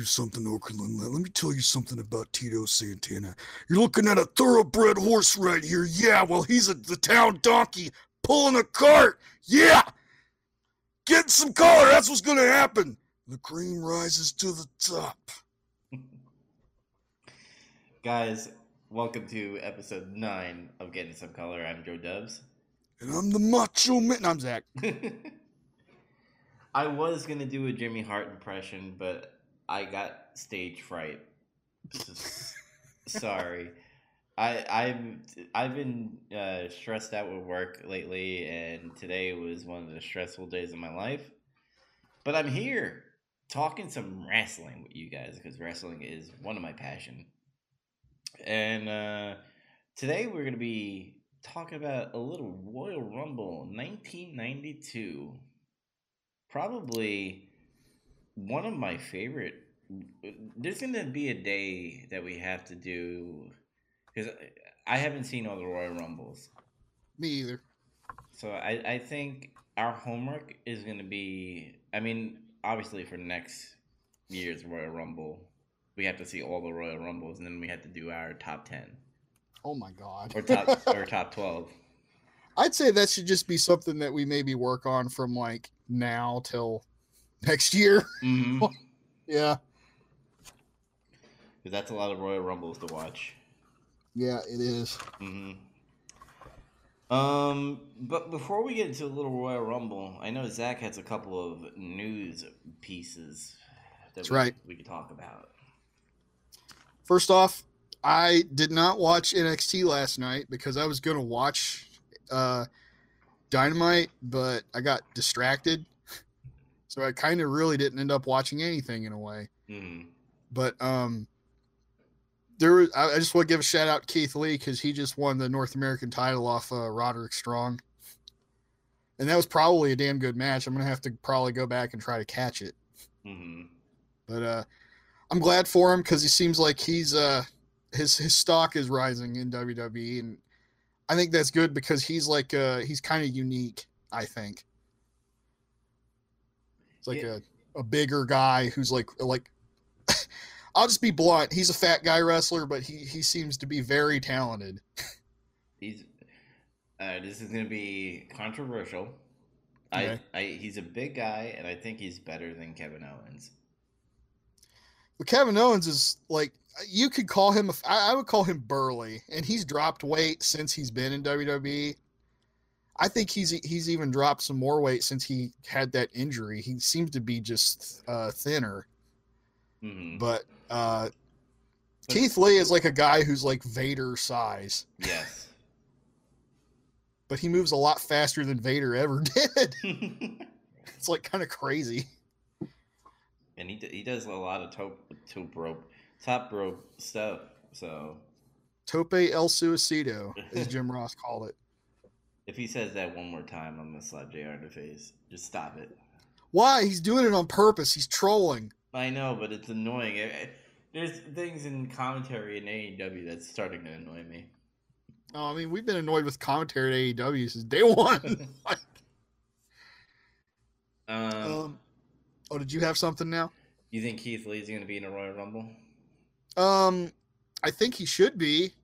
you something, Okerlund. Let me tell you something about Tito Santana. You're looking at a thoroughbred horse right here. Yeah, well, he's a, the town donkey pulling a cart. Yeah, getting some color. That's what's going to happen. The cream rises to the top. Guys, welcome to episode nine of Getting Some Color. I'm Joe Dubs. And I'm the macho man. I'm Zach. I was gonna do a Jimmy Hart impression, but I got stage fright. Sorry. I I've I've been uh, stressed out with work lately, and today was one of the stressful days of my life. But I'm here talking some wrestling with you guys because wrestling is one of my passion. And uh, today we're gonna be talking about a little Royal Rumble 1992 probably one of my favorite. There's gonna be a day that we have to do because I haven't seen all the Royal Rumbles. Me either. So I, I think our homework is gonna be. I mean, obviously for next year's Royal Rumble, we have to see all the Royal Rumbles, and then we have to do our top ten. Oh my god. Or top or top twelve. I'd say that should just be something that we maybe work on from like now till next year. Mm-hmm. yeah. Because that's a lot of Royal Rumbles to watch. Yeah, it is. Mm-hmm. Um, but before we get into a little Royal Rumble, I know Zach has a couple of news pieces that That's we, right. we could talk about. First off, I did not watch NXT last night because I was going to watch uh, Dynamite, but I got distracted. So I kind of really didn't end up watching anything in a way. Mm. But um, there was, I I just want to give a shout out to Keith Lee because he just won the North American title off uh, Roderick Strong. And that was probably a damn good match. I'm going to have to probably go back and try to catch it. hmm But uh, I'm glad for him because he seems like he's uh, his his stock is rising in WWE, and I think that's good because he's like uh, he's kind of unique. I think it's like Yeah. a, a bigger guy who's like like. I'll just be blunt. He's a fat guy wrestler, but he he seems to be very talented. He's. Uh, this is going to be controversial. Okay. I, I, he's a big guy, and I think he's better than Kevin Owens. But Kevin Owens is like you could call him. A, I, I would call him burly, and he's dropped weight since he's been in WWE. I think he's he's even dropped some more weight since he had that injury. He seems to be just uh, thinner. hmm But uh, Keith Lee is like a guy who's like Vader size, Yes. but he moves a lot faster than Vader ever did. it's like kind of crazy. and he d- he does a lot of top top rope top rope stuff. So Tope El Suicido, as Jim Ross called it. If he says that one more time, I'm gonna slap Jr. in the face. Just stop it. Why? He's doing it on purpose. He's trolling. I know, but it's annoying. There's things in commentary in AEW that's starting to annoy me. Oh, I mean, we've been annoyed with commentary at AEW since day one. Um, um, oh, did you have something now? you think Keith Lee's gonna be in a Royal Rumble? Um, I think he should be.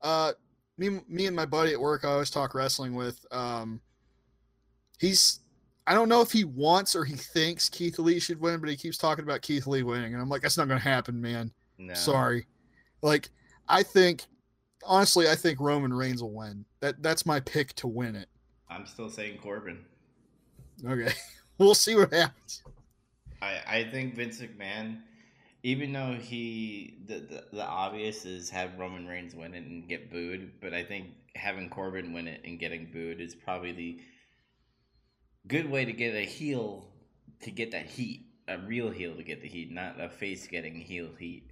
Uh, me, me and my buddy at work, I always talk wrestling with. Um, he's, I don't know if he wants or he thinks Keith Lee should win, but he keeps talking about Keith Lee winning, and I'm like, that's not going to happen, man. No. Sorry. Like, I think, honestly, I think Roman Reigns will win. That that's my pick to win it. I'm still saying Corbin. Okay, we'll see what happens. I, I think Vince McMahon, even though he the, the the obvious is have Roman Reigns win it and get booed, but I think having Corbin win it and getting booed is probably the good way to get a heel to get that heat, a real heel to get the heat, not a face getting heel heat.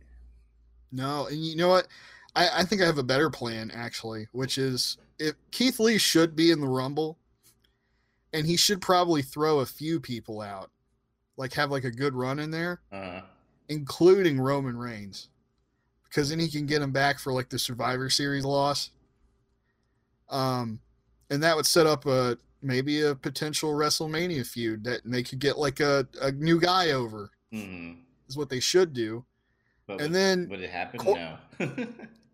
No, and you know what? I, I think I have a better plan actually, which is if Keith Lee should be in the Rumble, and he should probably throw a few people out, like have like a good run in there, Uh, including Roman Reigns, because then he can get him back for like the Survivor Series loss. Um, and that would set up a maybe a potential WrestleMania feud that and they could get like a, a new guy over. hmm is what they should do. But and would, then would it happen? Cor- no.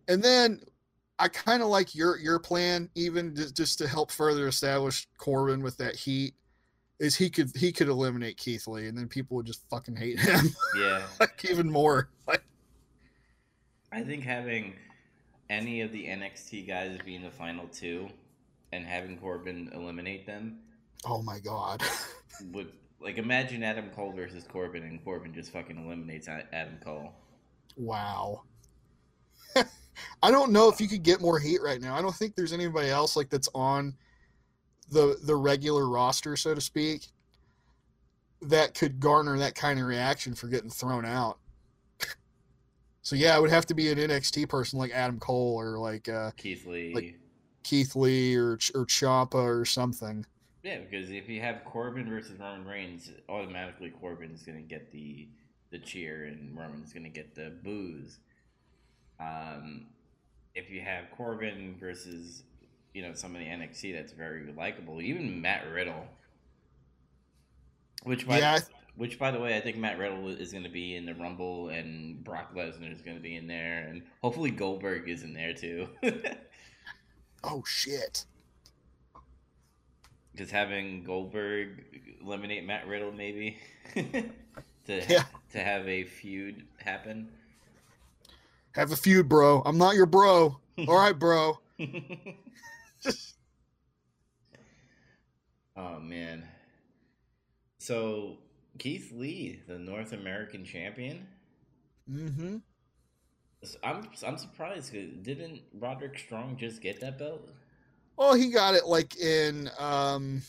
and then I kind of like your your plan, even just, just to help further establish Corbin with that heat. Is he could he could eliminate Keith Lee, and then people would just fucking hate him yeah. like even more. Like, I think having any of the NXT guys be in the final two and having Corbin eliminate them oh my god, would like imagine Adam Cole versus Corbin and Corbin just fucking eliminates Adam Cole. wow. I don't know if you could get more heat right now. I don't think there's anybody else like that's on the the regular roster, so to speak, that could garner that kind of reaction for getting thrown out. So yeah, it would have to be an NXT person like Adam Cole or like uh, Keith Lee. Like- Keith Lee or or Ciampa or something. yeah, because if you have Corbin versus Roman Reigns, automatically Corbin's gonna get the the cheer and Roman's gonna get the booze. Um, if you have Corbin versus you know somebody NXT that's very likable, even Matt Riddle, which by Yeah, which by the way, I think Matt Riddle is going to be in the Rumble and Brock Lesnar is going to be in there, and hopefully Goldberg is in there too. Oh shit. Just having Goldberg eliminate Matt Riddle, maybe to Yeah. to have a feud happen. Have a feud, bro. I'm not your bro. All right, bro. oh man. So Keith Lee, the North American champion. Mm-hmm. I'm I'm surprised. Didn't Roderick Strong just get that belt? Oh, he got it like in um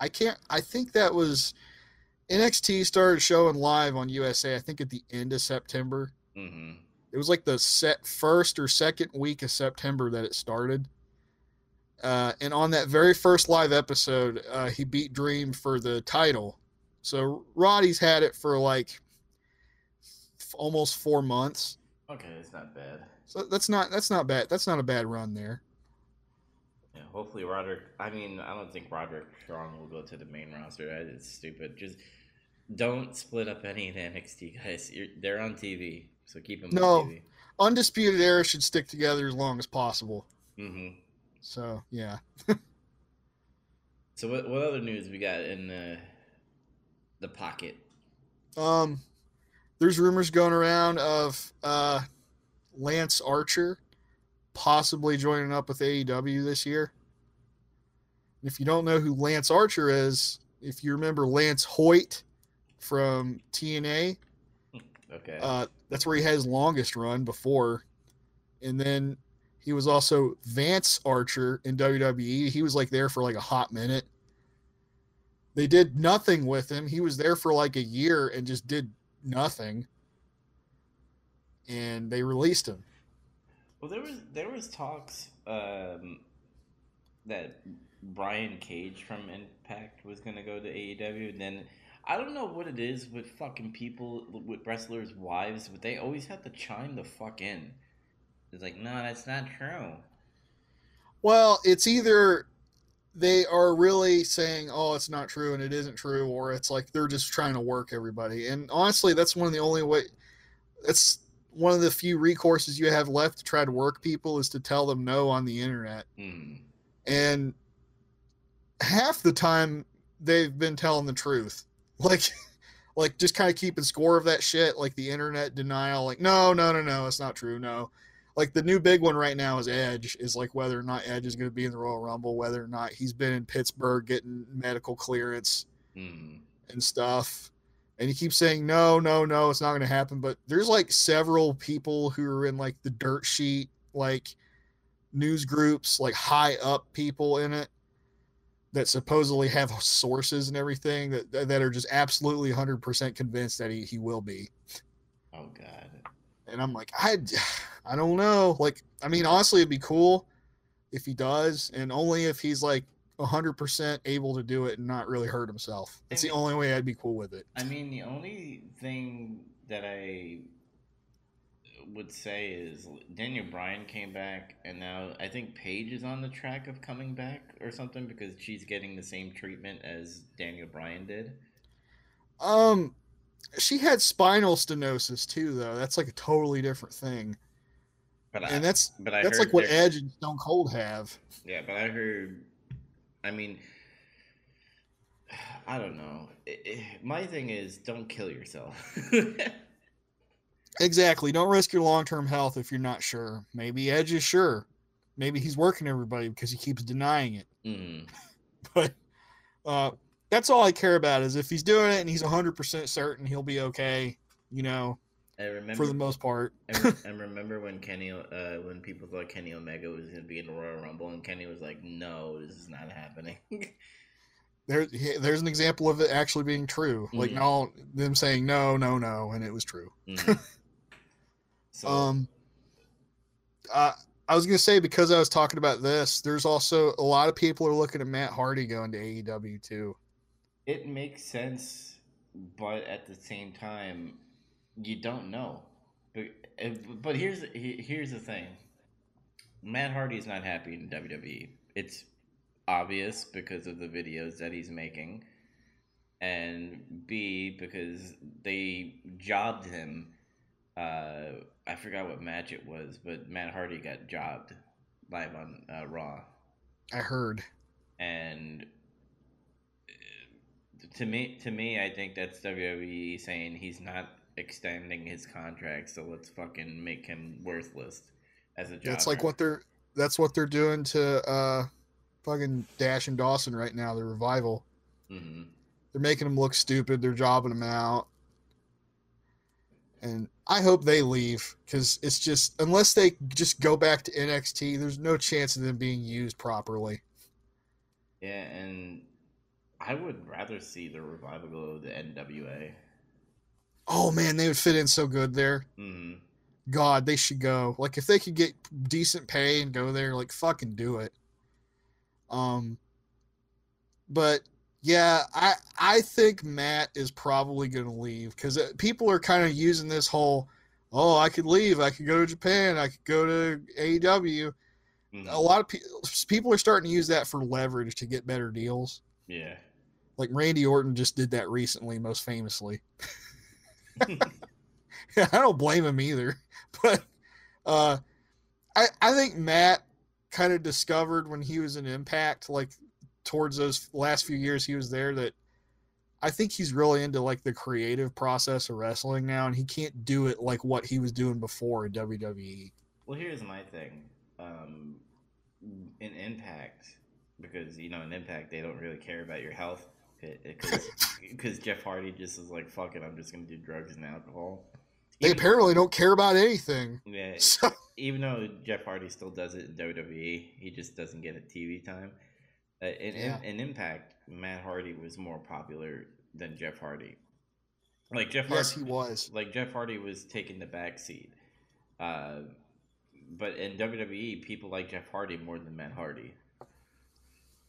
I can't I think that was NXT started showing live on USA I think at the end of September. Mm-hmm. It was like the set first or second week of September that it started. Uh, and on that very first live episode, uh, he beat Dream for the title. So Roddy's had it for like f- almost four months. Okay, it's not bad. So that's not that's not bad. That's not a bad run there. Yeah, hopefully Roderick. I mean, I don't think Roderick Strong will go to the main roster. That is stupid. Just don't split up any of the NXT guys. You're, they're on TV, so keep them No. on TV. Undisputed Era should stick together as long as possible. Mm-hmm. So yeah. So what, what other news we got in the the pocket? Um, there's rumors going around of uh, Lance Archer possibly joining up with AEW this year. If you don't know who Lance Archer is, if you remember Lance Hoyt from TNA, Okay. uh, that's where he had his longest run before. And then he was also Vance Archer in WWE. He was like there for like a hot minute. They did nothing with him. He was there for like a year and just did nothing. And they released him. well, there was there was talks um, that Brian Cage from Impact was gonna go to AEW. And then I don't know what it is with fucking people with wrestlers' wives, but they always have to chime the fuck in. It's like, no, that's not true. Well, it's either they are really saying, "Oh, it's not true," and it isn't true, or it's like they're just trying to work everybody. And honestly, that's one of the only way. That's one of the few recourses you have left to try to work people is to tell them no on the internet. Hmm. And half the time they've been telling the truth, like, like just kind of keeping score of that shit, like the internet denial. Like, no, no, no, no, it's not true. No, like the new big one right now is Edge, is like whether or not Edge is going to be in the Royal Rumble, whether or not he's been in Pittsburgh getting medical clearance Hmm. and stuff. And he keeps saying, no, no, no, it's not going to happen. But there's like several people who are in like the dirt sheet, like news groups, like high up people in it that supposedly have sources and everything that, that are just absolutely 100% convinced that he, he will be. Oh god. And I'm like, I, I don't know. Like, I mean, honestly, it'd be cool if he does, and only if he's like 100% able to do it and not really hurt himself. It's the mean- only way I'd be cool with it. I mean, the only thing that I would say is Daniel Bryan came back, and now I think Paige is on the track of coming back or something because she's getting the same treatment as Daniel Bryan did. Um, she had spinal stenosis too, though. That's like a totally different thing. But I, And that's but I that's like what Edge and Stone Cold have. Yeah, but I heard. I mean, I don't know. I- I- my thing is, don't kill yourself. Exactly. Don't risk your long term health if you're not sure. Maybe Edge is sure. Maybe he's working everybody because he keeps denying it. mm, But uh, that's all I care about is if he's doing it and he's 100% certain he'll be okay, you know, I remember for the most part. I, I remember when Kenny, uh, when people thought Kenny Omega was going to be in the Royal Rumble, and Kenny was like, "No, this is not happening." There, there's an example of it actually being true. Like, Mhm. no, them saying no, no, no, and it was true. Mhm. So, Um, uh, I was gonna say because I was talking about this, there's also a lot of people are looking at Matt Hardy going to AEW too. It makes sense, but at the same time, you don't know. But uh, but here's here's the thing: Matt Hardy's not happy in WWE. It's obvious because of the videos that he's making, and B because they jobbed him. Uh, I forgot what match it was, but Matt Hardy got jobbed live on uh, Raw I heard. and to me to me i think that's wwe saying he's not extending his contract so let's fucking make him worthless as a job That's like what they're that's what they're doing to uh fucking Dash and Dawson right now, the revival. hmm They're making them look stupid, they're jobbing them out. And I hope they leave because it's just unless they just go back to NXT, there's no chance of them being used properly. yeah and i would rather see the revival go to the nwa Oh man, they would fit in so good there. hmm God, they should go. Like if they could get decent pay and go there, like fucking do it. Um but yeah, I I think Matt is probably going to leave cuz people are kind of using this whole oh, I could leave, I could go to Japan, I could go to AEW. hmm A lot of pe- people are starting to use that for leverage to get better deals. yeah Like Randy Orton just did that recently, most famously. I don't blame him either. But uh, I I think Matt kind of discovered when he was in Impact, like towards those last few years he was there, that I think he's really into like the creative process of wrestling now, and he can't do it like what he was doing before in. WWE. Well, here's my thing. Um, in Impact, because you know in Impact they don't really care about your health, because Jeff Hardy just is like, "Fuck it, I'm just gonna do drugs and alcohol." They Even- apparently don't care about anything. yeah, So even though Jeff Hardy still does it in WWE, he just doesn't get a TV time. Uh, in, Yeah. in, in Impact, Matt Hardy was more popular than Jeff Hardy. Like Jeff Hardy, yes, he was. like Jeff Hardy was taking the back seat. Uh, but in WWE, people like Jeff Hardy more than Matt Hardy.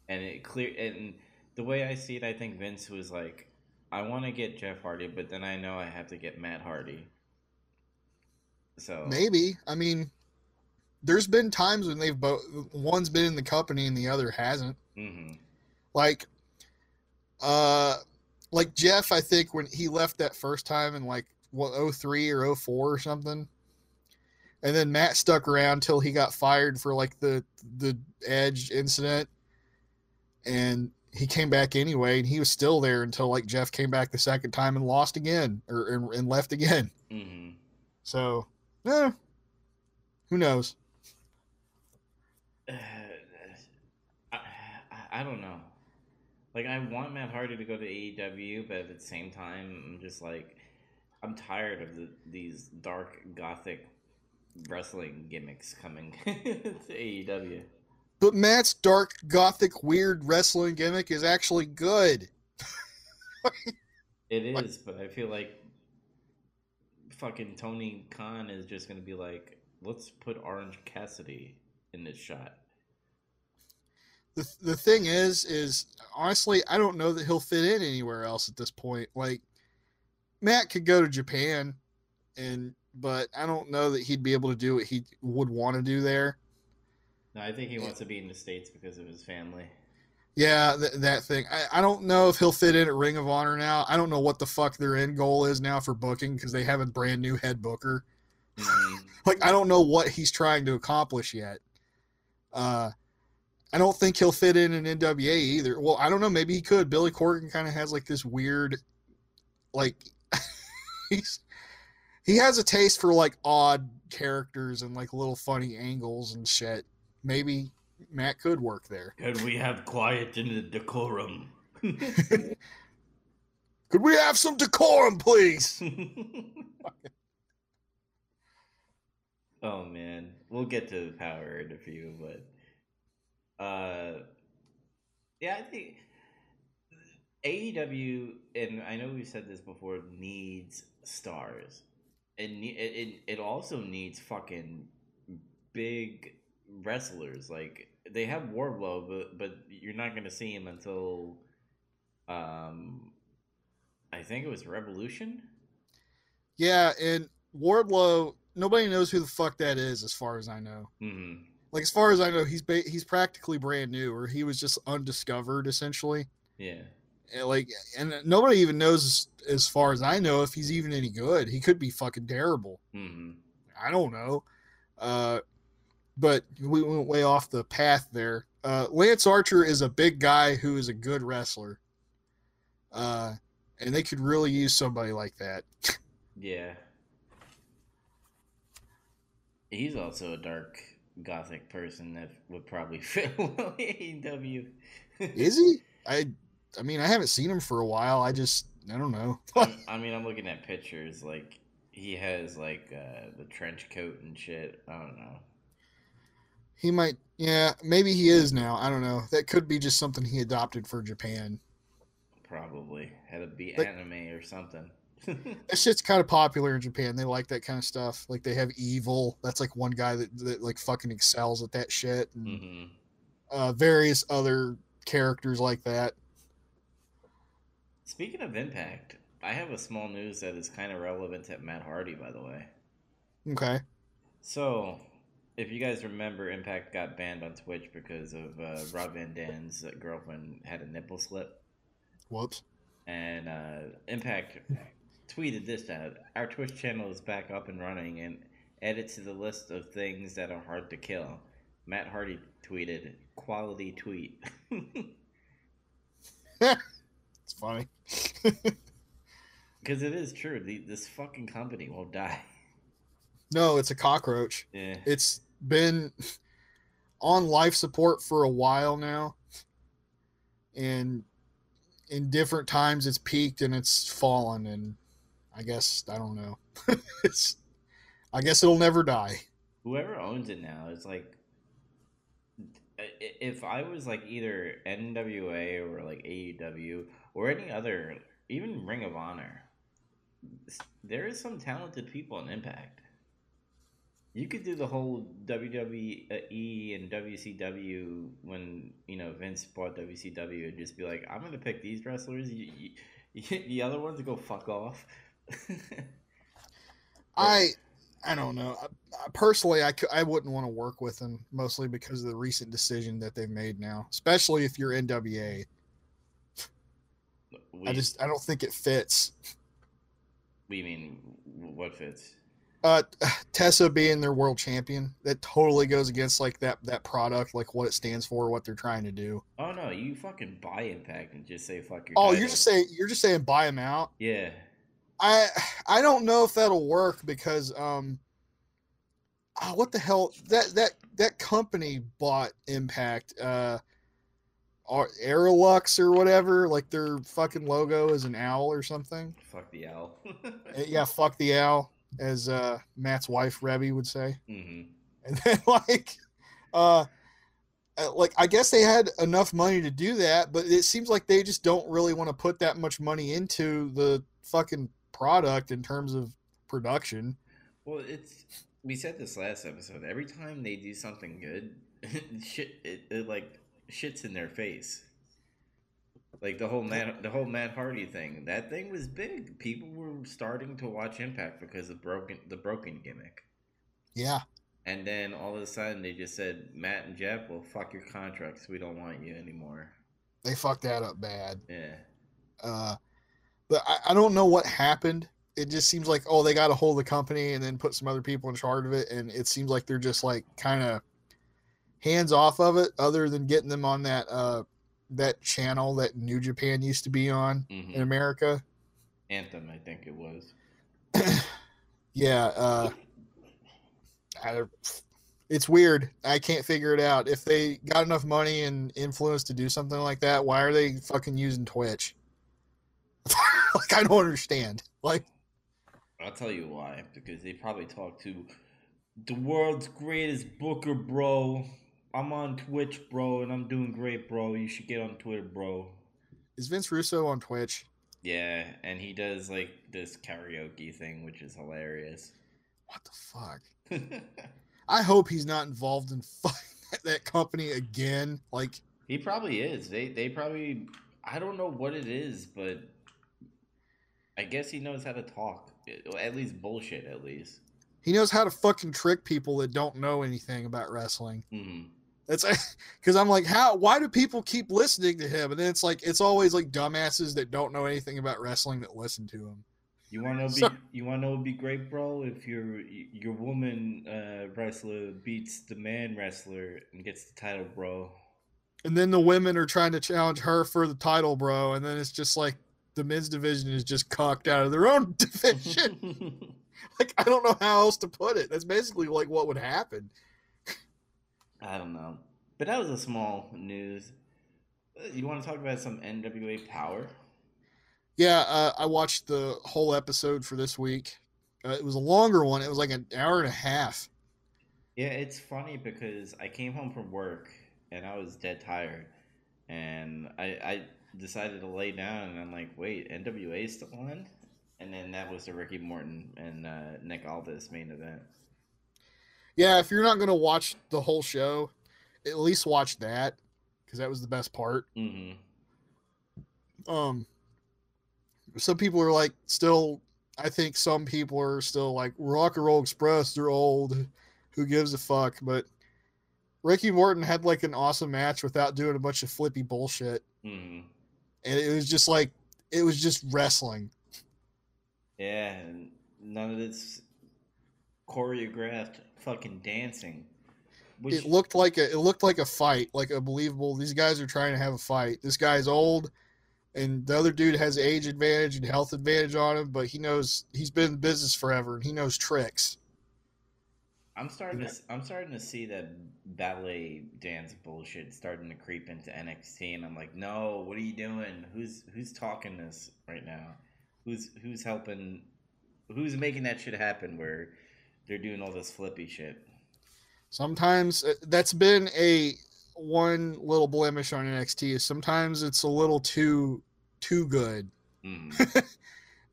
And it clear and the way I see it, I think Vince was like, I want to get Jeff Hardy, but then I know I have to get Matt Hardy. So Maybe. I mean, there's been times when they've both one's been in the company and the other hasn't. hmm Like, uh, like Jeff, I think when he left that first time in like what 03 or 04 or something, and then Matt stuck around till he got fired for like the the Edge incident, and he came back anyway, and he was still there until like Jeff came back the second time and lost again or and, and left again. hmm So, eh, who knows? I, I, I don't know. Like I want Matt Hardy to go to AEW, but at the same time, I'm just like, I'm tired of the, these dark gothic wrestling gimmicks coming to AEW. But Matt's dark, gothic, weird wrestling gimmick is actually good. It is, but I feel like fucking Tony Khan is just gonna be like, let's put Orange Cassidy in this shot. the The thing is, is honestly, I don't know that he'll fit in anywhere else at this point. Like Matt could go to Japan, and but I don't know that he'd be able to do what he would want to do there. No, I think he wants to be in the states because of his family. Yeah, th- that thing. I, I don't know if he'll fit in at Ring of Honor now. I don't know what the fuck their end goal is now for booking because they have a brand new head booker. Mhm. Like I don't know what he's trying to accomplish yet. Uh, I don't think he'll fit in in NWA either. Well, I don't know. Maybe he could. Billy Corgan kind of has like this weird, like he's he has a taste for like odd characters and like little funny angles and shit. Maybe Matt could work there. Can we have quiet in the decorum? Could we have some decorum, please? oh man, we'll get to the power interview, but uh, yeah, I think AEW, and I know we've said this before, needs stars. It ne- it it, it also needs fucking big wrestlers. Like they have Wardlow, but but you're not gonna see him until um, I think it was Revolution. Yeah, and Wardlow, nobody knows who the fuck that is, as far as I know. hmm Like as far as I know, he's ba- he's practically brand new, or he was just undiscovered essentially. Yeah. And like, and nobody even knows, as far as I know, if he's even any good. He could be fucking terrible. hmm I don't know. Uh, but we went way off the path there. Uh, Lance Archer is a big guy who is a good wrestler. Uh, and they could really use somebody like that. Yeah. He's also a dark gothic person that would probably fit well in AEW. Is he? I, I mean, I haven't seen him for a while. I just, I don't know. I mean, I'm looking at pictures. Like he has like uh, the trench coat and shit. I don't know. He might, yeah, maybe he is now. I don't know. That could be just something he adopted for Japan. Probably had to be anime or something. That shit's kind of popular in Japan. They like that kind of stuff. Like they have Evil. That's like one guy that, that like fucking excels at that shit. And hmm uh, various other characters like that. Speaking of Impact, I have a small news that is kind of relevant to Matt Hardy, by the way. Okay. So, if you guys remember, Impact got banned on Twitch because of uh, Rob Van Dam's girlfriend had a nipple slip, Whoops. and uh, Impact tweeted this out: "Our Twitch channel is back up and running, and added to the list of things that are hard to kill." Matt Hardy tweeted, "Quality tweet." It's funny. Because it is true. The, this fucking company won't die. No, it's a cockroach. Yeah. It's been on life support for a while now. And in different times it's peaked and it's fallen and I guess I don't know. it's I guess it'll never die. whoever owns it now is like if I was like either NWA or like AEW or any other even Ring of Honor there is some talented people in Impact you could do the whole WWE and WCW when you know Vince bought WCW and just be like I'm gonna pick these wrestlers you, you, the other ones go fuck off I I don't know. I, I- personally, I, I wouldn't want to work with them mostly because of the recent decision that they've made now, especially if you're NWA. I just I don't think it fits. we mean what fits Uh, Tessa being their world champion, that totally goes against like that that product, like what it stands for, what they're trying to do. Oh no, you fucking buy Impact and just say fuck your. Oh, title. you're just saying you're just saying buy them out. Yeah, I I don't know if that'll work because um, ah, what the hell that that that company bought Impact, uh, Ar- Aerolux or whatever, like their fucking logo is an owl or something. fuck the owl. Uh, Yeah, fuck the owl, as uh Matt's wife Reby would say. hmm and then like uh uh, like i guess they had enough money to do that but it seems like they just don't really want to put that much money into the fucking product in terms of production Well, it's we said this last episode. Every time they do something good, shit, it, it like shits in their face. Like the whole Matt, the whole Matt Hardy thing. That thing was big. People were starting to watch Impact because of broken the broken gimmick. yeah And then all of a sudden they just said, Matt and Jeff, well, fuck your contracts. We don't want you anymore. they fucked that up bad. Yeah. Uh, but I, I don't know what happened. It just seems like oh they got a hold of the company and then put some other people in charge of it, and it seems like they're just like kind of hands off of it, other than getting them on that uh that channel that New Japan used to be on hmm in America. Anthem, I think it was. Yeah, uh, I, it's weird. I can't figure it out. If they got enough money and influence to do something like that, why are they fucking using Twitch? like I don't understand. Like I'll tell you why. Because they probably talked to the world's greatest booker, bro. I'm on Twitch, bro, and I'm doing great, bro. You should get on Twitter, bro. is Vince Russo on Twitch? Yeah, and he does like this karaoke thing, which is hilarious. What the fuck? I hope he's not involved in fucking that company again. Like he probably is. They they probably I don't know what it is, but I guess he knows how to talk. At least bullshit, at least. he knows how to fucking trick people that don't know anything about wrestling. hmm That's because I'm like, how? Why do people keep listening to him? And then it's like, it's always like dumbasses that don't know anything about wrestling that listen to him. You want to be So- you want to be great, bro? If your your woman uh, wrestler beats the man wrestler and gets the title, bro. And then the women are trying to challenge her for the title, bro. And then it's just like the men's division is just cocked out of their own division. like I don't know how else to put it. That's basically like what would happen. I don't know, but that was a small news. Uh, You want to talk about some NWA Power? Yeah, uh, I watched the whole episode for this week. Uh, it was a longer one. It was like an hour and a half. Yeah, it's funny because I came home from work and I was dead tired, and I I decided to lay down and I'm like, wait, NWA is still on, and then that was the Ricky Morton and uh, Nick Aldis main event. Yeah, if you're not gonna watch the whole show, at least watch that because that was the best part. hmm Um, some people are like still. I think some people are still like Rock and Roll Express. They're old. Who gives a fuck? But Ricky Morton had like an awesome match without doing a bunch of flippy bullshit, hmm and it was just like it was just wrestling. Yeah, and none of this choreographed fucking dancing. Which it looked like a it looked like a fight, like a believable. These guys are trying to have a fight. This guy's old, and the other dude has age advantage and health advantage on him, but he knows he's been in business forever and he knows tricks. I'm starting to I'm starting to see that ballet dance bullshit starting to creep into NXT, and I'm like, no, what are you doing? Who's who's talking this right now? Who's who's helping? Who's making that shit happen? Where they're doing all this flippy shit. Sometimes uh, that's been a one little blemish on NXT is sometimes it's a little too too good. Mm.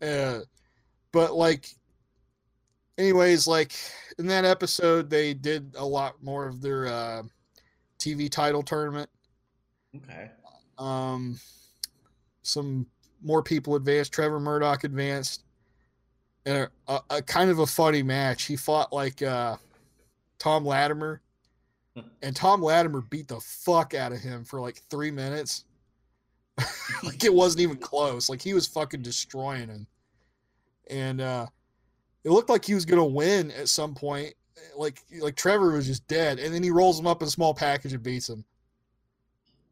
Uh, but like, anyways, like in that episode, they did a lot more of their uh, TV title tournament. Okay. Um, some more people advanced. Trevor Murdoch advanced, a, a, kind of a funny match. He fought like uh, Tom Latimer, and Tom Latimer beat the fuck out of him for like three minutes. like it wasn't even close. Like he was fucking destroying him, and uh, it looked like he was gonna win at some point. Like like Trevor was just dead, and then he rolls him up in a small package and beats him.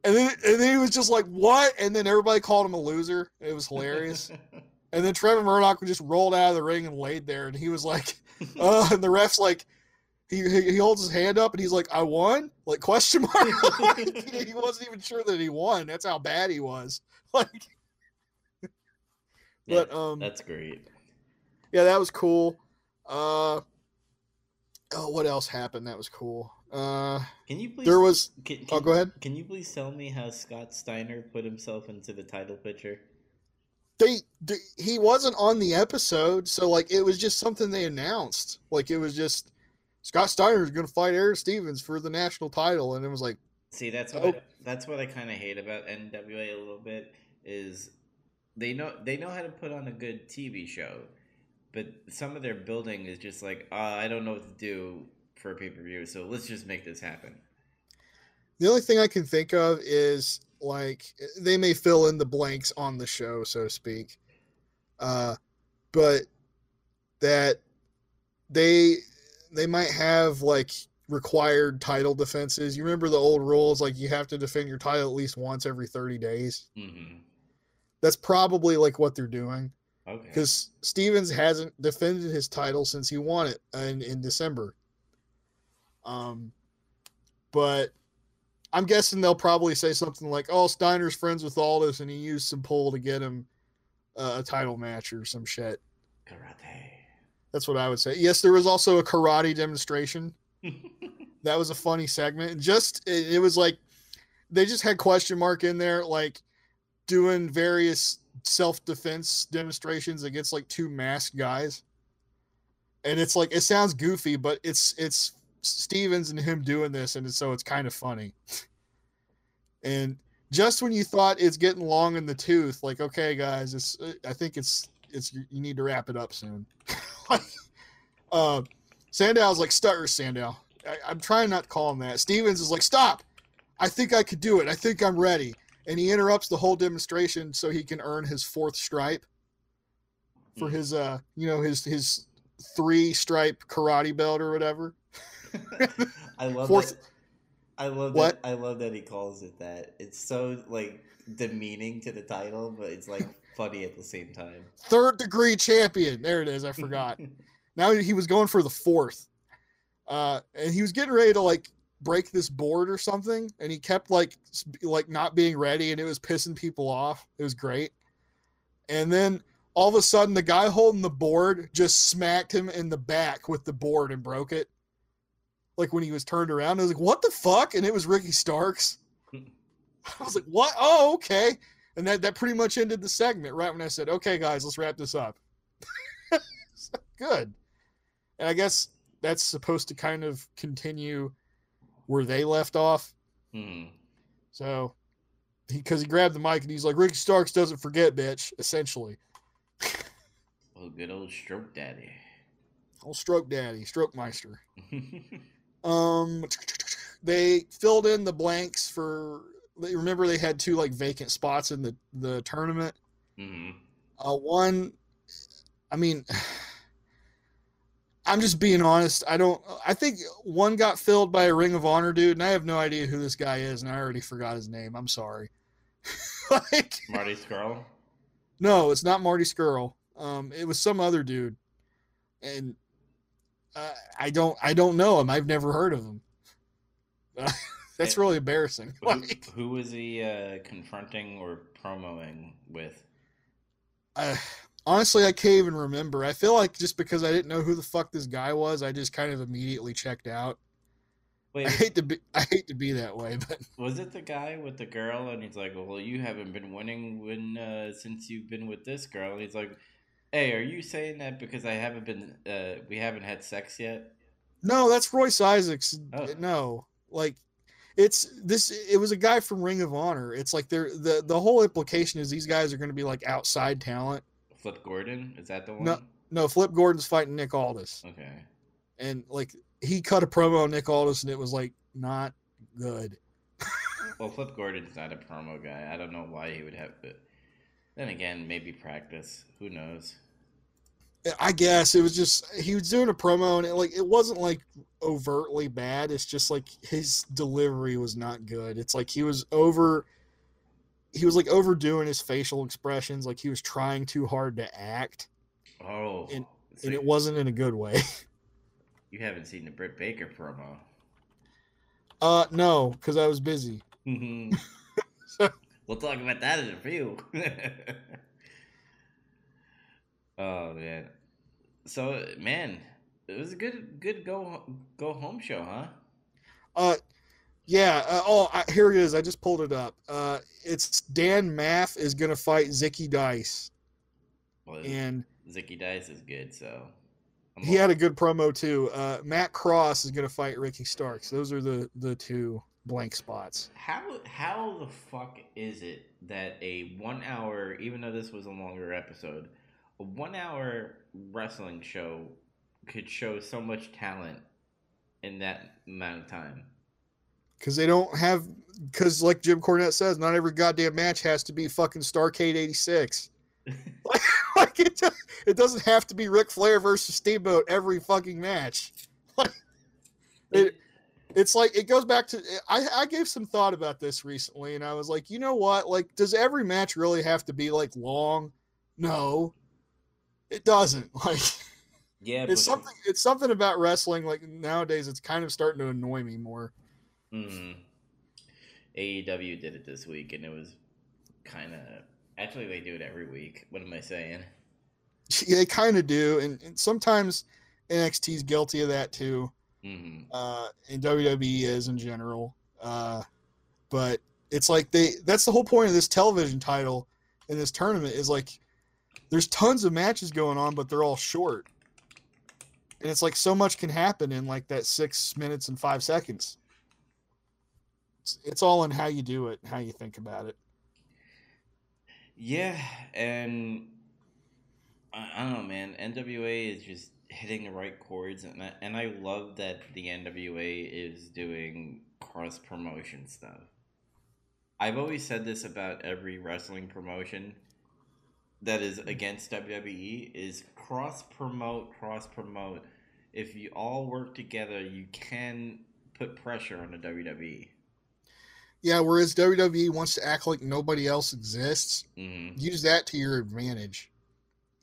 And then, and then he was just like, "What?" And then everybody called him a loser. It was hilarious. and then Trevor Murdoch just rolled out of the ring and laid there, and he was like, "Uh," and the ref's like, he he holds his hand up and he's like, "I won?" Like question mark. Like, he wasn't even sure that he won. That's how bad he was. Like, Yeah, but um, that's great. yeah, that was cool. Uh, oh, what else happened? That was cool. Uh, Can you please? there was. Can, can, Oh, go ahead. Can you please tell me how Scott Steiner put himself into the title picture? They, they he wasn't on the episode, so like it was just something they announced. Like it was just Scott Steiner is going to fight Eric Stevens for the national title, and it was like, See, that's what Oh. I, that's what I kind of hate about NWA a little bit is they know they know how to put on a good TV show, but some of their building is just like uh, I don't know what to do for a pay per view, so let's just make this happen. the only thing I can think of is like they may fill in the blanks on the show, so to speak. Uh, but that they they might have like required title defenses. You remember the old rules, like you have to defend your title at least once every 30 days. Mm-hmm. That's probably like what they're doing Okay. because Stevens hasn't defended his title since he won it in, in December. Um, but I'm guessing they'll probably say something like, "Oh, Steiner's friends with Aldis, and he used some pull to get him uh, a title match or some shit." Karate. That's what I would say. Yes, there was also a karate demonstration. That was a funny segment. Just it, it was like they just had question mark in there, like doing various self defense demonstrations against like two masked guys. And it's like it sounds goofy, but it's it's Stevens and him doing this, and so it's kind of funny. And just when you thought it's getting long in the tooth, like okay, guys, it's I think it's it's you need to wrap it up soon. uh, Sandow's like stutter Sandow. I, I'm trying not to call him that. Stevens is like, stop. I think I could do it. I think I'm ready. And he interrupts the whole demonstration so he can earn his fourth stripe for Mm. his uh you know his his three stripe karate belt or whatever. I love Fourth- that. I love What? that. I love that he calls it that. It's so like demeaning to the title, but it's like funny at the same time. Third degree champion. There it is. I forgot. now he was going for the fourth. Uh and he was getting ready to like break this board or something and he kept like like not being ready and it was pissing people off. It was great. And then all of a sudden the guy holding the board just smacked him in the back with the board and broke it. Like when he was turned around, I was like, "What the fuck?" And it was Ricky Starks. I was like, "What? Oh, okay." And that that pretty much ended the segment right when I said, "Okay, guys, let's wrap this up." Good. And I guess that's supposed to kind of continue where they left off. Mhm. So, because he, grabbed the mic and he's like, "Ricky Starks doesn't forget, bitch." Essentially, Oh, good old stroke daddy. old stroke daddy, stroke meister. Um, they filled in the blanks for. they- Remember, they had two like vacant spots in the the tournament. hmm Uh, one, I mean, I'm just being honest. I don't. I think one got filled by a Ring of Honor dude, and I have no idea who this guy is, and I already forgot his name. I'm sorry. like, Marty Scurll. no, it's not Marty Scurll. Um, it was some other dude, and uh, I don't. I don't know him. I've never heard of him. That's really embarrassing. Who, Like, who was he uh, confronting or promoing with? uh, honestly, I can't even remember. I feel like just because I didn't know who the fuck this guy was, I just kind of immediately checked out. Wait, I hate to be I hate to be that way, but was it the guy with the girl? And he's like, "Well, you haven't been winning when uh, since you've been with this girl." And he's like, "Hey, are you saying that because I haven't been? Uh, we haven't had sex yet?" no, that's Royce Isaacs. Oh. No, like it's this. It was a guy from Ring of Honor. It's like they're the the whole implication is these guys are going to be like outside talent. Flip Gordon is that the one? No. No, Flip Gordon's fighting Nick Aldis, Okay. and like he cut a promo on Nick Aldis, and it was like not good. Well, Flip Gordon's not a promo guy. I don't know why he would have. But then again, maybe practice. Who knows? I guess it was just he was doing a promo and it, like it wasn't like overtly bad. It's just like his delivery was not good. It's like he was over he was like overdoing his facial expressions, like he was trying too hard to act, Oh, And- so and it wasn't in a good way. you haven't seen the Britt Baker promo. Uh no, because I was busy. we'll talk about that in a few. oh man. So man, it was a good good go go home show, huh? Uh yeah, uh, oh I, here it is. I just pulled it up. Uh it's Dan Maff is gonna fight Zicky Dice. Well, And Zicky Dice is good, so I'm he had a good promo too. Uh Matt Cross is gonna fight Ricky Starks. Those are the the two blank spots. How how the fuck is it that a one hour, even though this was a longer episode, a one hour wrestling show could show so much talent in that amount of time? because they don't have because like Jim Cornette says, not every goddamn match has to be fucking Starcade '86. like, like it, it doesn't have to be Ric Flair versus Steamboat every fucking match. Like, it, it's like it goes back to I, I gave some thought about this recently, and I was like, you know what? Like, does every match really have to be like long? No, it doesn't. Like, Yeah, it's but- something. It's something about wrestling. Like nowadays, it's kind of starting to annoy me more. Mhm. AEW did it this week, and it was kind of. Actually, they do it every week. What am I saying? Yeah, they kind of do, and, and sometimes NXT's guilty of that too. Hmm uh, and WWE is in general. Uh, but it's like they that's the whole point of this television title in this tournament is like there's tons of matches going on, but they're all short. And it's like so much can happen in like that six minutes and five seconds. It's, it's all in how you do it, how you think about it. Yeah, and I, I don't know, man. NWA is just hitting the right chords, and I, and I love that the NWA is doing cross promotion stuff. I've always said this about every wrestling promotion that is against WWE is cross promote, cross promote. If you all work together, you can put pressure on the. WWE. Yeah, whereas WWE wants to act like nobody else exists, hmm use that to your advantage.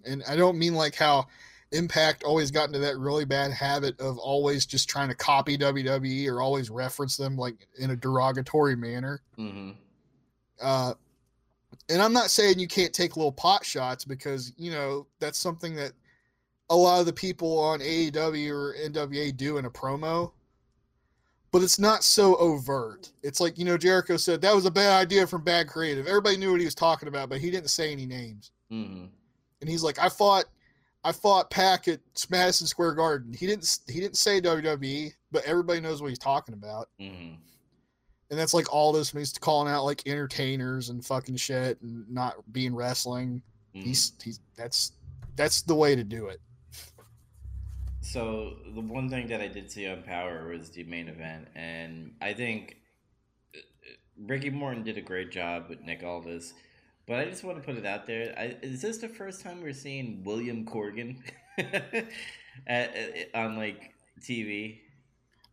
And I don't mean like how Impact always got into that really bad habit of always just trying to copy WWE or always reference them like in a derogatory manner. hmm Uh, and I'm not saying you can't take little pot shots because, you know, that's something that a lot of the people on AEW or NWA do in a promo. But it's not so overt. It's like, you know, Jericho said that was a bad idea from bad creative. Everybody knew what he was talking about, but he didn't say any names hmm and he's like, I fought, I fought Pack at Madison Square Garden. He didn't, he didn't say WWE, but everybody knows what he's talking about. hmm And that's like all this he's calling out like entertainers and fucking shit and not being wrestling. hmm He's, he's that's, that's the way to do it. So the one thing that I did see on Power was the main event, and I think uh, Ricky Morton did a great job with Nick Aldis. But I just want to put it out there: I, is this the first time we're seeing William Corgan at, at- on like TV?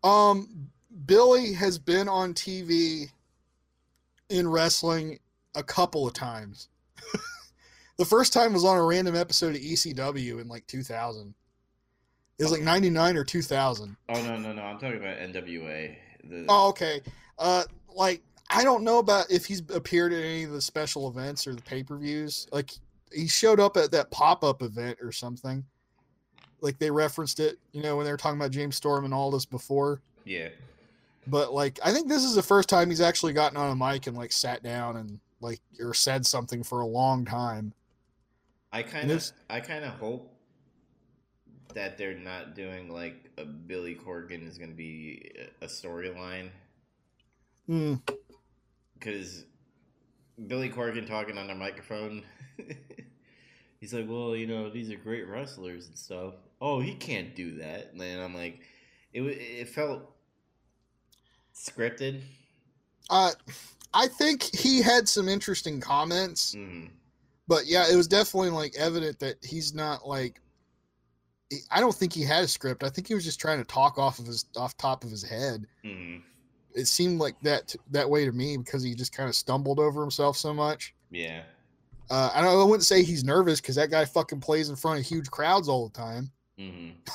Um, Billy has been on TV in wrestling a couple of times. the first time was on a random episode of ECW in like 2000. It was like 99 or 2000. Oh no, no, no! I'm talking about NWA. The, Oh, okay. Uh, like I don't know about if he's appeared at any of the special events or the pay per views. Like he showed up at that pop up event or something. Like they referenced it, you know, when they were talking about James Storm and all this before. yeah. But like I think this is the first time he's actually gotten on a mic and like sat down and like or said something for a long time. I kind of, I kind of hope that they're not doing like a Billy Corgan is going to be a a storyline Hmm. Because Billy Corgan talking on the microphone. He's like, well, you know, these are great wrestlers and stuff. Oh, he can't do that. And I'm like, it it felt scripted. Uh, I think he had some interesting comments. hmm but yeah, it was definitely like evident that he's not like. I don't think he had a script. I think he was just trying to talk off of his off top of his head. hmm It seemed like that that way to me because he just kind of stumbled over himself so much. Yeah. Uh, I don't. I wouldn't say he's nervous because that guy fucking plays in front of huge crowds all the time. hmm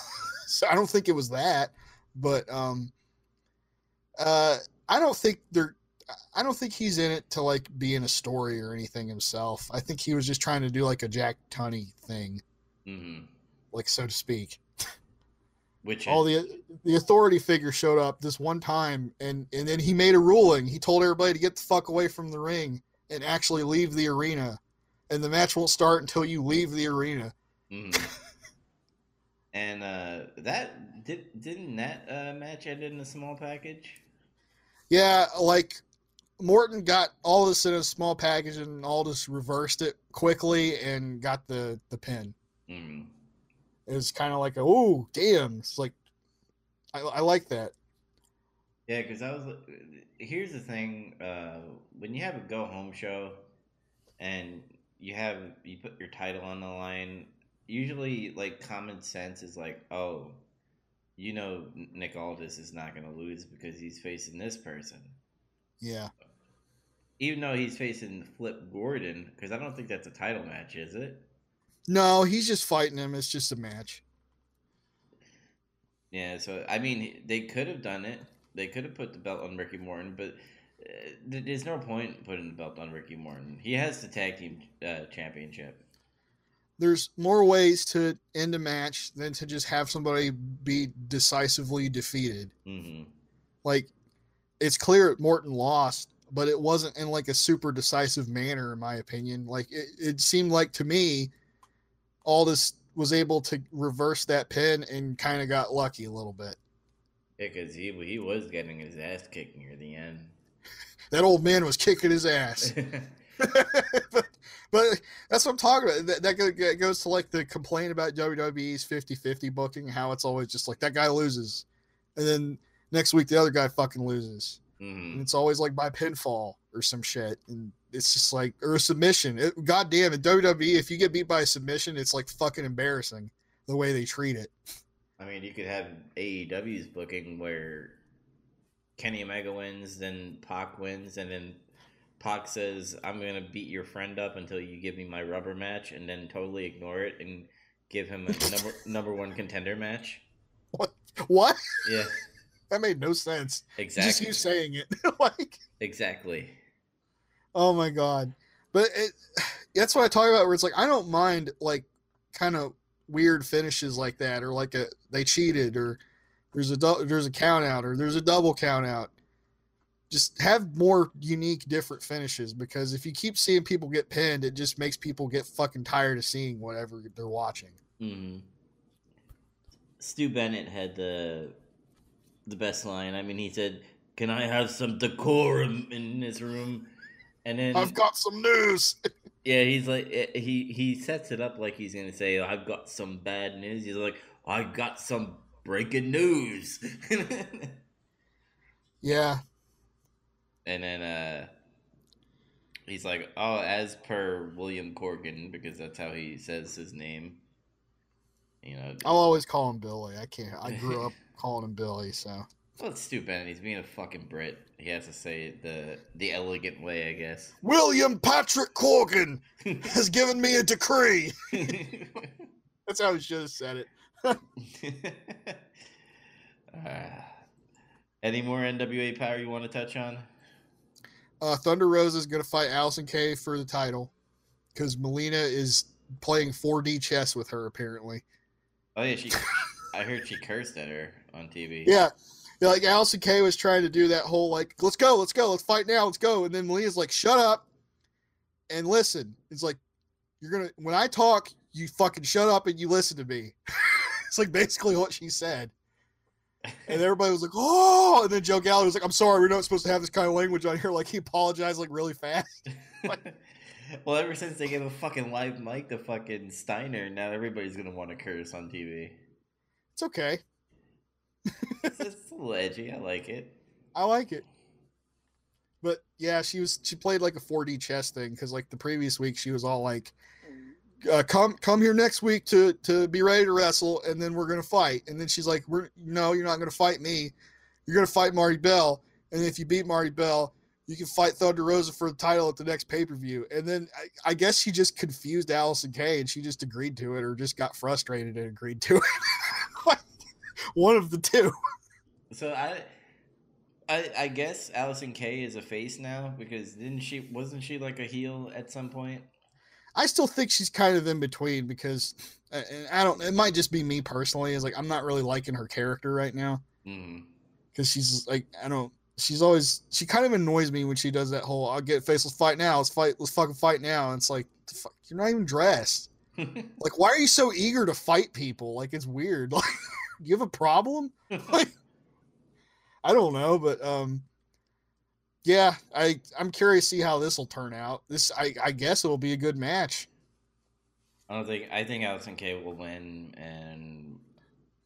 So I don't think it was that. But um, uh, I don't think they're. I don't think he's in it to like be in a story or anything himself. I think he was just trying to do like a Jack Tunney thing, hmm like so to speak. Which all is, the the authority figure showed up this one time and and then he made a ruling. He told everybody to get the fuck away from the ring and actually leave the arena. And the match won't start until you leave the arena. Mhm. and uh, that did didn't that uh, match end in a small package? yeah like morton got Aldis in a small package and all just reversed it quickly and got the the pin. Hmm was kind of like a oh damn it's like I, I like that Yeah, because I was. Here's the thing: uh, when you have a go home show, and you have you put your title on the line, usually like common sense is like, oh, you know, Nick Aldis is not going to lose because he's facing this person. Yeah. Even though he's facing Flip Gordon, because I don't think that's a title match, is it? No, he's just fighting him. It's just a match. Yeah, so I mean, they could have done it. They could have put the belt on Ricky Morton, but uh, there's no point putting the belt on Ricky Morton. He has the tag team uh, championship. There's more ways to end a match than to just have somebody be decisively defeated. Mm-hmm. Like, it's clear Morton lost, but it wasn't in like a super decisive manner, in my opinion. Like, it, it seemed like to me, Aldis was able to reverse that pin and kind of got lucky a little bit. Yeah, because he he was getting his ass kicked near the end. that old man was kicking his ass. but, but that's what I'm talking about. That, that goes to like the complaint about WWE's 50 50 booking, how it's always just like that guy loses. And then next week, the other guy fucking loses. Mm-hmm. And it's always like by pinfall or some shit. And it's just like, or a submission. It, God damn it, WWE, if you get beat by a submission, it's like fucking embarrassing the way they treat it. I mean, you could have AEW's booking where Kenny Omega wins, then Pac wins, and then Pac says, "I'm gonna beat your friend up until you give me my rubber match," and then totally ignore it and give him a number number one contender match. What? What? Yeah, that made no sense. exactly. Just you saying it, like, exactly. Oh my god. But it, that's what I talk about. Where it's like I don't mind like kind of weird finishes like that, or like a they cheated, or there's a there's a count out, or there's a double count out. Just have more unique, different finishes because if you keep seeing people get pinned, it just makes people get fucking tired of seeing whatever they're watching. hmm Stu Bennett had the the best line. I mean, he said, "Can I have some decorum in this room?" And then I've got some news. Yeah, he's like eh, he he sets it up like he's gonna say, "I've got some bad news." He's like, "I got some breaking news," yeah, and then uh, he's like, "Oh, as per William Corgan, because that's how he says his name." You know, I'll always call him Billy. I can't. I grew up calling him Billy, so well, it's stupid. And he's being a fucking Brit. He has to say it the the elegant way, I guess. William Patrick Corgan has given me a decree. That's how he should have said it. uh, any more NWA power you want to touch on? Uh, Thunder Rosa is going to fight Allysin Kay for the title because Melina is playing 4D chess with her apparently. Oh yeah, she. I heard she cursed at her on TV. Yeah. Like Allysin Kay was trying to do that whole like, let's go, let's go, let's fight now, let's go. And then Melina's like, shut up and listen. It's like, you're gonna when I talk, you fucking shut up and you listen to me. it's like basically what she said. And everybody was like, oh, and then Joe Gallagher was like, I'm sorry, we're not supposed to have this kind of language on here. Like he apologized like really fast. well, ever since they gave a fucking live mic to fucking Steiner, now everybody's gonna want to curse on TV. It's okay. It's, it's a little edgy. I like it. I like it. But yeah, she was she played like a 4D chess thing because like the previous week she was all like, uh, "Come come here next week to to be ready to wrestle, and then we're gonna fight." And then she's like, "We're no, you're not gonna fight me. You're gonna fight Marti Belle, and if you beat Marti Belle, you can fight Thunder Rosa for the title at the next pay per view." And then I, I guess she just confused Allysin Kay, and she just agreed to it, or just got frustrated and agreed to it. One of the two. So I, I, I guess Allysin Kay is a face now because didn't she? Wasn't she like a heel at some point? I still think she's kind of in between because, and I don't. It might just be me personally. Is like I'm not really liking her character right now because Mm. she's like I don't. She's always she kind of annoys me when she does that whole "I'll get face. Let's fight now. Let's fight. Let's fucking fight now." And it's like fuck, you're not even dressed. Like why are you so eager to fight people? Like it's weird. Like you have a problem? Like I don't know, but um yeah, I I'm curious to see how this will turn out. This I I guess it'll be a good match. I don't think I think Allysin Kay will win, and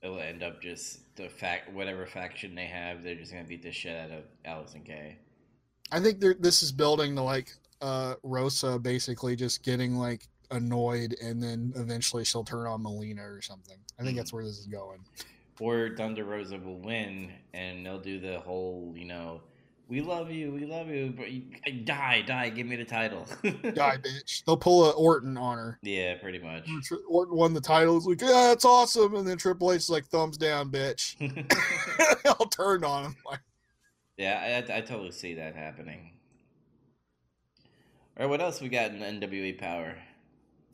it'll end up just the fact whatever faction they have, they're just gonna beat the shit out of Allysin Kay. I think this is building to like uh, Rosa basically just getting like annoyed, and then eventually she'll turn on Melina or something. I think that's mm-hmm. where this is going. Or Thunder Rosa will win, and they'll do the whole, you know, we love you, we love you, but you, die, die, give me the title. Die, bitch. They'll pull a Orton on her. Yeah, pretty much. Orton won the title. It's like, yeah, that's awesome. And then Triple H is like, thumbs down, bitch. I'll turn on him. Like, yeah, I, I totally see that happening. All right, what else we got in NWA Power?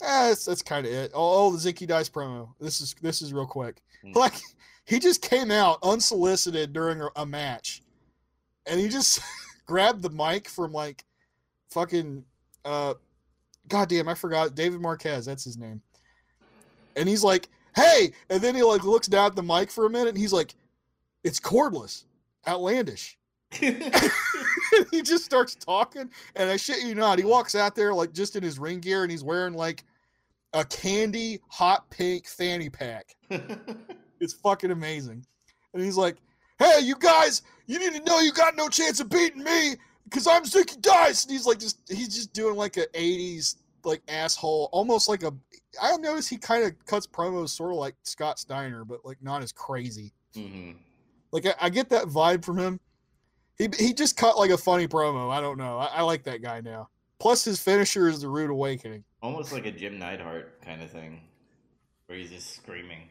Ah, that's, that's kind of it. Oh, oh, the Zicky Dice promo. This is this is real quick. Hmm. Like, he just came out unsolicited during a, a match, and he just grabbed the mic from like fucking uh, goddamn, I forgot David Marquez. That's his name. And he's like, "Hey!" And then he like looks down at the mic for a minute, and he's like, "It's cordless, outlandish." he just starts talking, and I shit you not, he walks out there like just in his ring gear, and he's wearing like a candy hot pink fanny pack. It's fucking amazing. And he's like, "Hey, you guys, you need to know you got no chance of beating me because I'm Zicky Dice." And he's like, just he's just doing like a '80s like asshole, almost like a. I notice he kind of cuts promos sort of like Scott Steiner, but like not as crazy. hmm Like I, I get that vibe from him. He he just cut like a funny promo. I don't know. I, I like that guy now. Plus his finisher is the Rude Awakening. Almost like a Jim Neidhart kind of thing, where he's just screaming.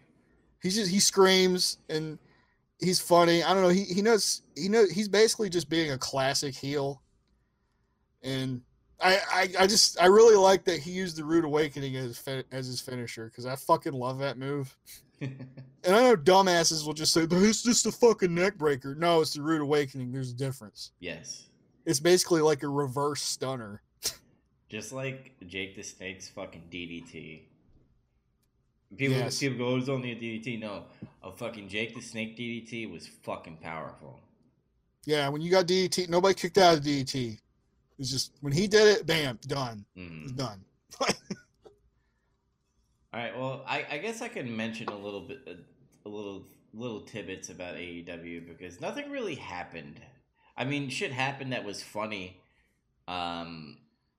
He's just he screams and he's funny. I don't know. He he knows he knows he's basically just being a classic heel. And I I, I just I really like that he used the Rude Awakening as as his finisher because I fucking love that move. And I know dumbasses will just say but it's just a fucking neck breaker. No, it's the Rude Awakening. There's a difference. yes. It's basically like a reverse stunner. Just like Jake the Snake's fucking DDT. People, Yes. people go, it's only a DDT. No, a fucking Jake the Snake DDT was fucking powerful. Yeah, when you got DDT, nobody kicked out of DDT. It's just when he did it, bam, done. It's done. All right. Well, I, I guess I can mention a little bit, a, a little little tidbits about AEW because nothing really happened. I mean, shit happened that was funny, um,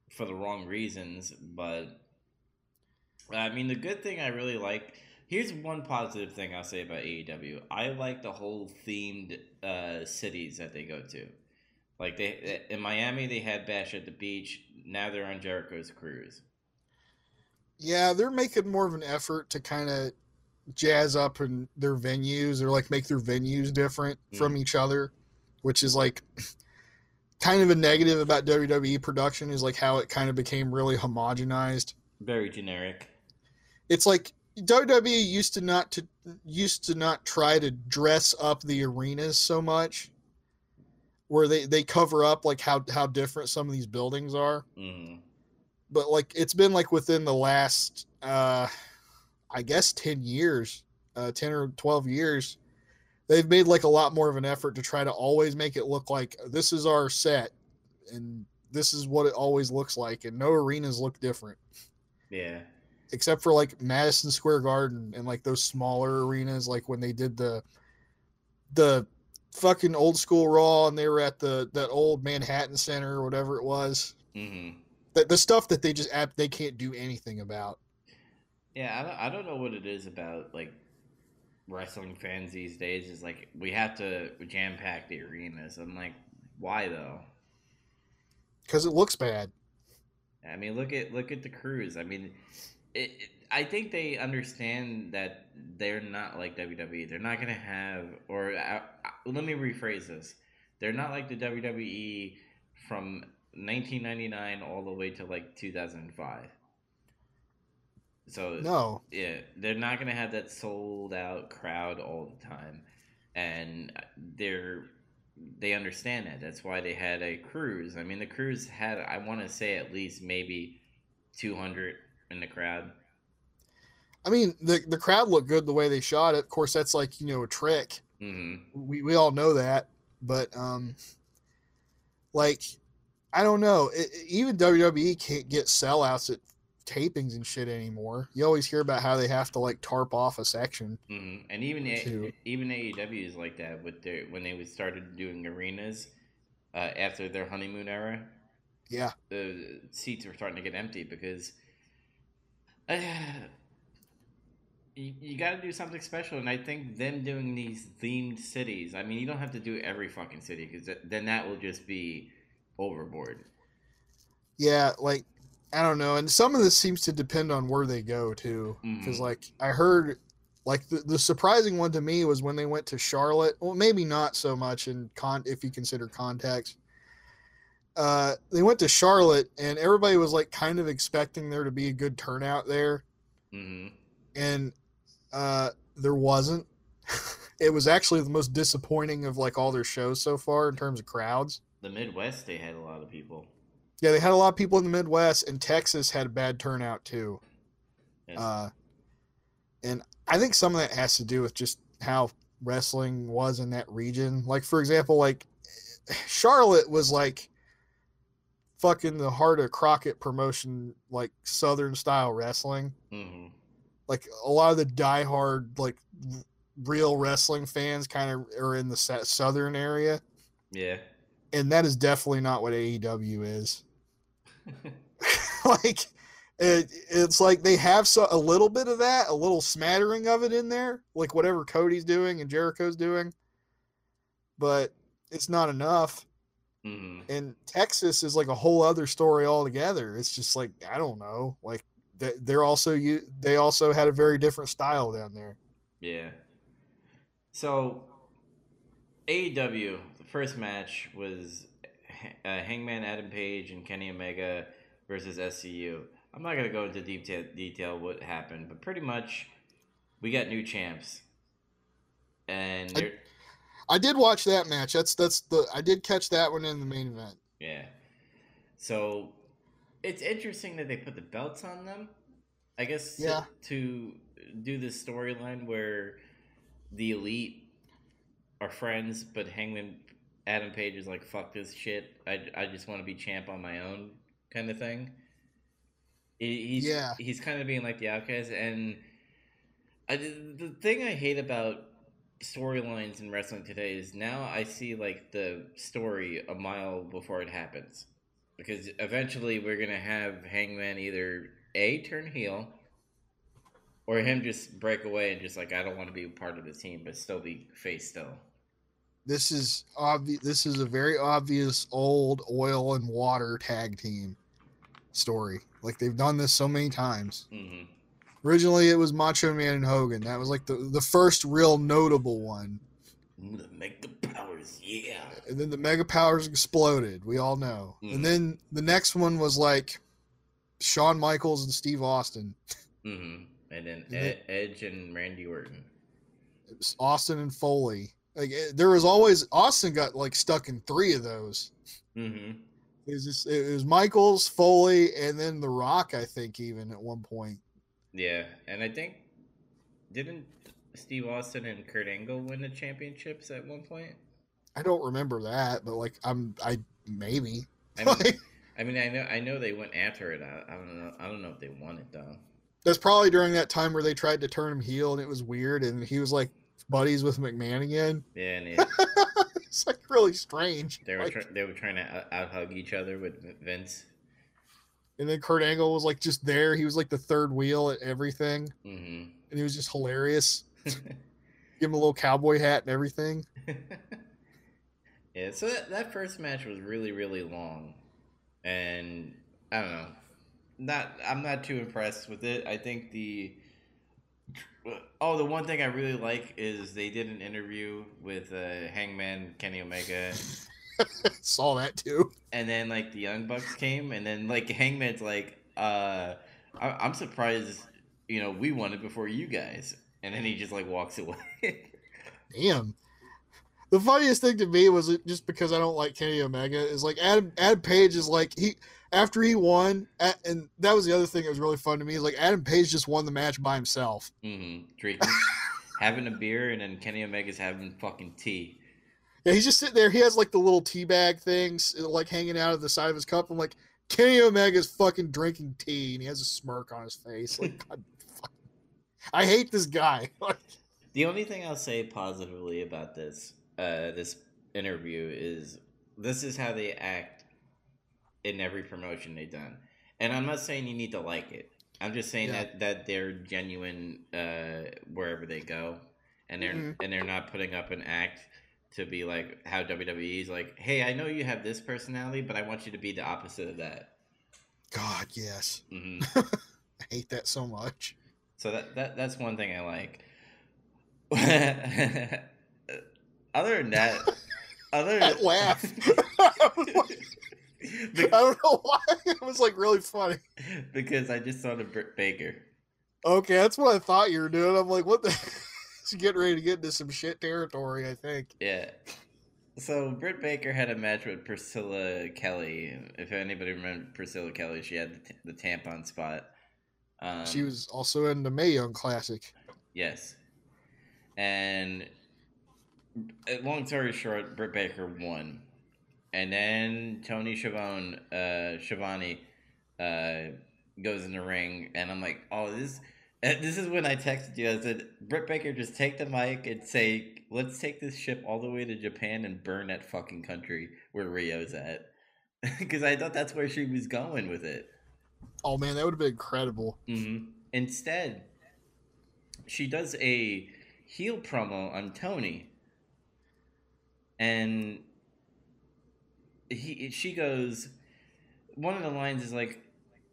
for the wrong reasons. But I mean, the good thing I really like. Here's one positive thing I'll say about AEW. I like the whole themed uh, cities that they go to. Like they in Miami, they had Bash at the Beach. Now they're on Jericho's Cruise. Yeah, they're making more of an effort to kind of jazz up in their venues or like make their venues different from each other, which is like kind of a negative about WWE production is like how it kind of became really homogenized. Very generic. It's like WWE used to not to used to not try to dress up the arenas so much where they they cover up like how how different some of these buildings are hmm but like it's been like within the last uh i guess 10 years uh 10 or 12 years they've made like a lot more of an effort to try to always make it look like this is our set and this is what it always looks like and no arenas look different Yeah. except for like madison square garden and like those smaller arenas like when they did the the fucking old school raw and they were at the that old manhattan center or whatever it was hmm the, the stuff that they just they can't do anything about. Yeah, I don't, I don't know what it is about like wrestling fans these days. Is like we have to jam pack the arenas. I'm like, why though? because it looks bad. I mean, look at look at the crews. I mean, it, it, I think they understand that they're not like WWE. They're not gonna have, or uh, uh, let me rephrase this: they're not like the WWE from 1999 all the way to like 2005. So No, yeah, they're not gonna have that sold out crowd all the time, and they're they understand that. That's why they had a cruise. I mean, the cruise had I want to say at least maybe two hundred in the crowd. I mean the the crowd looked good the way they shot it. Of course, that's like you know a trick. hmm We we all know that, but um, like I don't know. It- even WWE can't get sellouts at tapings and shit anymore. You always hear about how they have to like tarp off a section. hmm And even to- even AEW is like that with their when they started doing arenas uh, after their honeymoon era. Yeah, The seats were starting to get empty because uh, you, you got to do something special. And I think them doing these themed cities. I mean, you don't have to do every fucking city because then that will just be overboard. yeah, like I don't know, and some of this seems to depend on where they go too. Because Mhm. like I heard, like the, the surprising one to me was when they went to Charlotte. Well, maybe not so much in con if you consider context. Uh, they went to Charlotte, and everybody was like kind of expecting there to be a good turnout there, hmm and uh, there wasn't. it was actually the most disappointing of like all their shows so far in terms of crowds. The Midwest, they had a lot of people. Yeah, they had a lot of people in the Midwest, and Texas had a bad turnout too. Yes. Uh, and I think some of that has to do with just how wrestling was in that region. Like, for example, like Charlotte was like fucking the heart of Crockett promotion, like Southern style wrestling. hmm Like a lot of the diehard, like real wrestling fans kind of are in the Southern area. Yeah. And that is definitely not what AEW is. like it, it's like they have so a little bit of that, a little smattering of it in there, like whatever Cody's doing and Jericho's doing, but it's not enough. hmm And Texas is like a whole other story altogether. It's just like I don't know, like they- they're also you. They also had a very different style down there. Yeah. So, AEW, the first match was uh, Hangman Adam Page and Kenny Omega versus SCU. I'm not gonna go into detail detail what happened, but pretty much we got new champs, and I- I did watch that match. That's that's the I did catch that one in the main event. yeah. So it's interesting that they put the belts on them. I guess to- Yeah. to do this storyline where the elite are friends, but Hangman Adam Page is like, "Fuck this shit. I, I just want to be champ on my own," kind of thing. He's Yeah. he's kind of being like the outcast, and I, the thing I hate about storylines in wrestling today is now I see like the story a mile before it happens, because eventually we're gonna have Hangman either a turn heel or him just break away and just like I don't want to be part of the team, but still be face still. This is obvious. This is a very obvious old oil and water tag team story. Like they've done this so many times. hmm Originally, it was Macho Man and Hogan. That was like the the first real notable one. The Mega Powers, yeah. And then the Mega Powers exploded. We all know. Mhm. And then the next one was like Shawn Michaels and Steve Austin. hmm And then And Ed, Edge and Randy Orton. It was Austin and Foley. Like it, there was always Austin got like stuck in three of those. hmm It was just, it was Michaels, Foley, and then The Rock. I think even at one point. Yeah, and I think didn't Steve Austin and Kurt Angle win the championships at one point? I don't remember that, but like I'm I maybe. I mean, I mean, I know, I know they went after it. I, I don't know, I don't know if they won it though. That's probably during that time where they tried to turn him heel and it was weird and he was like buddies with McMahon again. Yeah, and it's like really strange. they were Like, they were trying to out hug each other with Vince. and then Kurt Angle was like just there. He was like the third wheel at everything. hmm And he was just hilarious. Give him a little cowboy hat and everything. yeah, so that, that first match was really really long, and I don't know, not I'm not too impressed with it. I think the oh the one thing I really like is they did an interview with uh, Hangman Kenny Omega, Saw that too. and then like the Young Bucks came, and then like Hangman's like, uh, I- I'm surprised, you know, we won it before you guys, and then he just like walks away. Damn. The funniest thing to me was it just because I don't like Kenny Omega is like Adam Adam Page is like he after he won and that was the other thing that was really fun to me is like Adam Page just won the match by himself. hmm Drinking, having a beer, and then Kenny Omega's having fucking tea. Yeah, he's just sitting there. He has like the little tea bag things like hanging out of the side of his cup. I'm like, Kenny Omega's fucking drinking tea and he has a smirk on his face. Like, God, fuck. I hate this guy. The only thing I'll say positively about this uh, this interview is this is how they act in every promotion they've done. And I'm not saying you need to like it. I'm just saying Yeah. that that they're genuine uh, wherever they go, and they're Mhm. and they're not putting up an act to be like how WWE's like, hey, I know you have this personality, but I want you to be the opposite of that. God, yes. hmm I hate that so much. So that, that that's one thing I like. other than that, other That laugh. I don't know why. It was like really funny. because I just thought of Britt Baker. Okay, that's what I thought you were doing. I'm like, what the? She's getting ready to get into some shit territory, I think. Yeah. So Britt Baker had a match with Priscilla Kelly. If anybody remembers Priscilla Kelly, she had the, t- the tampon spot. Um, she was also in the Mae Young Classic. Yes. And uh, long story short, Britt Baker won. And then Tony Schiavone, uh, Schiavone uh, goes in the ring, and I'm like, oh, this. This is when I texted you. I said, Britt Baker, just take the mic and say, let's take this ship all the way to Japan and burn that fucking country where Riho's at. Because I thought that's where she was going with it. Oh man, that would have been incredible. hmm Instead, she does a heel promo on Tony, and he she goes. One of the lines is like,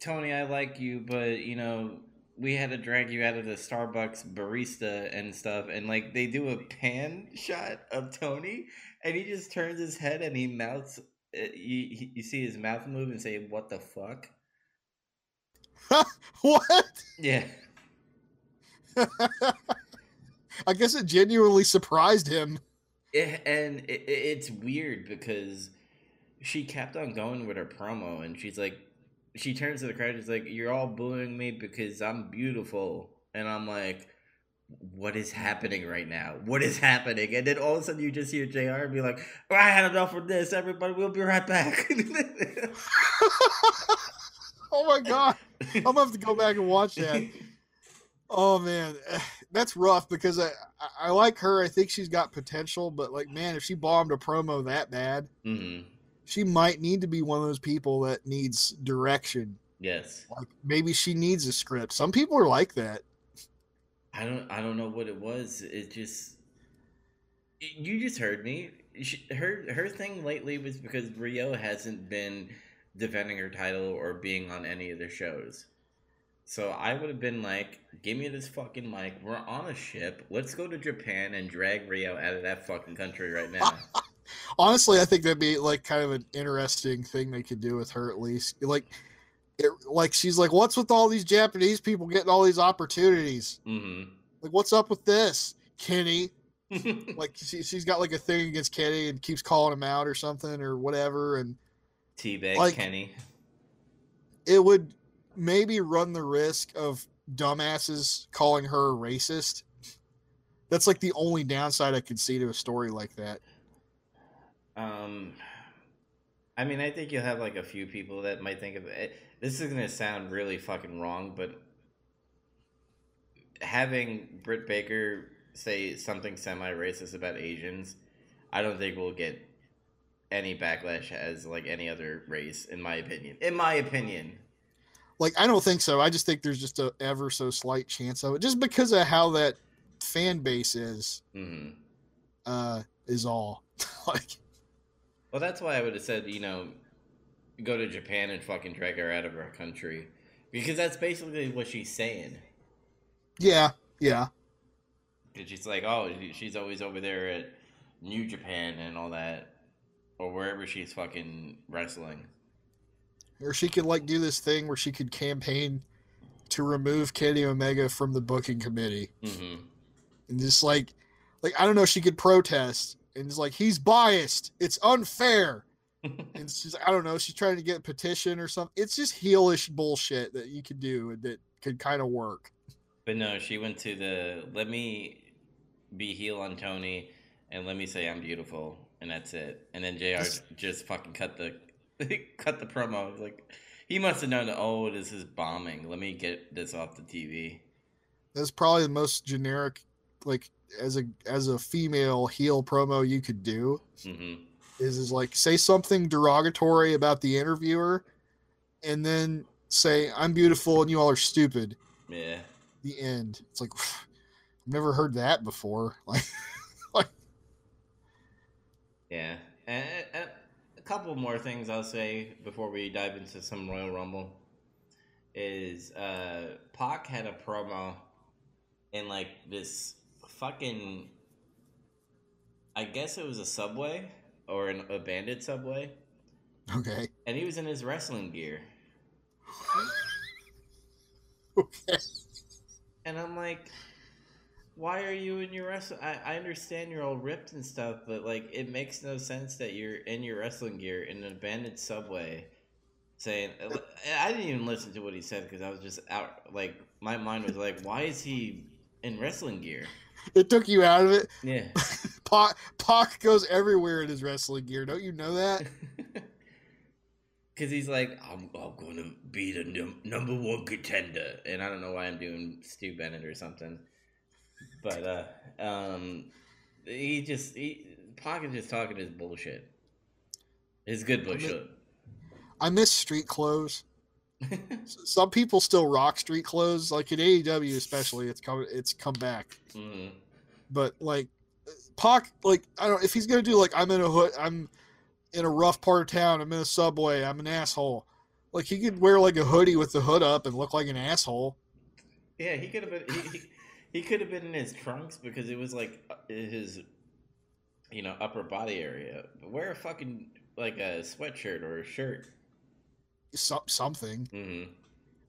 "Tony, I like you, but you know." We had to drag you out of the Starbucks barista and stuff, and like they do a pan shot of Tony, and he just turns his head and he mouths. uh, You, you see his mouth move and say, "What the fuck?" what? Yeah. I guess it genuinely surprised him. It, and it- it's weird because she kept on going with her promo, and she's like, she turns to the crowd, she's like, "You're all booing me because I'm beautiful," and I'm like, "What is happening right now? What is happening?" And then all of a sudden, you just hear Jr. And be like, "Oh, "I had enough of this. Everybody, we'll be right back." oh my god. I'm gonna have to go back and watch that. Oh man, that's rough because I, I like her. I think she's got potential, but like man, if she bombed a promo that bad, hmm she might need to be one of those people that needs direction. Yes, Like maybe she needs a script. Some people are like that. I don't. I don't know what it was. It just. You just heard me. She, her her thing lately was because Riho hasn't been defending her title or being on any of the shows. So I would have been like, "Give me this fucking mic. We're on a ship. Let's go to Japan and drag Riho out of that fucking country right now." Honestly, I think that'd be like kind of an interesting thing they could do with her at least. Like, it, like she's like, what's with all these Japanese people getting all these opportunities? mm-hmm. Like, what's up with this, Kenny? Like, she, she's got like a thing against Kenny and keeps calling him out or something or whatever, and Teabag Like- Kenny. it would maybe run the risk of dumbasses calling her a racist. That's like the only downside I could see to a story like that. Um, I mean, I think you'll have like a few people that might think of it. This is gonna sound really fucking wrong, but having Britt Baker say something semi-racist about Asians, I don't think we'll get any backlash as like any other race, in my opinion. In my opinion. Like, I don't think so. I just think there's just a ever so slight chance of it, just because of how that fan base is. hmm Uh, is all. like, Well, that's why I would have said, you know, go to Japan and fucking drag her out of her country, because that's basically what she's saying. yeah, yeah. Because she's like, oh, she's always over there at New Japan and all that, or wherever she's fucking wrestling. Or she could like do this thing where she could campaign to remove Kenny Omega from the booking committee. hmm and just like like I don't know, she could protest and it's like he's biased, it's unfair, and she's like, I don't know, she's trying to get a petition or something. It's just heelish bullshit that you could do and that could kind of work. but no, she went to the let me be heel on Tony and let me say I'm beautiful, and that's it. And then Jr. This- just fucking cut the cut the promo. It's Like he must have known. Oh, this is bombing. Let me get this off the TV. That's probably the most generic, like as a as a female heel promo you could do. hmm Is is like say something derogatory about the interviewer, and then say I'm beautiful and you all are stupid. Yeah. The end. It's like I've never heard that before. Like like Yeah, and, and a couple more things I'll say before we dive into some Royal Rumble is uh, Pac had a promo in like this fucking, I guess it was a subway or an abandoned subway, okay. and he was in his wrestling gear, Okay. and I'm like. Why are you in your wrestling? I, I understand you're all ripped and stuff, but like it makes no sense that you're in your wrestling gear in an abandoned subway, saying I didn't even listen to what he said because I was just out. Like my mind was like, why is he in wrestling gear? It took you out of it. Yeah, Pac, Pac goes everywhere in his wrestling gear. Don't you know that? because he's like, I'm, I'm going to be the num- number one contender, and I don't know why I'm doing Stu Bennett or something, but uh, um, he just he Pac is just talking his bullshit. His good bullshit. I miss street clothes. Some people still rock street clothes, like in AEW especially. It's come it's come back. Mhm. But like Pac, like I don't if he's gonna do like I'm in a hood, I'm in a rough part of town. I'm in a subway. I'm an asshole. Like he could wear like a hoodie with the hood up and look like an asshole. Yeah, he could have been. He, he, he could have been in his trunks because it was like uh, his, you know, upper body area. But wear a fucking like a sweatshirt or a shirt. So, something. hmm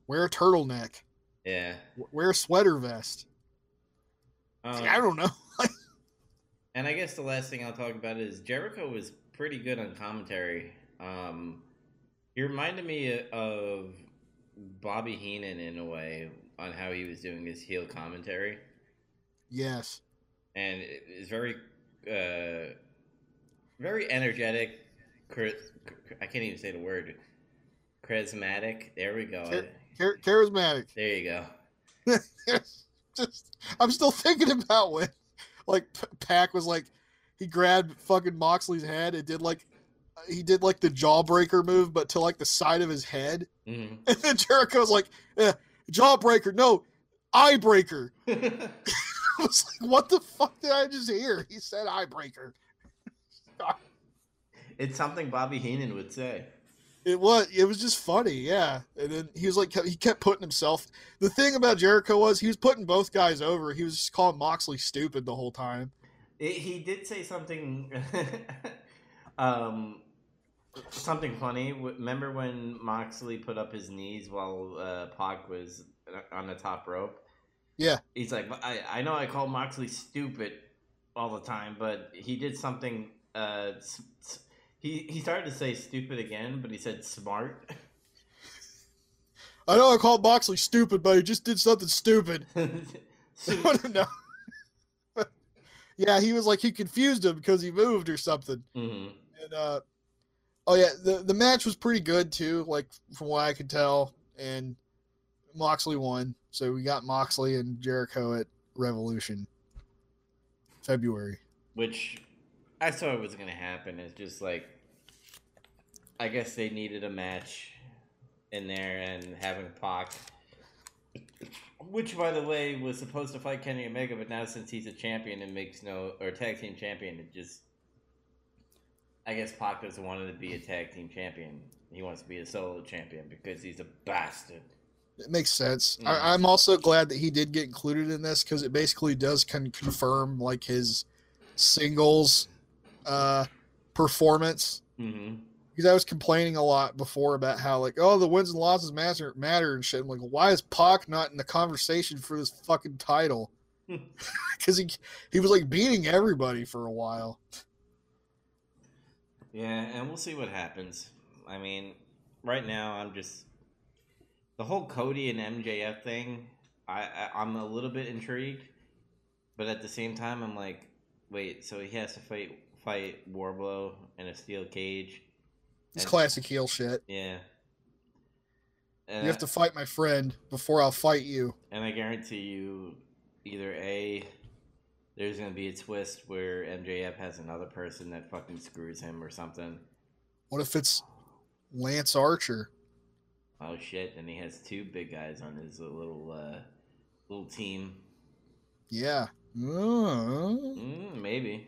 Wear a turtleneck. Yeah. W- Wear a sweater vest. Um, I don't know. And I guess the last thing I'll talk about is Jericho was pretty good on commentary. Um, he reminded me of Bobby Heenan in a way on how he was doing his heel commentary, yes. and it is very, uh, very energetic. I can't even say the word. Charismatic. There we go. Char- Char- charismatic. There you go. just I'm still thinking about when like P- Pac was like he grabbed fucking Moxley's head and did like he did like the jawbreaker move but to like the side of his head hmm and then Jericho's like yeah, jawbreaker no eye breaker Mm-hmm. I was like what the fuck did I just hear he said eye breaker it's something Bobby Heenan would say. It was it was just funny yeah and then he was like he kept putting himself the thing about Jericho was he was putting both guys over he was just calling Moxley stupid the whole time It, he did say something, um, something funny. Remember when Moxley put up his knees while uh, Pac was on the top rope? Yeah. He's like, I, I know I call Moxley stupid all the time, but he did something. Uh, he he started to say stupid again, but he said smart. I know I called Moxley stupid, but he just did something stupid. Don't yeah, he was like he confused him because he moved or something. Mhm. And uh oh yeah, the the match was pretty good too, like from what I could tell. And Moxley won, so we got Moxley and Jericho at Revolution, February. which I saw it was going to happen. It's just like, I guess they needed a match in there and having Pac, which by the way was supposed to fight Kenny Omega, but now since he's a champion, it makes no or tag team champion, it just. I guess Pac doesn't want to be a tag team champion. He wants to be a solo champion because he's a bastard. It makes sense. Mm. I, I'm also glad that he did get included in this because it basically does con- confirm like his singles uh, performance. hmm Because I was complaining a lot before about how like oh the wins and losses matter matter and shit. I'm like why is Pac not in the conversation for this fucking title? Because he he was like beating everybody for a while. Yeah, and we'll see what happens. I mean, right now I'm just the whole Cody and MJF thing. I, I I'm a little bit intrigued, but at the same time I'm like, wait, so he has to fight fight Wardlow in a steel cage, It's And- classic heel shit. Yeah. And You have I- to fight my friend before I'll fight you. And I guarantee you, either A, there's going to be a twist where MJF has another person that fucking screws him or something. What if it's Lance Archer? Oh shit! And he has two big guys on his little uh, little team. Yeah. Mm, maybe.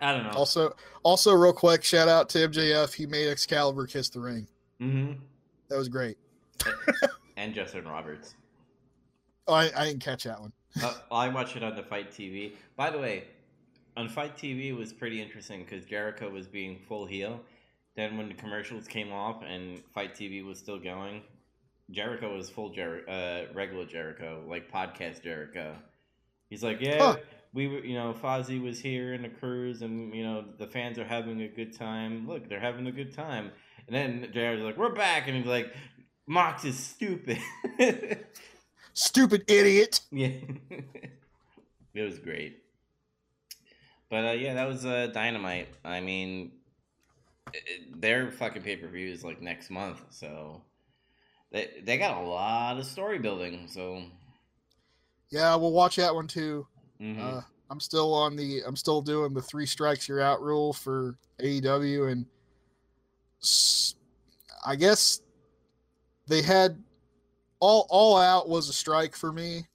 I don't know. Also, also, real quick, shout out to MJF. He made Excalibur kiss the ring. hmm That was great. And Justin Roberts. Oh, I, I didn't catch that one. uh, I watched it on the FITE TV. By the way, on FITE TV it was pretty interesting because Jericho was being full heel. Then when the commercials came off and FITE TV was still going, Jericho was full Jer- uh, regular Jericho, like podcast Jericho. He's like, yeah, Huh. We were, you know, Fozzy was here in the cruise, and you know the fans are having a good time. Look, they're having a good time. And then Jericho's like, we're back, and he's like, Mox is stupid. Stupid idiot. Yeah, it was great. But uh, yeah, that was uh, dynamite. I mean, it, their fucking pay per view is like next month, so they they got a lot of story building. So Yeah, we'll watch that one too. Mhm. Uh, I'm still on the. I'm still doing the three strikes you're out rule for AEW, and I guess they had all all out was a strike for me,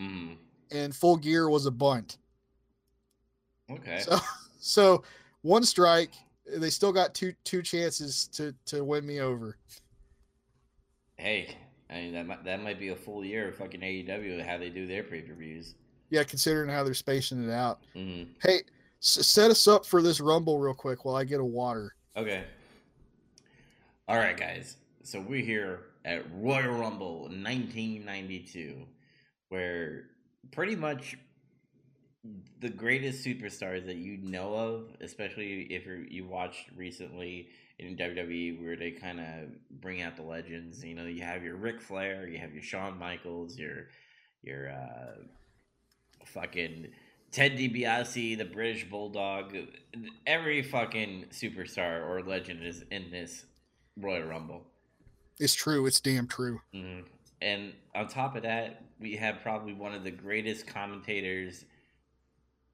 Mhm. and full gear was a bunt. okay, So, so one strike, they still got two two chances to to win me over. hey, I mean that might, that might be a full year of fucking AEW how they do their pay per views. Yeah, considering how they're spacing it out. hmm Hey, s- set us up for this rumble real quick while I get a water. Okay. All right, guys. So we're here at Royal Rumble 1992, where pretty much the greatest superstars that you know of, especially if you're, you watched recently in WWE, where they kind of bring out the legends. You know, you have your Ric Flair, you have your Shawn Michaels, your your uh, fucking Ted DiBiase, the British Bulldog, every fucking superstar or legend is in this Royal Rumble. It's true. It's damn true. hmm And on top of that, we have probably one of the greatest commentators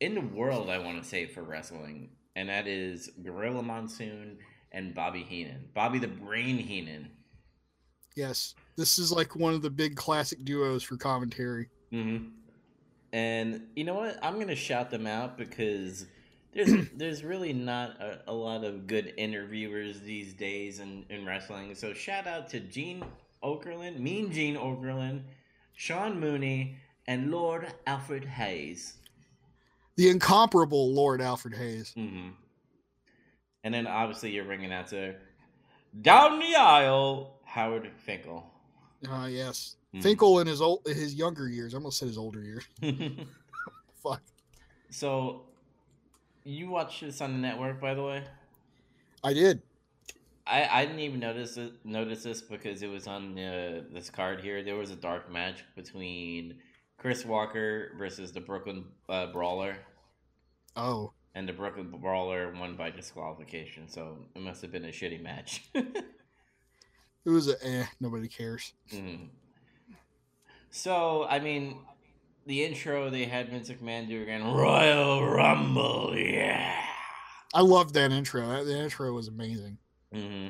in the world, I want to say, for wrestling, and that is Gorilla Monsoon and Bobby Heenan. Bobby the Brain Heenan. Yes, this is like one of the big classic duos for commentary. hmm And you know what? I'm gonna shout them out because there's there's really not a, a lot of good interviewers these days in, in wrestling. So shout out to Gene Okerlund, Mean Gene Okerlund, Sean Mooney, and Lord Alfred Hayes. The incomparable Lord Alfred Hayes. hmm And then obviously you're ringing out to down the aisle, Howard Finkel. Ah, yes. Mhm. Finkel in his old his younger years. I almost said his older years. Fuck. so you watched this on the network, by the way? I did. I, I didn't even notice it, notice this because it was on uh, this card here. There was a dark match between Chris Walker versus the Brooklyn uh, Brawler, Oh, and the Brooklyn Brawler won by disqualification. So it must have been a shitty match. it was a eh. Nobody cares. Mhm. So I mean, the intro they had Vince McMahon do again. Royal Rumble, yeah. I loved that intro. That, the intro was amazing. hmm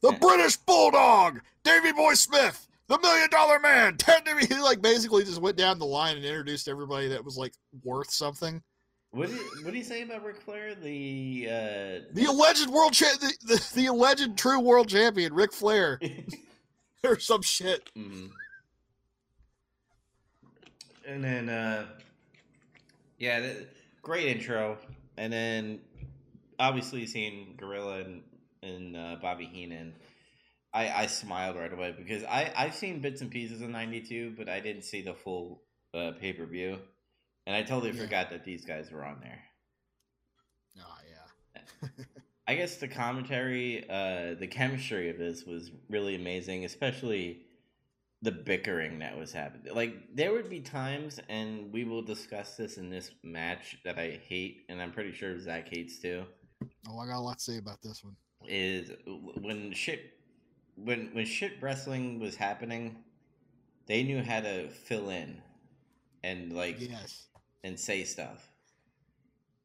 The Yeah. British Bulldog, Davy Boy Smith, the Million Dollar Man, Ted. He like basically just went down the line and introduced everybody that was like worth something. What did what do you say about Ric Flair? The uh, The alleged world cha- the, the, the alleged true world champion, Ric Flair, or some shit. hmm And then, uh, yeah, th- great intro. And then, obviously, seeing Gorilla and, and uh, Bobby Heenan, I, I smiled right away because I, I've seen bits and pieces of 92, but I didn't see the full uh, pay per view. And I totally Yeah. forgot that these guys were on there. Oh yeah. I guess the commentary, uh, the chemistry of this was really amazing, especially the bickering that was happening. Like there would be times, and we will discuss this in this match that I hate, and I'm pretty sure Zach hates too. Oh, I got a lot to say about this one. is when shit when when shit wrestling was happening, they knew how to fill in and like Yes. and say stuff.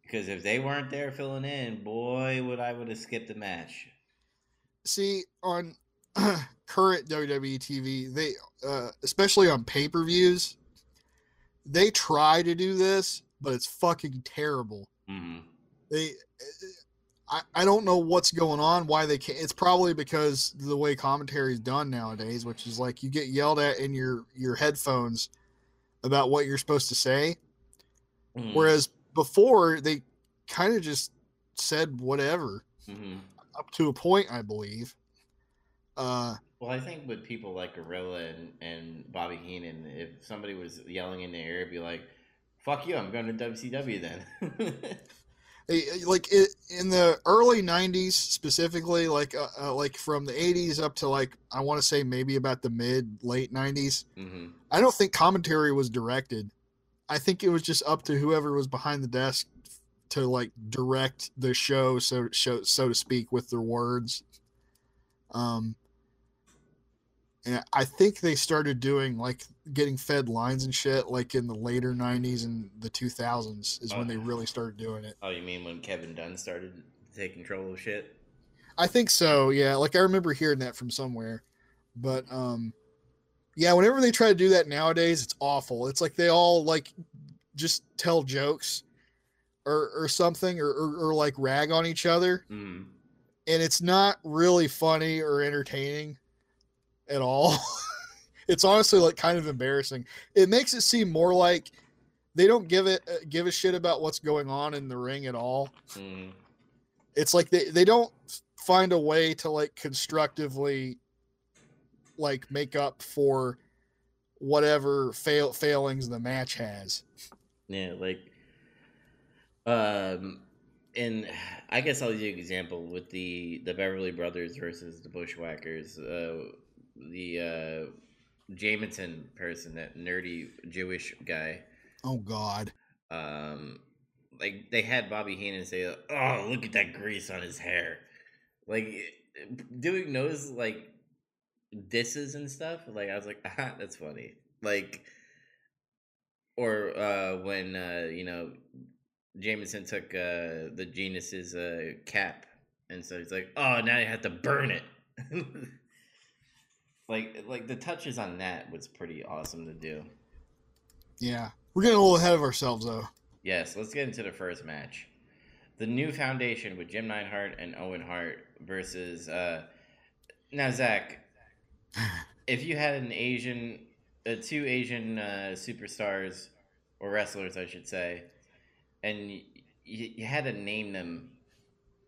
Because if they weren't there filling in, boy, would I would have skipped the match. See, on current WWE TV, they uh, especially on pay per views, they try to do this, but it's fucking terrible. hmm They, I, I don't know what's going on, why they can't. It's probably because the way commentary is done nowadays, which is like you get yelled at in your your headphones about what you're supposed to say, Mm-hmm. whereas before they kind of just said whatever hmm up to a point, I believe. Uh, Well, I think with people like Gorilla and, and Bobby Heenan, if somebody was yelling in the air, it'd be like, "Fuck you! I'm going to WCW then." Eh, like it, in the early 90s specifically like uh, uh, like from the 80s up to like i want to say maybe about the mid late 90s hmm i don't think commentary was directed i think it was just up to whoever was behind the desk to like direct the show so show so to speak with their words um and i think they started doing like getting fed lines and shit like in the later 90s and the 2000s is when they really started doing it Oh, you mean when Kevin Dunn started to take control of shit? I think so. Yeah, like I remember hearing that from somewhere. But um yeah, whenever they try to do that nowadays, it's awful. It's like they all like just tell jokes or or something or or, or like rag on each other Mm. and it's not really funny or entertaining at all. it's honestly like kind of embarrassing. It makes it seem more like they don't give it uh, give a shit about what's going on in the ring at all Mm. it's like they, they don't find a way to like constructively like make up for whatever fail failings the match has Yeah, like, um, and I guess I'll use an example with the the Beverly Brothers versus the Bushwhackers. Uh, the uh, Jameson person, that nerdy Jewish guy. oh god um like they had Bobby Heenan say, "Oh, look at that grease on his hair," like doing those like disses and stuff. Like I was like, ah, that's funny. Like, or uh when uh you know Jameson took uh the Genius's uh cap, and so he's like, "Oh, now you have to burn it." like, like the touches on that was pretty awesome to do. yeah we're getting a little ahead of ourselves though Yes, let's get into the first match. The new foundation with Jim Neidhart and Owen Hart versus uh now Zach, if you had an Asian uh, two Asian uh, superstars or wrestlers I should say, and you, you had to name them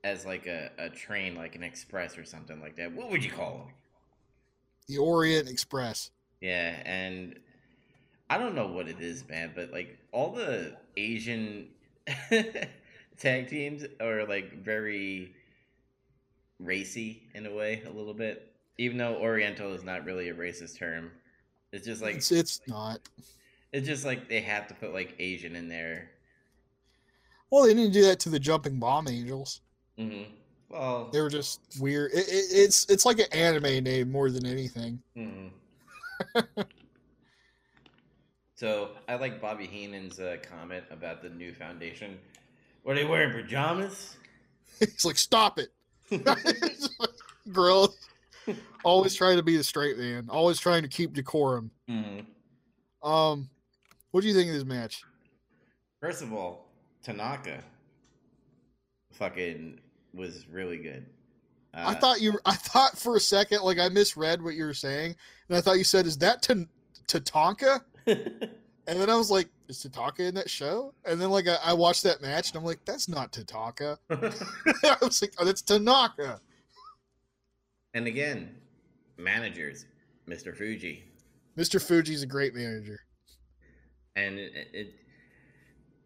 as like a, a train, like an express or something like that, what would you call them? The orient express Yeah, and I don't know what it is, man, but like all the Asian tag teams are like very racy in a way, a little bit. Even though Oriental is not really a racist term, it's just like it's, it's not it's just like they have to put like Asian in there. well they didn't do that to the jumping bomb angels hmm Well, they were just weird it, it, it's it's like an anime name more than anything mhm. so I like Bobby Heenan's uh, comment about the new foundation. Were they wearing pajamas? he's like stop it Grill. always trying to be the straight man always trying to keep decorum Mm-hmm. um what do you think of this match First of all, Tanaka fucking was really good. Uh, I thought you. I thought for a second, like I misread what you were saying, and I thought you said, "Is that T- Tatanka?" And then I was like, "Is Tatanka in that show?" And then like I, I watched that match, and I'm like, "That's not Tatanka." I was like, "Oh, that's Tanaka." and again, managers, Mr. Fuji, Mr. Fuji's a great manager. and it, it.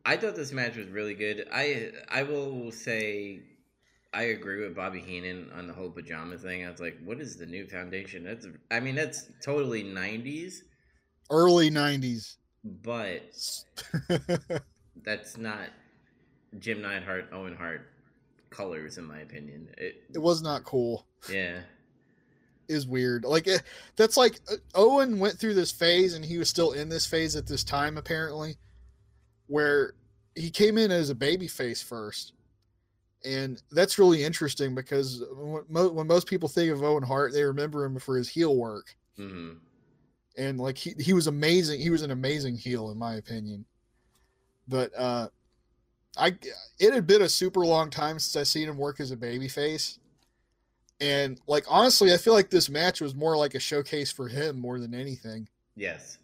I thought this match was really good. I I will say, I agree with Bobby Heenan on the whole pajama thing. I was like, what is the new foundation? That's I mean that's totally '90s, Early '90s. but that's not Jim Neidhart, Owen Hart colors, in my opinion. It, It was not cool. yeah, Is weird. Like eh, that's like uh, Owen went through this phase, and he was still in this phase at this time apparently, where he came in as a baby face first, and that's really interesting because when, when most people think of Owen Hart, they remember him for his heel work. hmm and like he, he was amazing he was an amazing heel in my opinion but uh i it had been a super long time since i seen him work as a baby face and like honestly i feel like this match was more like a showcase for him more than anything yes.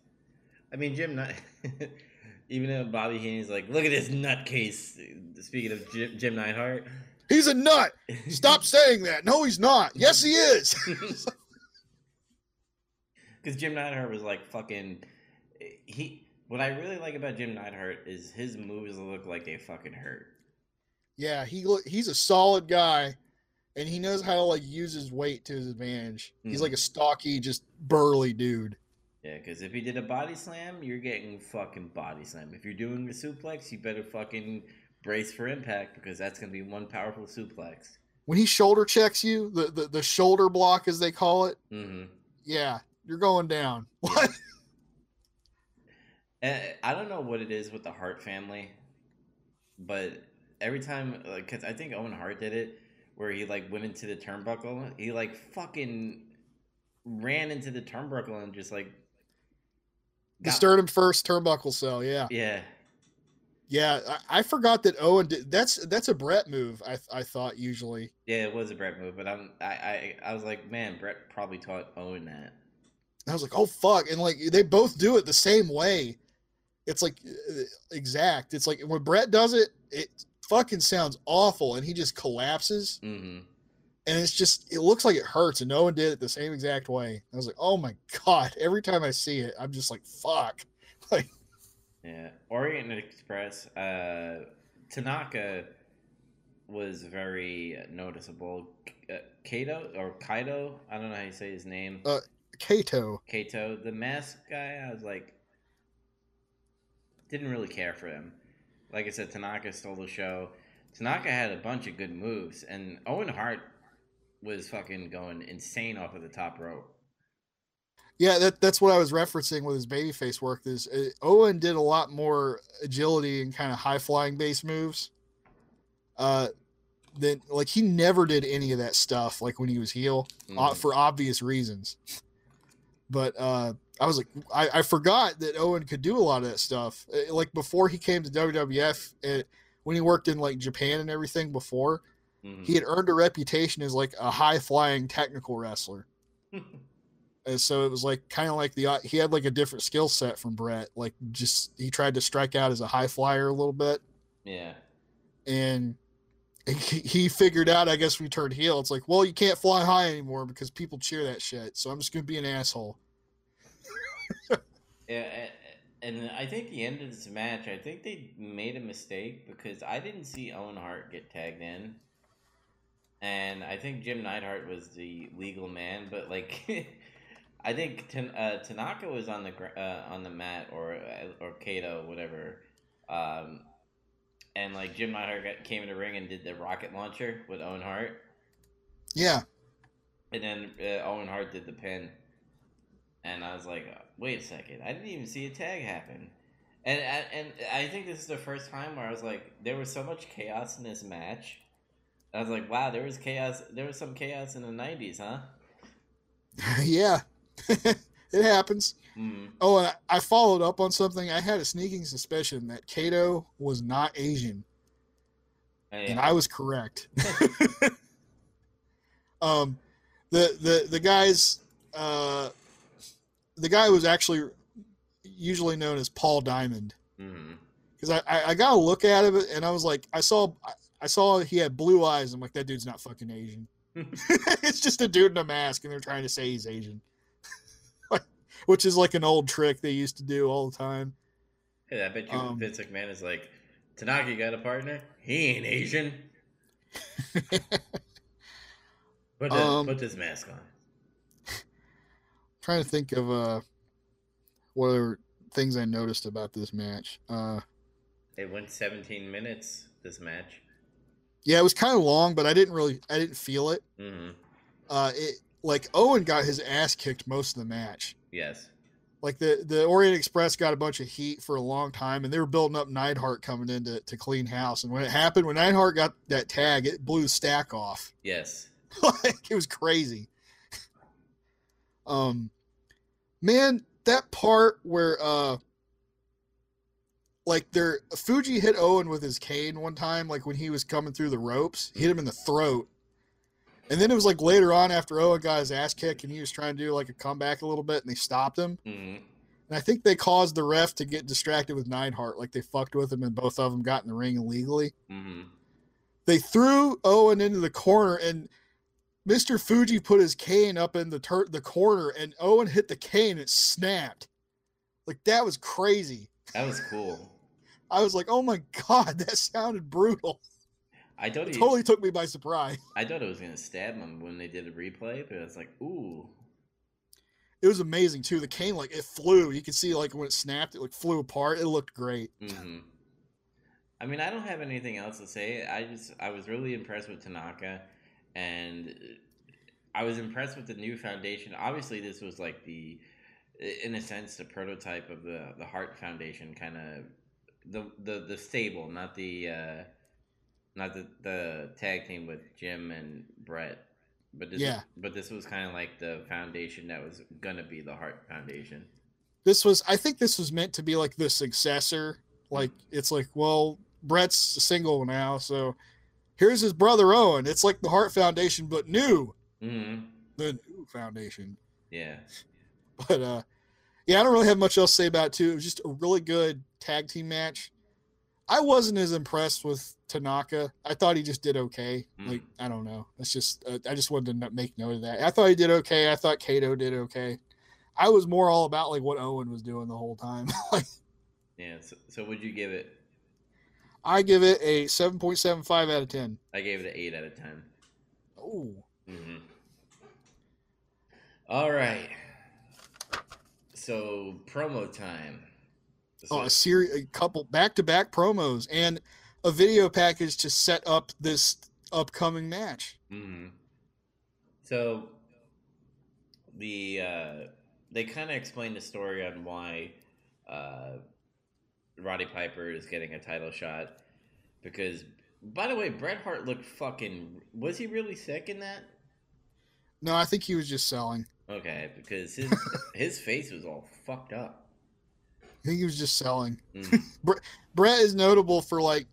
I mean, Jim, Ni- even though Bobby Heenan's like, look at this nutcase. Speaking of Jim, Jim Neidhart, he's a nut stop saying that no he's not yes he is Because Jim Neidhart was like fucking. He. What I really like about Jim Neidhart is his moves look like they fucking hurt. yeah he look he's a solid guy and he knows how to like use his weight to his advantage he's Mhm. like a stocky just burly dude Yeah, because if he did a body slam, you're getting fucking body slam. If you're doing the suplex, you better fucking brace for impact because that's gonna be one powerful suplex. when he shoulder checks you the, the, the shoulder block as they call it hmm yeah, you're going down. What? And I don't know what it is with the Hart family, but every time, like, cause I think Owen Hart did it, where he like went into the turnbuckle, he like fucking ran into the turnbuckle and just like The got- sternum first turnbuckle sell. Yeah, Yeah, yeah. I, I forgot that Owen did. That's that's a Bret move. I I thought usually. yeah, it was a Bret move, but I'm I I, I was like, man, Bret probably taught Owen that. I was like, oh fuck, and like they both do it the same way. It's like uh, exact. It's like when Bret does it, it fucking sounds awful, and he just collapses, hmm and it's just it looks like it hurts, and Owen did it the same exact way. I was like, oh my god. Every time I see it, I'm just like, fuck. Like Yeah, Orient Express. Uh, Tanaka was very noticeable. Uh, Kato or Kaido, I don't know how you say his name. Uh, Kato. Kato, the mask guy. I was like, didn't really care for him. Like I said, Tanaka stole the show. Tanaka had a bunch of good moves, and Owen Hart was fucking going insane off of the top rope. Yeah, that, that's what I was referencing with his babyface work. Is uh, Owen did a lot more agility and kind of high flying base moves. Uh, than like he never did any of that stuff like when he was heel uh, Mhm. for obvious reasons. But uh, I was like, I, I forgot that Owen could do a lot of that stuff. Uh, Like before he came to WWF, uh, when he worked in like Japan and everything before, Mhm. he had earned a reputation as like a high flying technical wrestler. And so it was like kind of like the he had like a different skill set from Bret. Like just he tried to strike out as a high flyer a little bit, yeah. and he, he figured out. I guess he turned heel, it's like, well, you can't fly high anymore because people cheer that shit. So I'm just gonna be an asshole. Yeah, and I think the end of this match, I think they made a mistake because I didn't see Owen Hart get tagged in, and I think Jim Neidhart was the legal man. But like, I think Tan- uh, Tanaka was on the gr- uh, on the mat or uh, or Kato, whatever, um, and like Jim Neidhart got, came in the ring and did the rocket launcher with Owen Hart, Yeah, and then uh, Owen Hart did the pin. And I was like, wait a second, I didn't even see a tag happen. And and I think this is the first time where I was like, there was so much chaos in this match. I was like, wow, there was chaos. There was some chaos in the '90s, huh? yeah, it happens. Mm. Oh, and I, I followed up on something. I had a sneaking suspicion that Kato was not Asian, and I was correct. um, the the the guys, uh, the guy was actually usually known as Paul Diamond hmm because I, I I got a look at it and I was like I saw I, saw he had blue eyes. I'm like that dude's not fucking Asian. it's just a dude in a mask and they're trying to say he's Asian, which is like an old trick they used to do all the time. Hey, I bet you Um, Vince McMahon is like, Tanaka, got a partner? He ain't Asian. Put, the, Um, put this mask on. trying to think of uh what other things I noticed about this match. Uh It went 17 minutes. This match. Yeah, it was kind of long, but I didn't really I didn't feel it. Mm-hmm. Uh, it like Owen got his ass kicked most of the match. Yes. Like the the Orient Express got a bunch of heat for a long time, and they were building up Neidhart coming in to, to clean house. And when it happened, when Neidhart got that tag, it blew the stack off. Yes. like it was crazy. Um, man, that part where uh, like there Fuji hit Owen with his cane one time, like when he was coming through the ropes, hit him in the throat. And then it was like later on after Owen got his ass kicked and he was trying to do like a comeback a little bit and they stopped him. Mm-hmm. And I think they caused the ref to get distracted with Neidhart, like they fucked with him and both of them got in the ring illegally. Mm-hmm. They threw Owen into the corner and Mr. Fuji put his cane up in the tur- the corner and Owen hit the cane and it snapped. Like that was crazy. That was cool. I was like, "Oh my god, that sounded brutal." I thought It he, totally took me by surprise. I thought it was gonna stab him when they did a replay, but I was like, ooh. It was amazing too. The cane like it flew. You could see like when it snapped, it like flew apart. It looked great. hmm I mean, I don't have anything else to say. I just I was really impressed with Tanaka, and I was impressed with the new foundation. Obviously, this was like the, in a sense, the prototype of the the Hart Foundation, kind of the the the stable, not the uh, not the the tag team with Jim and Bret. But this, Yeah. but this was kind of like the foundation that was gonna be the Hart Foundation. This was I think this was meant to be like the successor. Like it's like, well, Bret's single now, so here's his brother Owen. It's like the Hart Foundation, but new. hmm The new foundation. Yeah. But uh yeah, I don't really have much else to say about it too. It was just a really good tag team match. I wasn't as impressed with Tanaka. I thought he just did okay. Mm. Like I don't know. It's just uh, I just wanted to make note of that. I thought he did okay. I thought Kato did okay. I was more all about like what Owen was doing the whole time. like Yeah. So, so would you give it? I give it a 7.75 out of 10. I gave it an eight out of ten. Oh. Mm-hmm. All right. So promo time. So, Oh, a series, a couple back-to-back promos and a video package to set up this upcoming match. mhm. So the uh, they kind of explained the story on why uh, Roddy Piper is getting a title shot because. By the way, Bret Hart looked fucking. Was he really sick in that? No, I think he was just selling. Okay, because his his face was all fucked up. I think he was just selling. Mhm. Bret is notable for like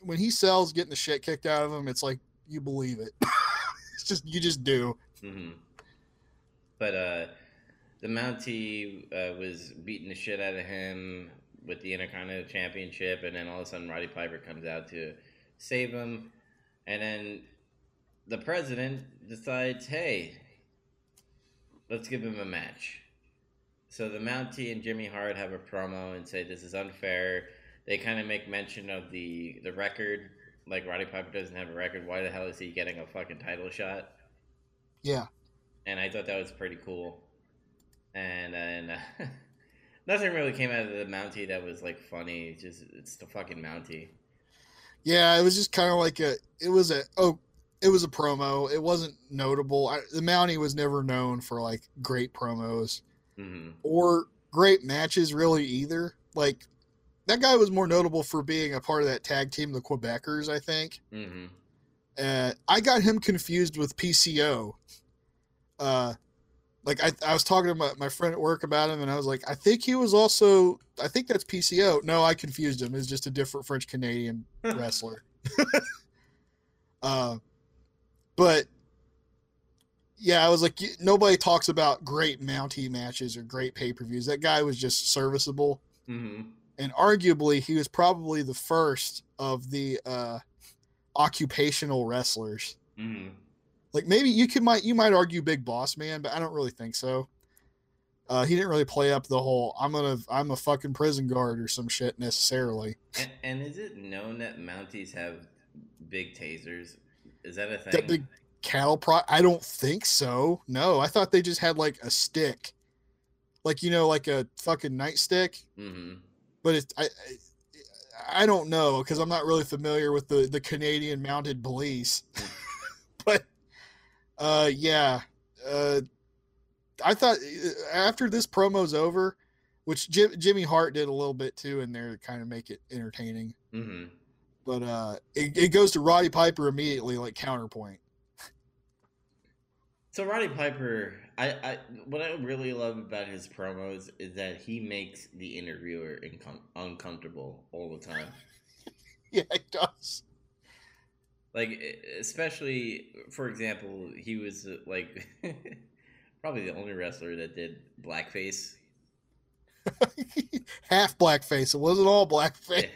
when he sells getting the shit kicked out of him, it's like you believe it. it's just you just do. hmm But uh, the Mountie uh, was beating the shit out of him with the Intercontinental Championship, and then all of a sudden Roddy Piper comes out to save him, and then the president decides, hey, let's give him a match. So the Mountie and Jimmy Hart have a promo and say this is unfair. They kind of make mention of the the record, like Roddy Piper doesn't have a record. Why the hell is he getting a fucking title shot? Yeah. and I thought that was pretty cool. And then uh, nothing really came out of the Mountie that was like funny. It's just it's the fucking Mountie. Yeah, it was just kind of like a it was a oh it was a promo. It wasn't notable. I, the Mountie was never known for like great promos hmm or great matches really either. Like that guy was more notable for being a part of that tag team, the Quebecers, I think. hmm uh, I got him confused with PCO. Uh, like I, I was talking to my, my friend at work about him, and I was like, I think he was also, I think that's PCO. No, I confused him. It's just a different French Canadian wrestler. uh, but yeah, I was like, nobody talks about great Mountie matches or great pay per views. That guy was just serviceable hmm and arguably he was probably the first of the uh, occupational wrestlers. hmm Like maybe you could might you might argue Big Boss Man, but I don't really think so. Uh, he didn't really play up the whole "I'm gonna I'm a fucking prison guard" or some shit necessarily. And, and is it known that Mounties have big tasers? Is that a thing? That big cattle pro. I don't think so. No, I thought they just had like a stick, like you know, like a fucking nightstick. hmm But it I I, I don't know because I'm not really familiar with the the Canadian Mounted Police, but uh, yeah, uh, I thought uh, after this promo's over, which Jim, Jimmy Hart did a little bit too in there to kind of make it entertaining. Mm-hmm. But uh, it, it goes to Roddy Piper immediately, like counterpoint. So Roddy Piper, I, I what I really love about his promos is that he makes the interviewer incom- uncomfortable all the time. yeah, it does. Like especially for example, he was like probably the only wrestler that did blackface. Half blackface. It wasn't all blackface.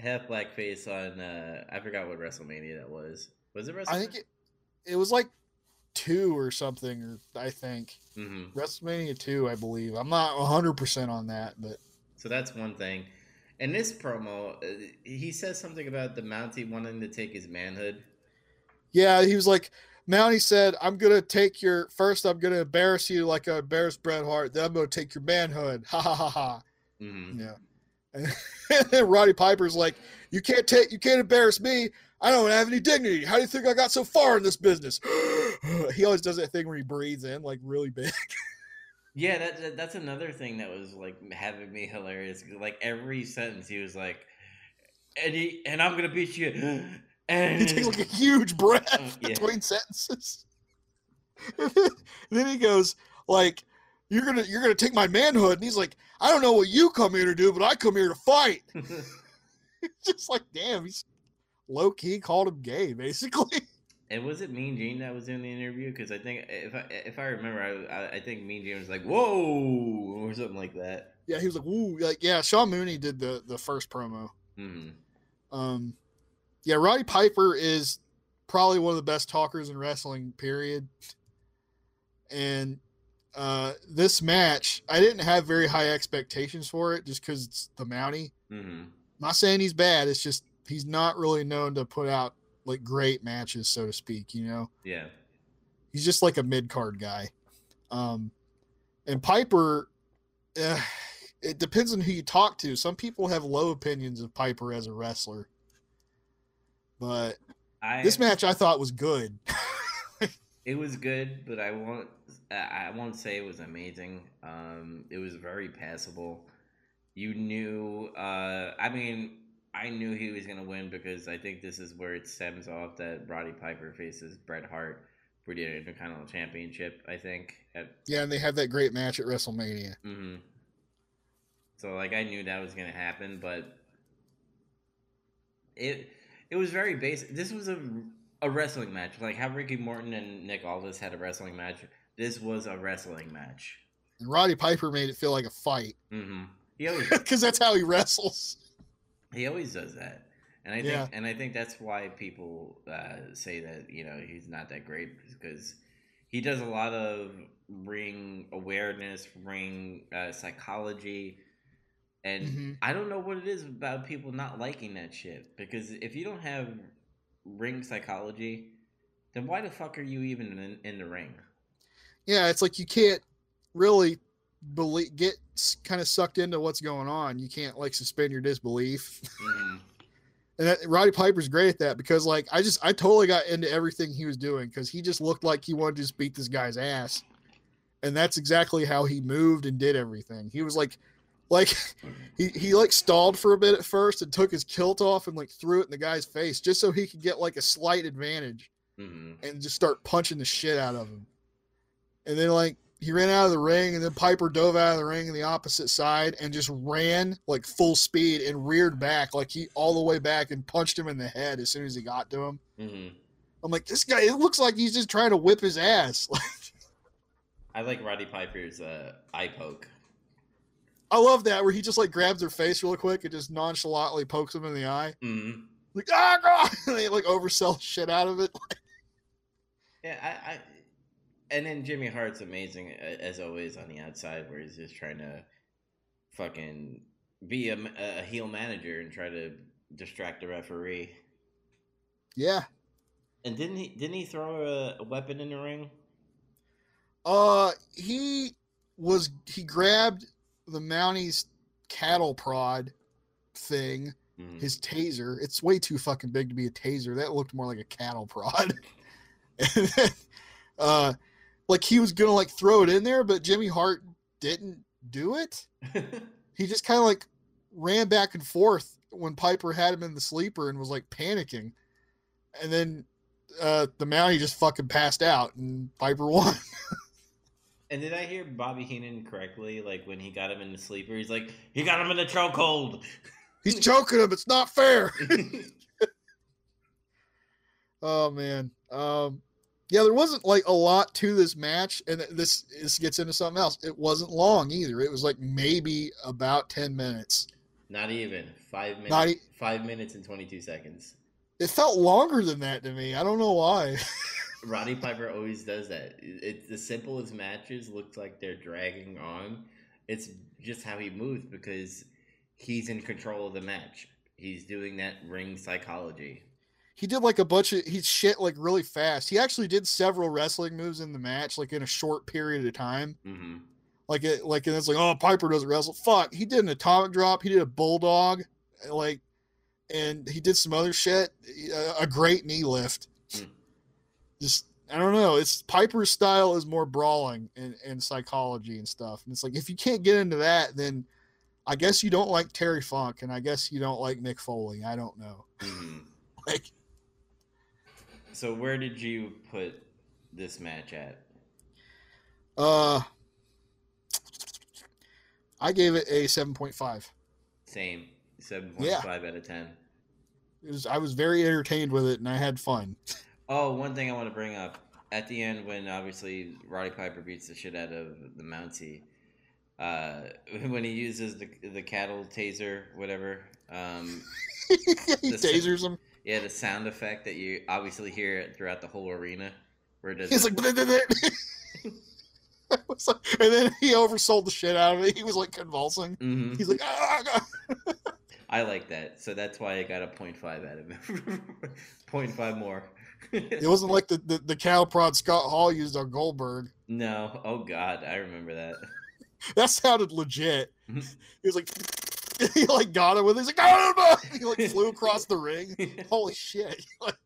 Half blackface on uh I forgot what WrestleMania that was. Was it WrestleMania? I think it, it was like two or something, or I think mm-hmm. WrestleMania two, I believe. I'm not 100 percent on that, but so that's one thing. In this promo, uh, he says something about the Mountie wanting to take his manhood. Yeah, he was like, Mountie said, "I'm gonna take your first. I'm gonna embarrass you like I embarrassed Bret Hart. Then I'm gonna take your manhood. Ha ha ha ha." Mm-hmm. Yeah. And Roddy Piper's like, "You can't take. You can't embarrass me. I don't have any dignity. How do you think I got so far in this business?" he always does that thing where he breathes in like really big. Yeah, that, that that's another thing that was like having me hilarious. Like every sentence, he was like, "And he, and I'm gonna beat you." And he takes like a huge breath yeah. between sentences. then he goes like, "You're gonna you're gonna take my manhood," and he's like, "I don't know what you come here to do, but I come here to fight." Just like, damn, he's low key called him gay, basically. and was it Mean Gene that was in the interview? Because I think if I if I remember, I, I think Mean Gene was like, "Whoa" or something like that. Yeah, he was like, "Woo!" Like, yeah, Sean Mooney did the the first promo. hmm Um, yeah, Roddy Piper is probably one of the best talkers in wrestling. Period. And uh, this match, I didn't have very high expectations for it, just because it's the Mountie. hmm not saying he's bad. It's just he's not really known to put out like great matches, so to speak. You know, Yeah. he's just like a mid card guy. Um, and Piper, uh, it depends on who you talk to. Some people have low opinions of Piper as a wrestler, but I this match I thought was good. It was good, but I won't. I won't say it was amazing. Um, it was very passable. You knew. Uh, I mean, I knew he was gonna win because I think this is where it stems off that Roddy Piper faces Bret Hart for the Intercontinental Championship. I think. At, yeah, and they have that great match at WrestleMania. hmm So like I knew that was gonna happen, but it it was very basic. This was a a wrestling match, like how Ricky Morton and Nick Aldis had a wrestling match. This was a wrestling match. And Roddy Piper made it feel like a fight Mm-hmm. He always because that's how he wrestles. he always does that, and I think Yeah. and I think that's why people uh, say that you know he's not that great because he does a lot of ring awareness, ring uh, psychology, and Mhm. I don't know what it is about people not liking that shit. Because if you don't have ring psychology, then why the fuck are you even in, in the ring? yeah, it's like you can't really believe get kind of sucked into what's going on. You can't like suspend your disbelief. Mhm. And that, Roddy Piper's great at that because like I just I totally got into everything he was doing because he just looked like he wanted to just beat this guy's ass, and that's exactly how he moved and did everything. He was like, like he he like stalled for a bit at first and took his kilt off and like threw it in the guy's face just so he could get like a slight advantage Mhm. and just start punching the shit out of him. And then like he ran out of the ring and then Piper dove out of the ring on the opposite side and just ran like full speed and reared back like he all the way back and punched him in the head as soon as he got to him. Mhm. I'm like, this guy, it looks like he's just trying to whip his ass. I like Roddy Piper's uh, eye poke. I love that where he just like grabs her face real quick and just nonchalantly pokes him in the eye. Mhm. Like, ah, God! And they like oversell shit out of it. Yeah, I, I and then Jimmy Hart's amazing as always on the outside, where he's just trying to fucking be a, a heel manager and try to distract the referee. Yeah. And didn't he didn't he throw a, a weapon in the ring? Uh, he was he grabbed the Mounties cattle prod thing Mhm. his taser. It's way too fucking big to be a taser. That looked more like a cattle prod. then, uh, like he was gonna like throw it in there, but Jimmy Hart didn't do it. He just kind of like ran back and forth when Piper had him in the sleeper and was like panicking, and then uh, the Mountie just fucking passed out and Piper won. And did I hear Bobby Heenan correctly? Like when he got him in the sleeper, he's like, he got him in the chokehold. He's choking him. It's not fair. Oh man. Um yeah, there wasn't like a lot to this match, and this this gets into something else. It wasn't long either. It was like maybe about ten minutes. Not even five minutes. Not e- five minutes and twenty two seconds. It felt longer than that to me. I don't know why. Roddy Piper always does that. It's the simplest matches looks like they're dragging on. It's just how he moves because he's in control of the match. He's doing that ring psychology. he did like a bunch of he shit like really fast. He actually did several wrestling moves in the match, like in a short period of time. hmm Like it, like and it's like, oh, Piper doesn't wrestle. Fuck, he did an atomic drop. He did a bulldog, like, and he did some other shit. A, a great knee lift. Hmm. Just I don't know. It's Piper's style is more brawling and, and psychology and stuff. And it's like if you can't get into that, then I guess you don't like Terry Funk, and I guess you don't like Mick Foley. I don't know. hmm Like So where did you put this match at? Uh, I gave it a seven point five. Same, seven point five out of ten. It was I was very entertained with it and I had fun. Oh, one thing I want to bring up at the end when obviously Roddy Piper beats the shit out of the Mountie, uh, when he uses the the cattle taser, whatever. Um, he tasers him. yeah, the sound effect that you obviously hear throughout the whole arena, where it does. He's like, and then he oversold the shit out of it. He was like convulsing. Mhm. He's like, ah, ah, ah." I like that, so that's why I got a 0.5 out of it. 0.5 more. it wasn't like the, the the cow prod Scott Hall used on Goldberg. no, oh god, I remember that. That sounded legit. Mhm. He was like, he like got him with. It. He's like, ah, ah." he like flew across the ring. Holy shit! Like,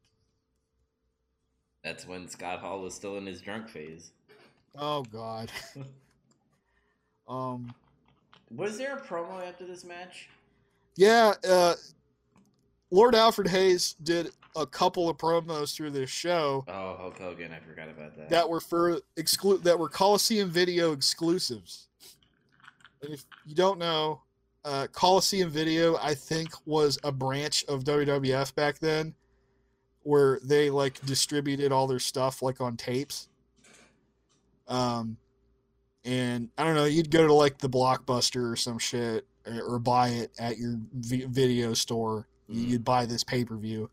That's when Scott Hall was still in his drunk phase. oh god. Um. Was there a promo after this match? Yeah, uh, Lord Alfred Hayes did a couple of promos through this show Oh, Hulk Hogan, I forgot about that. that were for exclu- that were Coliseum Video exclusives. And if you don't know, uh, Coliseum Video, I think, was a branch of WWF back then, where they like distributed all their stuff like on tapes. Um, and I don't know, you'd go to like the Blockbuster or some shit, or, or buy it at your vi- video store. Mhm. You'd buy this pay per view,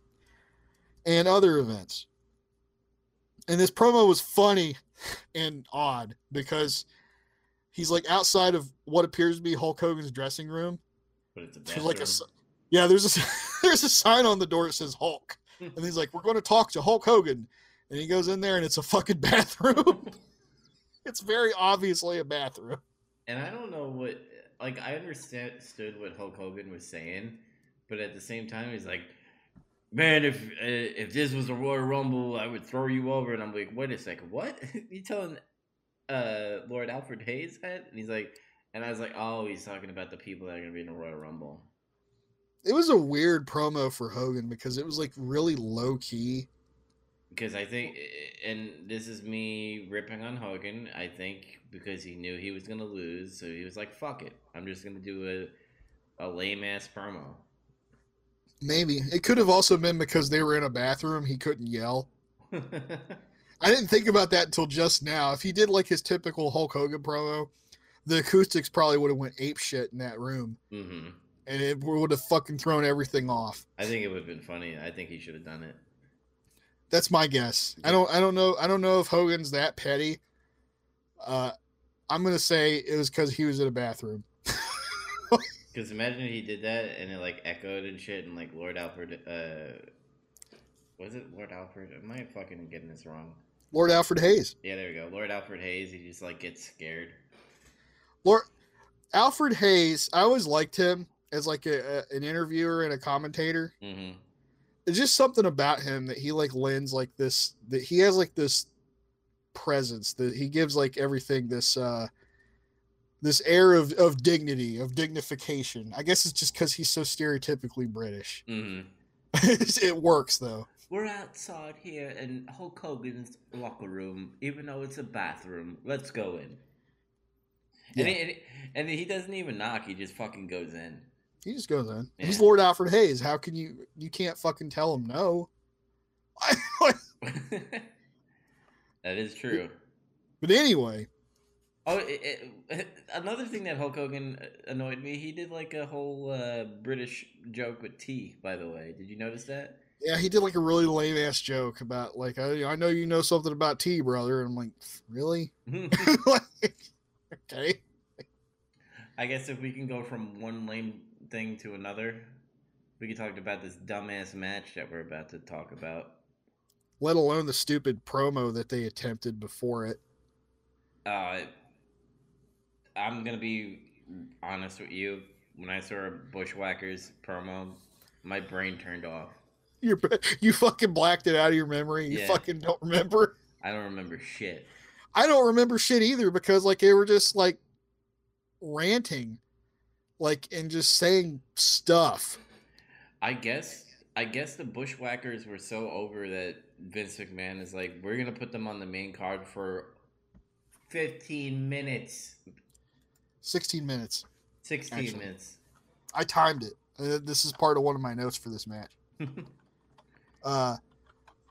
and other events. And this promo was funny and odd because he's like outside of what appears to be Hulk Hogan's dressing room. but it's a like a yeah, there's a there's a sign on the door that says Hulk, and he's like, "We're going to talk to Hulk Hogan," and he goes in there, and it's a fucking bathroom. it's very obviously a bathroom. And I don't know what, like, I understood what Hulk Hogan was saying, but at the same time, he's like, "Man, if uh, if this was a Royal Rumble, I would throw you over." And I'm like, "Wait a second, what? you telling uh, Lord Alfred Hayes that?" And he's like, and I was like, "Oh, he's talking about the people that are gonna be in the Royal Rumble." It was a weird promo for Hogan because it was like really low key. Because I think, and this is me ripping on Hogan. I think because he knew he was gonna lose, so he was like, "Fuck it, I'm just gonna do a a lame ass promo." Maybe it could have also been because they were in a bathroom. He couldn't yell. I didn't think about that until just now. If he did like his typical Hulk Hogan promo, the acoustics probably would have went ape shit in that room, hmm and it would have fucking thrown everything off. I think it would have been funny. I think he should have done it. That's my guess. I don't. I don't know. I don't know if Hogan's that petty. Uh, I'm gonna say it was because he was in a bathroom. Because imagine he did that and it like echoed and shit, and like Lord Alfred, uh, was it Lord Alfred? Am I fucking getting this wrong? Lord Alfred Hayes. Yeah, there we go. Lord Alfred Hayes. He just like gets scared. Lord Alfred Hayes. I always liked him as like a, a an interviewer and a commentator. hmm It's just something about him that he like lends like this that he has like this presence that he gives like everything this uh this air of of dignity of dignification. I guess it's just because he's so stereotypically British. hmm it works though. We're outside here in Hulk Hogan's locker room, even though it's a bathroom. Let's go in. Yeah. And, he, and, he, and he doesn't even knock; he just fucking goes in. He just goes in. He's Lord Alfred Hayes. How can you you can't fucking tell him no? that is true. but anyway, Oh, it, it, another thing that Hulk Hogan annoyed me. He did like a whole uh, British joke with tea. By the way, did you notice that? yeah, he did like a really lame ass joke about like I, I know you know something about tea, brother. And I'm like, really? Like, okay. I guess if we can go from one lame thing to another, we can talk about this dumbass match that we're about to talk about. Let alone the stupid promo that they attempted before it. Uh, I'm gonna be honest with you. When I saw a Bushwhackers promo, my brain turned off. You you fucking blacked it out of your memory. You Yeah. fucking don't remember. I don't remember shit. I don't remember shit either because like they were just like ranting, like and just saying stuff. I guess I guess the Bushwhackers were so over that Vince McMahon is like, we're gonna put them on the main card for 15 minutes, 16 minutes. 16 Actually. minutes. I timed it. Uh, this is part of one of my notes for this match. uh,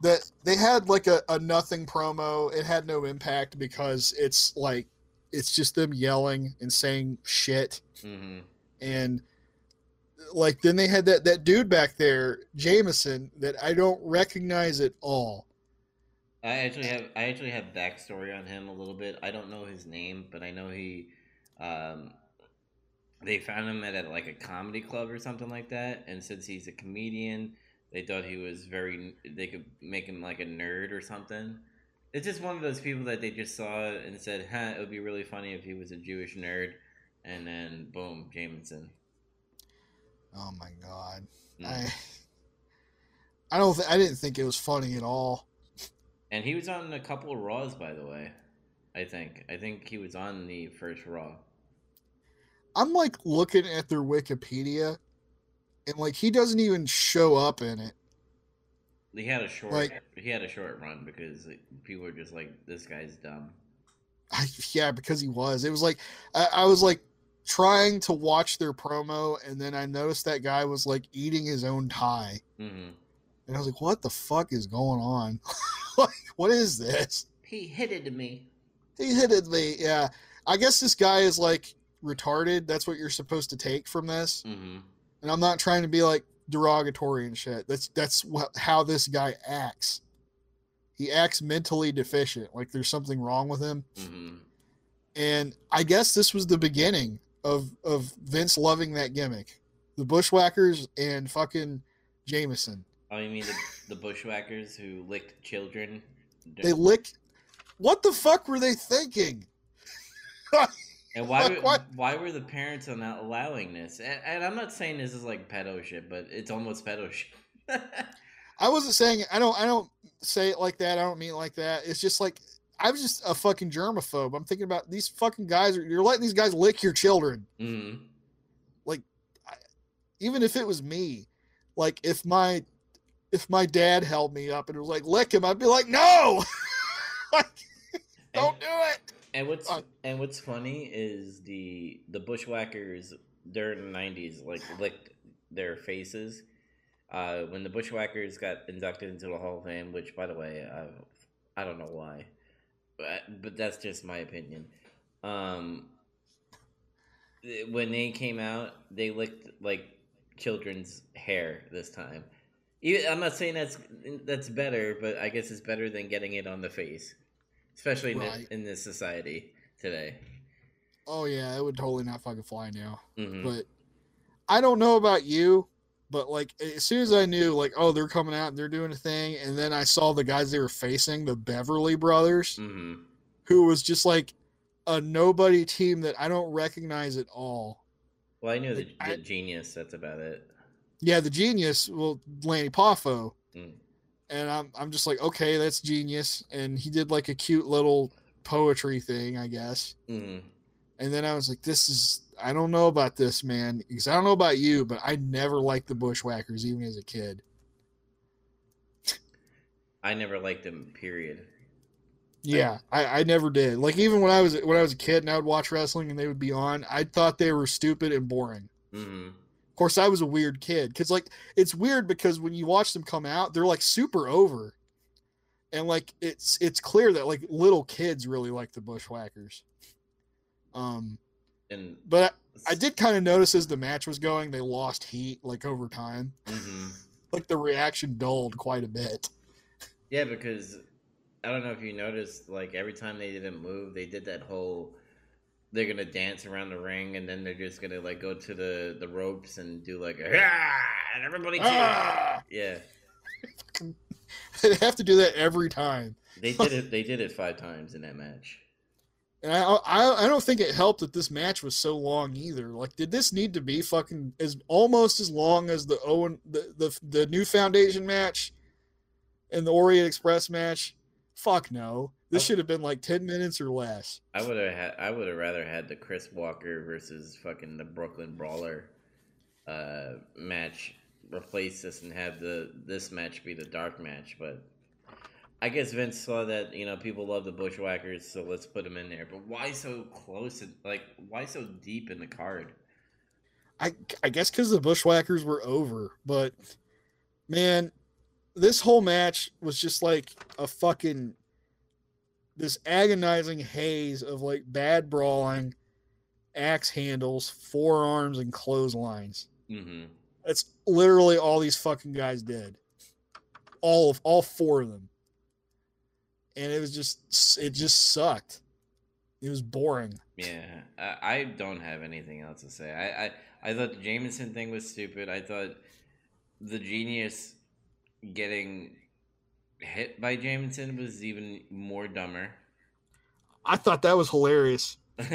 that they had like a, a nothing promo. It had no impact because it's like it's just them yelling and saying shit hmm and like then they had that that dude back there, Jamison, that I don't recognize at all. I actually have I actually have backstory on him a little bit. I don't know his name, but I know he um they found him at a, like a comedy club or something like that, and since he's a comedian, they thought he was very they could make him like a nerd or something. It's just one of those people that they just saw and said, "Huh, it would be really funny if he was a Jewish nerd." And then boom, Jamison. Oh my god. Mm. I I don't th- I didn't think it was funny at all. And he was on a couple of Raws, by the way. I think. I think he was on the first Raw. I'm like looking at their Wikipedia and like he doesn't even show up in it. He had a short. Like- he had a short run because like, people were just like, "This guy's dumb." I, yeah, because he was. It was like I, I was like trying to watch their promo, and then I noticed that guy was like eating his own tie, hmm and I was like, "What the fuck is going on? like, what is this?" He hit it to me. He hit it me. Yeah, I guess this guy is like retarded. That's what you're supposed to take from this. hmm And I'm not trying to be like derogatory and shit. That's that's what how this guy acts. He acts mentally deficient. Like there's something wrong with him. hmm And I guess this was the beginning of of Vince loving that gimmick. The Bushwhackers and fucking Jamison. Oh, you mean the, the bushwhackers who licked children? They lick. What the fuck were they thinking? and why? Like were-? Why were the parents not allowing this? And, and I'm not saying this is like pedo shit, but it's almost pedo shit. I wasn't saying I don't I don't say it like that. I don't mean it like that. It's just like I was just a fucking germaphobe. I'm thinking about these fucking guys. Are, you're letting these guys lick your children. hmm like even if it was me, like if my if my dad held me up and was like lick him, I'd be like, no, Like, don't do it. And what's Uh, and what's funny is the the bushwhackers during the '90s like licked their faces. Uh, when the bushwhackers got inducted into the Hall of Fame, which by the way, I, I don't know why, but but that's just my opinion. Um, when they came out, they licked like children's hair this time. Even- I'm not saying that's that's better, but I guess it's better than getting it on the face, especially in, Right. this, in this society today. Oh yeah, it would totally not fucking fly now. hmm But I don't know about you, but like as soon as I knew, like, oh, they're coming out and they're doing a thing, and then I saw the guys they were facing, the Beverly Brothers, hmm who was just like a nobody team that I don't recognize at all. Well, I knew the, Like, I- genius. That's about it. Yeah, the genius, well, Lanny Poffo. Mm. And I'm I'm just like, okay, that's genius. And he did like a cute little poetry thing, I guess. Mm. And then I was like, this is I don't know about this, man. Because I don't know about you, but I never liked the Bushwhackers even as a kid. I never liked them. Period. Yeah, I, I never did. Like even when I was when I was a kid and I would watch wrestling and they would be on, I thought they were stupid and boring. Mm. Of course, I was a weird kid because like it's weird because when you watch them come out, they're like super over, and like it's it's clear that like little kids really like the Bushwhackers. Um, And but I, I did kind of notice as the match was going, they lost heat like over time. hmm Like the reaction dulled quite a bit. Yeah, because I don't know if you noticed, like every time they didn't move, they did that whole. They're gonna dance around the ring, and then they're just gonna like go to the the ropes and do like a ah, and everybody. Ah! Yeah, they have to do that every time. they did it. They did it five times in that match. And I, I I don't think it helped that this match was so long either. Like, did this need to be fucking as almost as long as the Owen the the, the new Foundation match and the Orient Express match? Fuck no. This Oh. should have been like ten minutes or less. I would have had. I would have rather had the Chris Walker versus fucking the Brooklyn Brawler uh, match replace this and have the this match be the dark match. But I guess Vince saw that you know people love the Bushwhackers, so let's put them in there. But why so close? And, like why so deep in the card? I I guess because the Bushwhackers were over, but man, this whole match was just like a fucking this agonizing haze of like bad brawling, axe handles, forearms, and clotheslines. Mm-hmm. That's literally all these fucking guys did. All of all four of them. And it was just it just sucked. It was boring. Yeah, I, I don't have anything else to say. I, I, I thought the Jamison thing was stupid. I thought the genius getting hit by Jamison was even more dumber. I thought that was hilarious.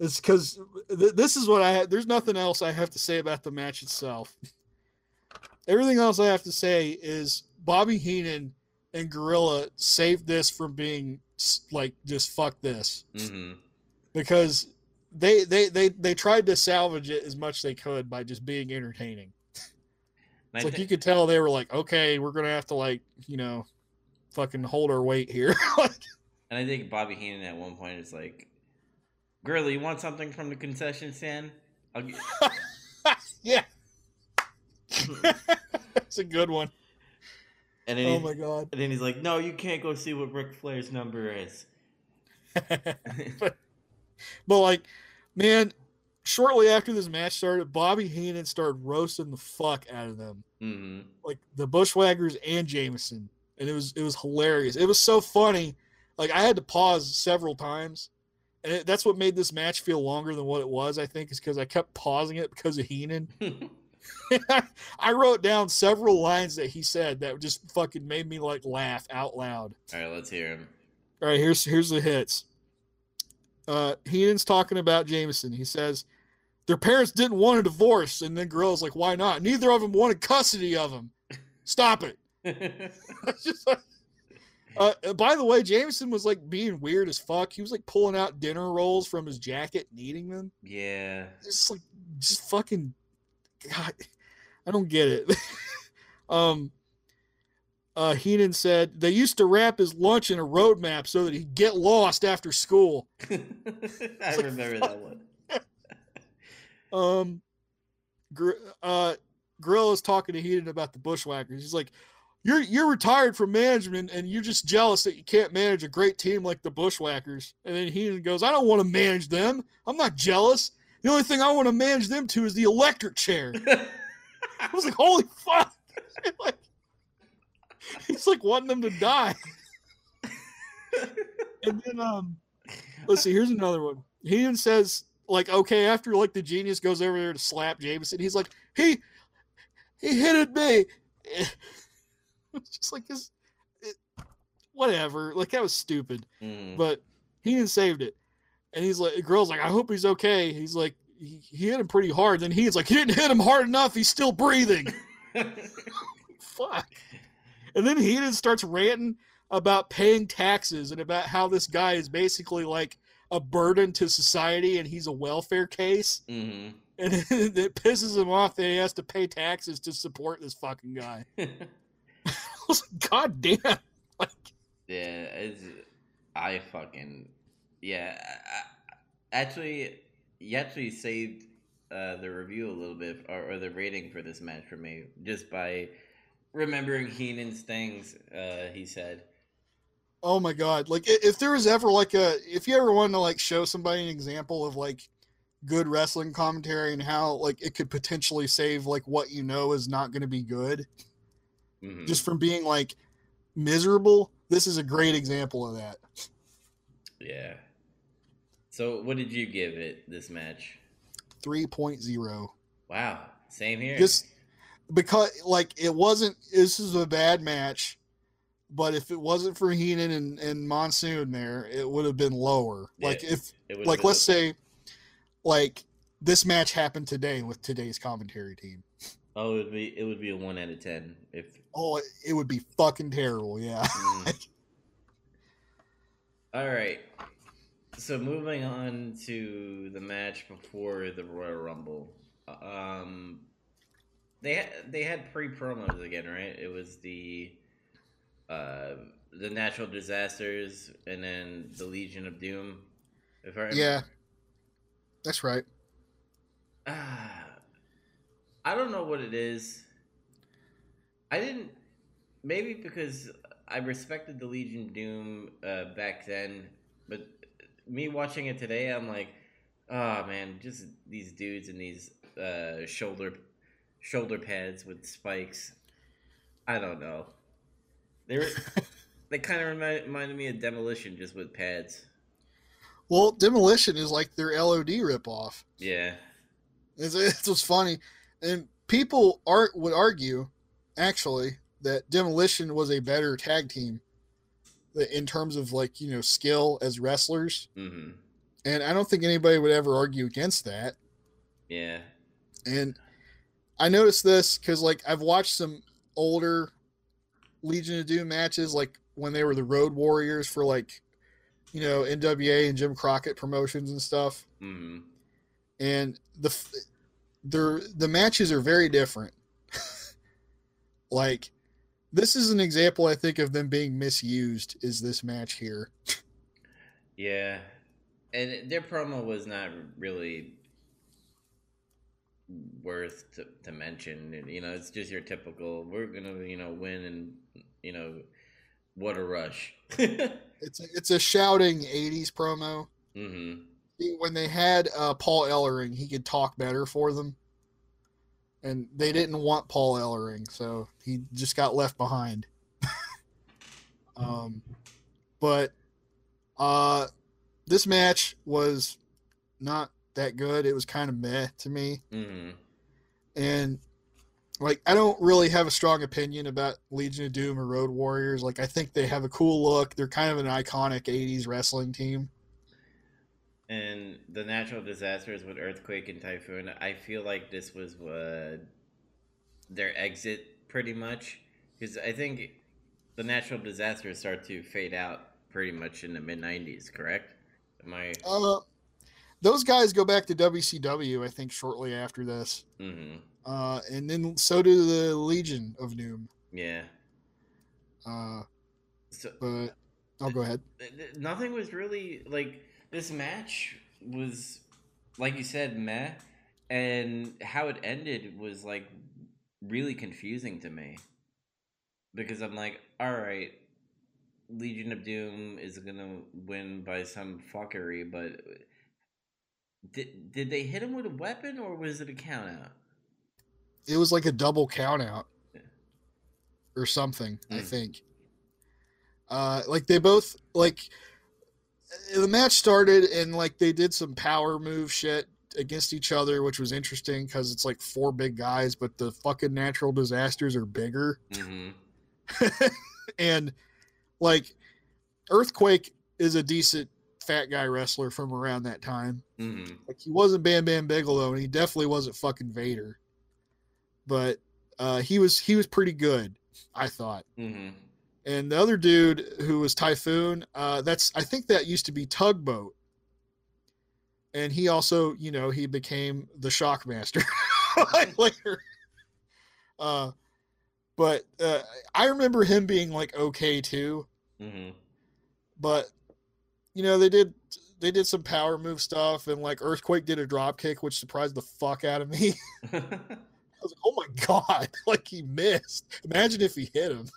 It's because th- this is what I had. There's nothing else I have to say about the match itself. Everything else I have to say is Bobby Heenan and Gorilla saved this from being like just fuck this hmm because they they they they tried to salvage it as much as they could by just being entertaining. It's like you could tell they were like, okay, we're gonna have to like you know, fucking hold our weight here. and I think Bobby Heenan at one point is like, "Girl, you want something from the concession stand?" I'll get... yeah, that's a good one. And then Oh my god. and then he's like, "No, you can't go see what Ric Flair's number is." but, but like, man, shortly after this match started, Bobby Heenan started roasting the fuck out of them, hmm like the Bushwhackers and Jamison, and it was it was hilarious. It was so funny. Like I had to pause several times, and it, that's what made this match feel longer than what it was. I think is because I kept pausing it because of Heenan. I wrote down several lines that he said that just fucking made me like laugh out loud. All right, let's hear him. All right, here's here's the hits. Uh, Heenan's talking about Jamison. He says their parents didn't want a divorce, and then Gorilla's like, "Why not? Neither of them wanted custody of him. Stop it." Like- uh, uh, by the way, Jamison was like being weird as fuck. He was like pulling out dinner rolls from his jacket and eating them. yeah. Just like, just fucking, God, I don't get it. um, uh, Heenan said they used to wrap his lunch in a road map so that he'd get lost after school. I like, remember fuck. that one. Um, Gr- uh, Gorilla's talking to Heenan about the Bushwhackers. He's like, "You're you're retired from management, and you're just jealous that you can't manage a great team like the Bushwhackers." And then Heenan goes, "I don't want to manage them. I'm not jealous. The only thing I want to manage them to is the electric chair." I was like, "Holy fuck!" like, he's like wanting them to die. and then um, let's see. Here's another one. Heenan says like, okay, after like the genius goes over there to slap Jamison, he's like, he he hit me. it's just like this, it, whatever. Like that was stupid, Mm. but Heenan saved it. And he's like, the girl's like, I hope he's okay. He's like, he, he hit him pretty hard. Then he's like, he didn't hit him hard enough. He's still breathing. Fuck. And then Heenan starts ranting about paying taxes and about how this guy is basically like a burden to society and he's a welfare case. hmm And it pisses him off that he has to pay taxes to support this fucking guy. I God damn. Like, Yeah, it's, I fucking yeah. I, actually, you actually saved uh, the review a little bit, or, or the rating for this match for me, just by remembering Heenan's things. Uh, he said, oh my God. Like, if there was ever like a, if you ever wanted to like show somebody an example of like good wrestling commentary and how like it could potentially save like what you know is not going to be good, mhm. just from being like miserable, this is a great example of that. yeah. So, what did you give it this match? 3.0. Wow, same here. Just because like it wasn't this is a bad match, but if it wasn't for Heenan and, and Monsoon there, it would have been lower. Yeah, Like if like let's say like this match happened today with today's commentary team. oh, it would be it would be a one out of ten if. Oh, it, it would be fucking terrible, yeah. mm. All right. So moving on to the match before the Royal Rumble. Um, they had they had pre promos again, right? It was the uh the natural disasters and then the Legion of Doom. If I remember. Yeah. That's right. Ah, I don't know what it is. I didn't. Maybe because I respected the Legion of Doom uh, back then, but me watching it today, I'm like, oh man, just these dudes in these uh, shoulder shoulder pads with spikes. I don't know. They were, they kind of remind, reminded me of Demolition, just with pads. Well, Demolition is like their LOD ripoff. Yeah. It's, it's what's funny, and people are would argue, actually, that Demolition was a better tag team, in terms of like you know skill as wrestlers, hmm and I don't think anybody would ever argue against that. Yeah. And I noticed this because like I've watched some older Legion of Doom matches, like when they were the Road Warriors for like, you know, NWA and Jim Crockett promotions and stuff. hmm and the their the matches are very different. like this is an example I think of them being misused is this match here. Yeah, and their promo was not really worth to, to mention. You know, it's just your typical. We're gonna, you know, win and you know, what a rush. mm-hmm. It's a, it's a shouting 80s promo. When they had uh, Paul Ellering, he could talk better for them. And they didn't want Paul Ellering, so he just got left behind. um, but uh, this match was not that good. It was kind of meh to me. hmm and like I don't really have a strong opinion about Legion of Doom or Road Warriors. Like I think they have a cool look. They're kind of an iconic '80s wrestling team. And the natural disasters with earthquake and typhoon, I feel like this was uh, their exit pretty much because I think the natural disasters start to fade out pretty much in the mid '90s. Correct? Am I? Uh, those guys go back to WCW, I think, shortly after this, hmm uh, and then so do the Legion of Doom. Yeah. Uh, So but I'll go ahead. th- th- nothing was really like this match was like you said meh and how it ended was like really confusing to me because i'm like all right legion of doom is gonna win by some fuckery but did, did they hit him with a weapon or was it a count out It was like a double count out or something, I Mm. think. Uh, like they both like the match started and like they did some power move shit against each other, which was interesting because it's like four big guys, but the fucking natural disasters are bigger. mm-hmm. and like Earthquake is a decent fat guy wrestler from around that time. Mm-hmm. Like he wasn't Bam Bam Bigelow, and he definitely wasn't fucking Vader. But uh, he was he was pretty good, I thought. Mm-hmm. And the other dude who was Typhoon, uh, that's I think that used to be Tugboat. And he also, you know, he became the Shockmaster later. Uh, but uh, I remember him being like okay too. Mm-hmm. But you know, they did they did some power move stuff, and like Earthquake did a drop kick, which surprised the fuck out of me. I was like, oh my god, like he missed. Imagine if he hit him.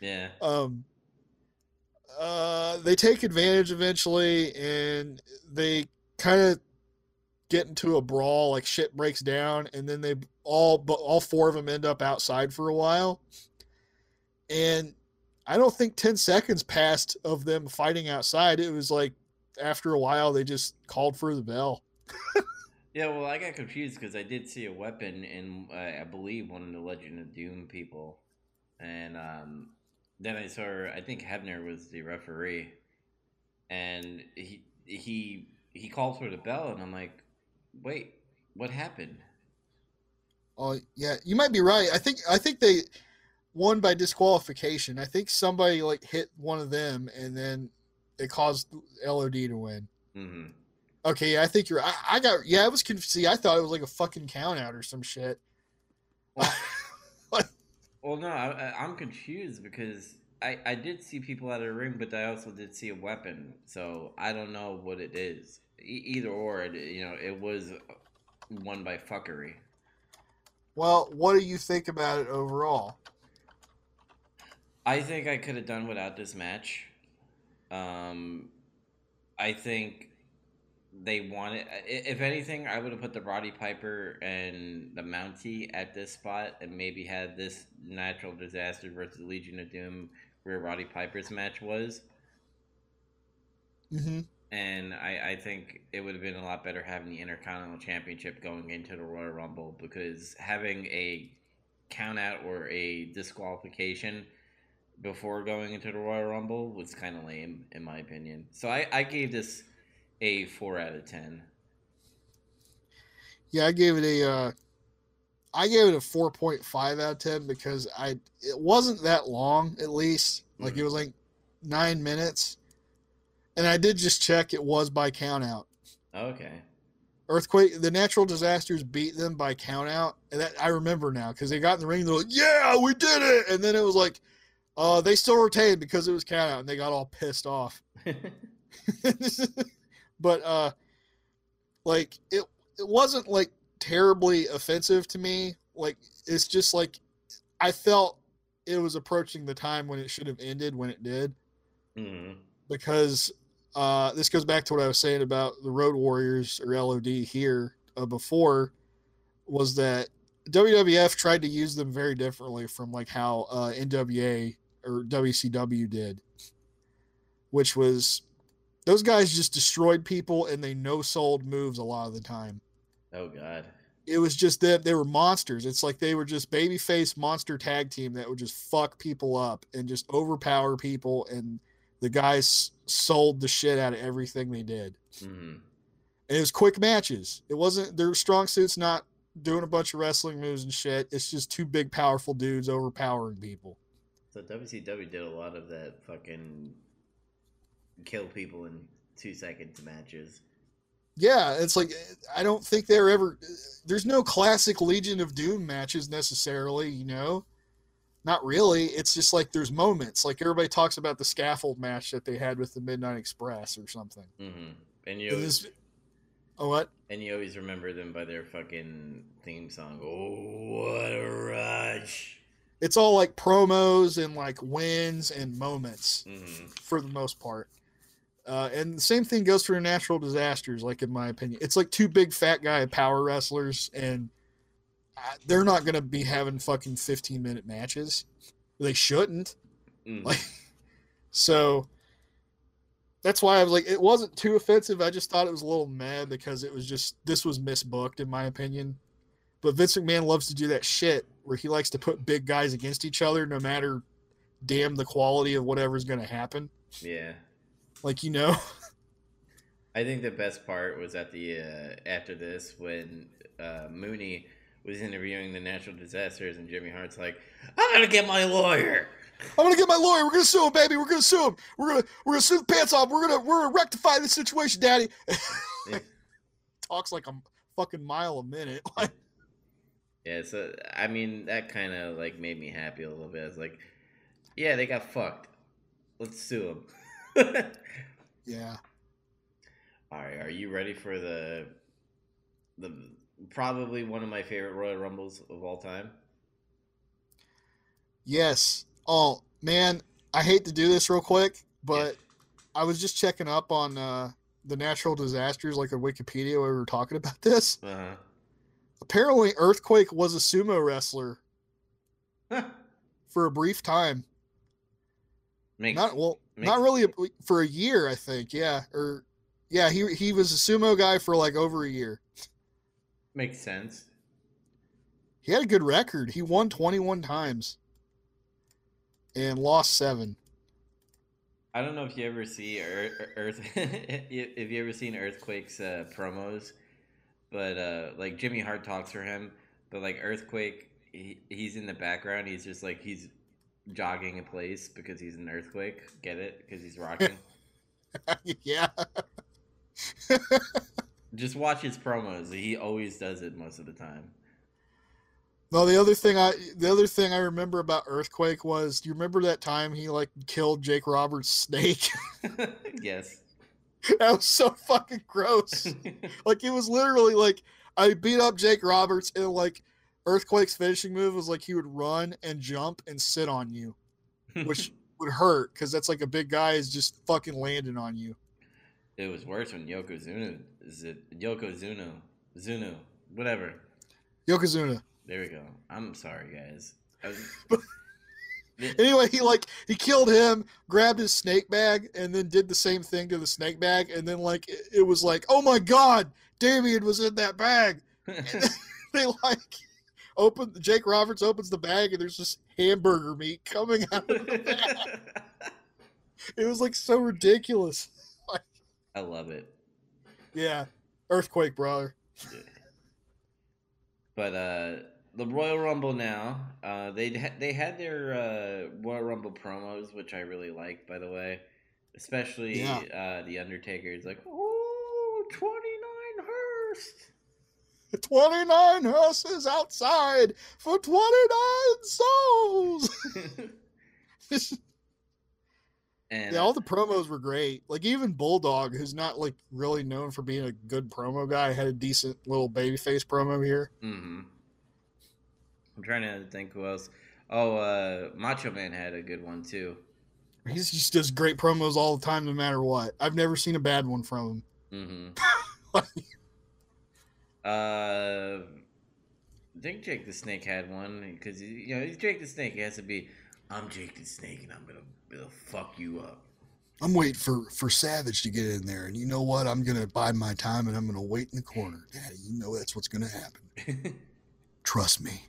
yeah. um uh they take advantage eventually and they kind of get into a brawl like shit breaks down and then they all but all four of them end up outside for a while and i don't think 10 seconds passed of them fighting outside. It was like after a while they just called for the bell. Yeah, well, I got confused because I did see a weapon in, uh, I believe, one of the Legend of Doom people, and um, then I saw, I think Hebner was the referee, and he he he called for the bell, and I'm like, wait, what happened? oh yeah you might be right. I think i think they won by disqualification i think somebody like hit one of them and then it caused lod to win hmm Okay, yeah, I think you're. I, I got. Yeah, I was confused. See, I thought it was like a fucking count out or some shit. Well, well, no, I- I'm confused because I I did see people at a ring, but I also did see a weapon, so I don't know what it is. E- either or, it, you know, it was won by fuckery. well, what do you think about it overall? I think I could have done without this match. Um, I think they wanted. If anything, I would have put the Roddy Piper and the Mountie at this spot, and maybe had this natural disaster versus Legion of Doom, where Roddy Piper's match was. Mm-hmm. And I, I think it would have been a lot better having the Intercontinental Championship going into the Royal Rumble because having a count out or a disqualification before going into the Royal Rumble was kind of lame, in my opinion. So I, I gave this a 4 out of 10. Yeah, I gave it a. Uh, I gave it a four point five out of ten because I it wasn't that long at least like it was like nine minutes, and I did just check it was by count out. Okay. Earthquake, the natural disasters beat them by count out, and that I remember now because they got in the ring. They're like, "Yeah, we did it!" And then it was like, "Uh, they still retained because it was count out," and they got all pissed off. but uh, like it, it wasn't like terribly offensive to me. Like it's just like I felt it was approaching the time when it should have ended when it did Mhm. because uh, this goes back to what I was saying about the Road Warriors or LOD here uh, before was that WWF tried to use them very differently from like how uh, NWA or WCW did, which was those guys just destroyed people and they no sold moves a lot of the time. Oh, God. It was just that they were monsters. It's like they were just babyface monster tag team that would just fuck people up and just overpower people and the guys sold the shit out of everything they did. hmm And it was quick matches. It wasn't their strong suits not doing a bunch of wrestling moves and shit. It's just two big powerful dudes overpowering people. So WCW did a lot of that fucking kill people in two seconds matches. Yeah, it's like I don't think they're ever there's no classic Legion of Doom matches necessarily, you know. Not really. It's just like there's moments. Like everybody talks about the scaffold match that they had with the Midnight Express or something. hmm And you always, this- oh what? and you always remember them by their fucking theme song. Oh, what a rush! It's all like promos and like wins and moments. hmm for the most part. Uh, and the same thing goes for natural disasters, like in my opinion. It's like two big fat guy power wrestlers, and uh, they're not going to be having fucking 15 minute matches. They shouldn't. Mm. Like, so that's why I was like, it wasn't too offensive. I just thought it was a little mad because it was just, this was misbooked, in my opinion. But Vince McMahon loves to do that shit where he likes to put big guys against each other no matter damn the quality of whatever's going to happen yeah. like you know I think the best part was at the uh, after this when uh, Mooney was interviewing the natural disasters, and Jimmy Hart's like, "I'm gonna get my lawyer." I'm gonna get my lawyer. We're gonna sue him, baby. We're gonna sue him. We're gonna we're gonna sue the pants off. We're gonna we're gonna rectify this situation, Daddy. Yeah. Talks like a fucking mile a minute. Like, Yeah, so I mean that kind of like made me happy a little bit. It's like, yeah, they got fucked. Let's sue them. yeah. All right, are you ready for the the probably one of my favorite Royal Rumbles of all time? Yes. Oh man, I hate to do this real quick, but I was just checking up on uh, the natural disasters, like a Wikipedia, where we were talking about this. Uh huh. Apparently, Earthquake was a sumo wrestler for a brief time. Makes Not well, makes- not really a, for a year, I think. Yeah, or yeah, he he was a sumo guy for like over a year. makes sense. He had a good record. He won 21 times and lost seven. I don't know if you ever see Earth, Earth if you ever seen Earthquake's uh, promos, but uh, like Jimmy Hart talks for him, but like Earthquake, he, he's in the background. He's just like he's jogging in place because he's an earthquake. Get it? Because he's rocking. yeah. just watch his promos. He always does it most of the time. No, the other thing I the other thing I remember about Earthquake was do you remember that time he like killed Jake Roberts' snake? yes. that was so fucking gross. like it was literally like I beat up Jake Roberts and like Earthquake's finishing move was like he would run and jump and sit on you, which would hurt because that's like a big guy is just fucking landing on you. it was worse when Yokozuna is it Yokozuna Zunu whatever. Yokozuna. There we go. I'm sorry, guys. Was, Anyway, he like he killed him, grabbed his snake bag, and then did the same thing to the snake bag, and then like it, it was like, oh my god, Damien was in that bag. they like open Jake Roberts opens the bag and there's just hamburger meat coming out of the bag. It was like so ridiculous. I love it. Yeah. Earthquake, brother. But uh, the Royal Rumble now, uh, they ha- they had their uh, Royal Rumble promos, which I really liked, by the way. Especially Yeah. uh, the Undertaker is like, oh, 29 Hurst. 29 hearses outside for 29 souls. and yeah, all the promos were great. Like even Bulldog, who's not like really known for being a good promo guy, had a decent little babyface promo here. hmm I'm trying to think who else. Oh, uh, Macho Man had a good one too. He just does great promos all the time, no matter what. I've never seen a bad one from him. hmm Uh, I think Jake the Snake had one because you know he's Jake the Snake. He has to be. I'm Jake the Snake, and I'm gonna, gonna fuck you up. I'm waiting for for Savage to get in there, and you know what? I'm gonna bide my time, and I'm gonna wait in the corner, Daddy. You know that's what's gonna happen. Trust me.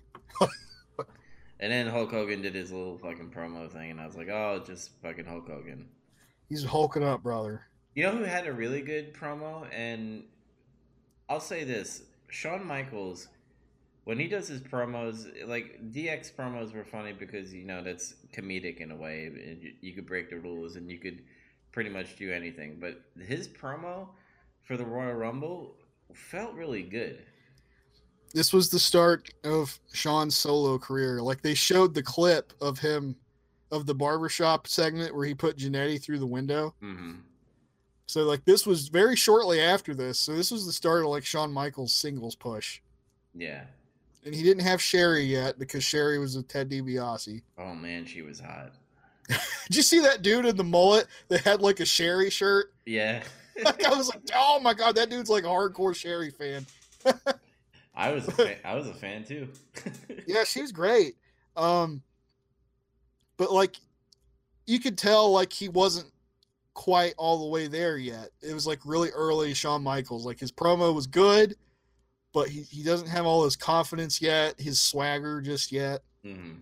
And then Hulk Hogan did his little fucking promo thing, and I was like, oh, just fucking Hulk Hogan. He's hulking up, brother. You know who had a really good promo? And I'll say this Shawn Michaels, when he does his promos, like DX promos were funny because, you know, that's comedic in a way. And you, you could break the rules and you could pretty much do anything. But his promo for the Royal Rumble felt really good. This was the start of Shawn's solo career. Like they showed the clip of him of the barbershop segment where he put Jannetty through the window. hmm So like this was very shortly after this. So this was the start of like Shawn Michaels singles push. Yeah. And he didn't have Sherri yet because Sherri was with Ted DiBiase. Oh, man, she was hot. Did you see that dude in the mullet that had like a Sherri shirt? Yeah. Like, I was like, oh my god, that dude's like a hardcore Sherri fan. I was a fan, I was a fan too. Yeah, she was great. Um, but like, you could tell like he wasn't quite all the way there yet. It was like really early Shawn Michaels. Like his promo was good, but he, he doesn't have all his confidence yet, his swagger just yet. hmm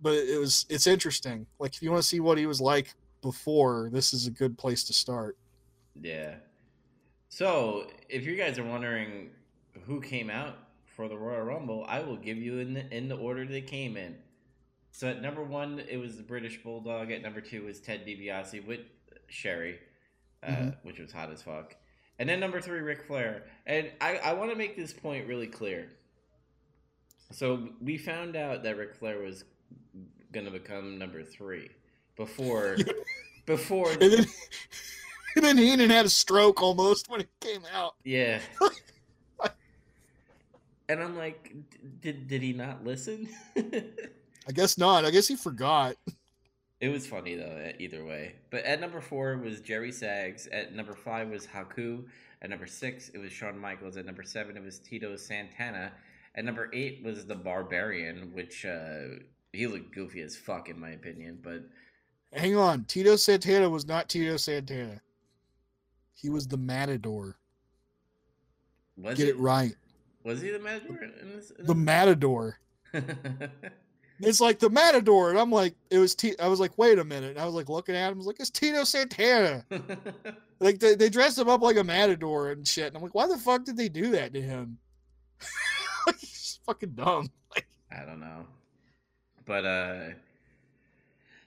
But it was it's interesting. Like if you want to see what he was like before, this is a good place to start. Yeah. So, if you guys are wondering who came out for the Royal Rumble, I will give you in the in the order they came in. So at number one, it was the British Bulldog. At number two was Ted DiBiase with Sherri, uh, Mhm. which was hot as fuck. And then number three, Ric Flair. And I, I want to make this point really clear. So we found out that Ric Flair was gonna become number three before before And then, and then Heenan had a stroke almost when he came out. Yeah. and I'm like, did did he not listen? I guess not. I guess he forgot. it was funny though, either way. But at number four was Jerry Sags. At number five was Haku. At number six, it was Shawn Michaels. At number seven, it was Tito Santana. At number eight was the Barbarian, which uh, he looked goofy as fuck in my opinion. But Hang on. Tito Santana was not Tito Santana. He was the Matador. was Get he, it right. Was he the matador in this? in The Matador. It's like the Matador, and I'm like, it was. T- I was like, wait a minute. And I was like looking at him. I was like, it's Tito Santana. Like they, they dressed him up like a Matador and shit. And I'm like, why the fuck did they do that to him? He's fucking dumb. Like, I don't know. But uh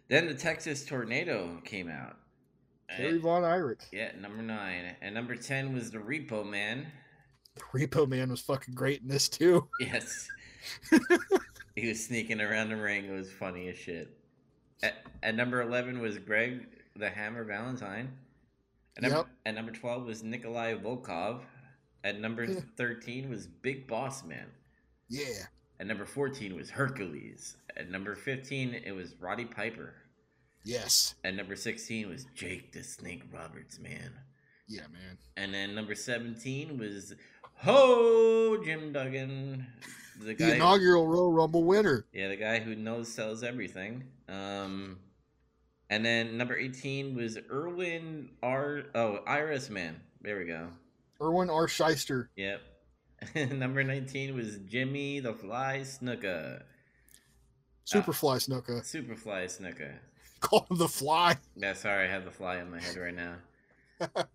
then the Texas tornado came out. Kerry Von Erich. yeah, number nine. And number ten was the Repo Man. Repo Man was fucking great in this too. Yes. he was sneaking around the ring. It was funny as shit. At, at number eleven was Greg the Hammer Valentine. At number, Yep. at number twelve was Nikolai Volkov. At number Yeah. thirteen was Big Boss Man. Yeah. At number 14 was Hercules. At number 15, it was Roddy Piper. Yes. At number 16 was Jake the Snake Roberts, man. Yeah, man. And then number 17 was Ho Jim Duggan. The The guy inaugural Royal Rumble winner. Yeah, the guy who knows sells everything. Um and then number 18 was Irwin R oh, Iris Man. There we go. Irwin R. Schyster. Yep. number 19 was Jimmy the Fly Snuka. Superfly Snuka. Superfly Snuka. Call him the Fly. Yeah, sorry, I have the fly in my head right now.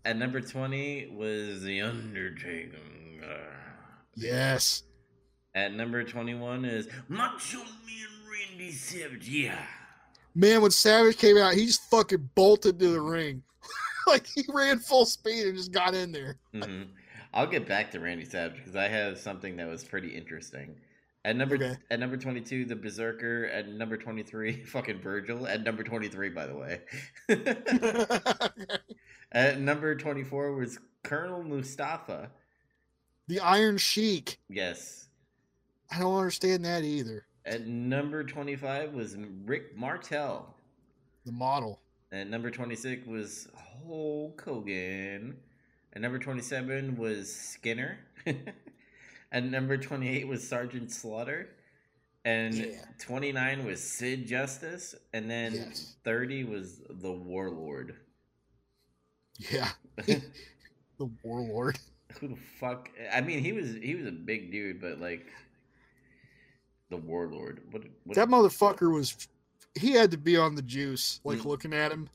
At number 20 was The Undertaker. Yes. At number 21 is Macho Man Randy Savage. Yeah. Man, when Savage came out, he just fucking bolted to the ring. like he ran full speed and just got in there. hmm I'll get back to Randy Savage because I have something that was pretty interesting. At number Okay. at number 22, The Berserker. At number 23, fucking Virgil. At number 23, by the way. At number 24 was Colonel Mustafa. the Iron Sheik. Yes. I don't understand that either. At number 25 was Rick Martel. The model. At number 26 was Hulk Hogan. At number 27 was Skinner. At number 28 was Sergeant Slaughter. And Yeah. 29 was Sid Justice. And then Yes. 30 was the Warlord. Yeah. the Warlord. Who the fuck? I mean, he was he was a big dude, but like the Warlord. What? what That motherfucker was. He had to be on the juice, like Mm. looking at him.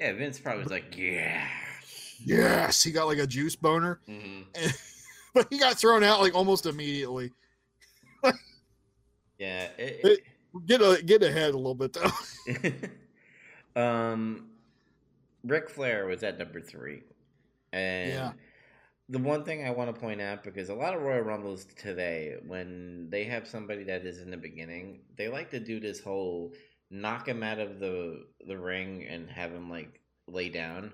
yeah, Vince probably was like, yeah. Yes, he got like a juice boner, hmm but he got thrown out like almost immediately. Yeah. It, It- Get a, get ahead a little bit though. um, Ric Flair was at number three, and Yeah. the one thing I want to point out because a lot of Royal Rumbles today, when they have somebody that is in the beginning, they like to do this whole knock him out of the the ring and have him like lay down.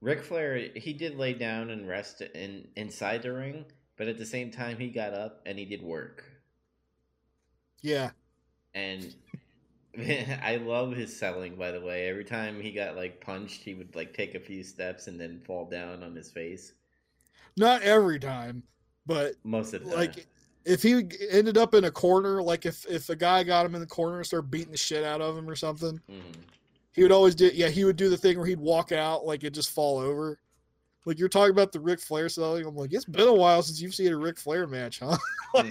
Ric Flair, he did lay down and rest in inside the ring, but at the same time, he got up and he did work Yeah, and I love his selling. By the way, every time he got like punched, he would like take a few steps and then fall down on his face. not every time, but Most of the time, like if he ended up in a corner, like if if a guy got him in the corner and started beating the shit out of him or something, Mhm. He would always do. Yeah, he would do the thing where he'd walk out like it just fall over. Like you're talking about the Ric Flair selling. I'm like, it's been a while since you've seen a Ric Flair match, huh?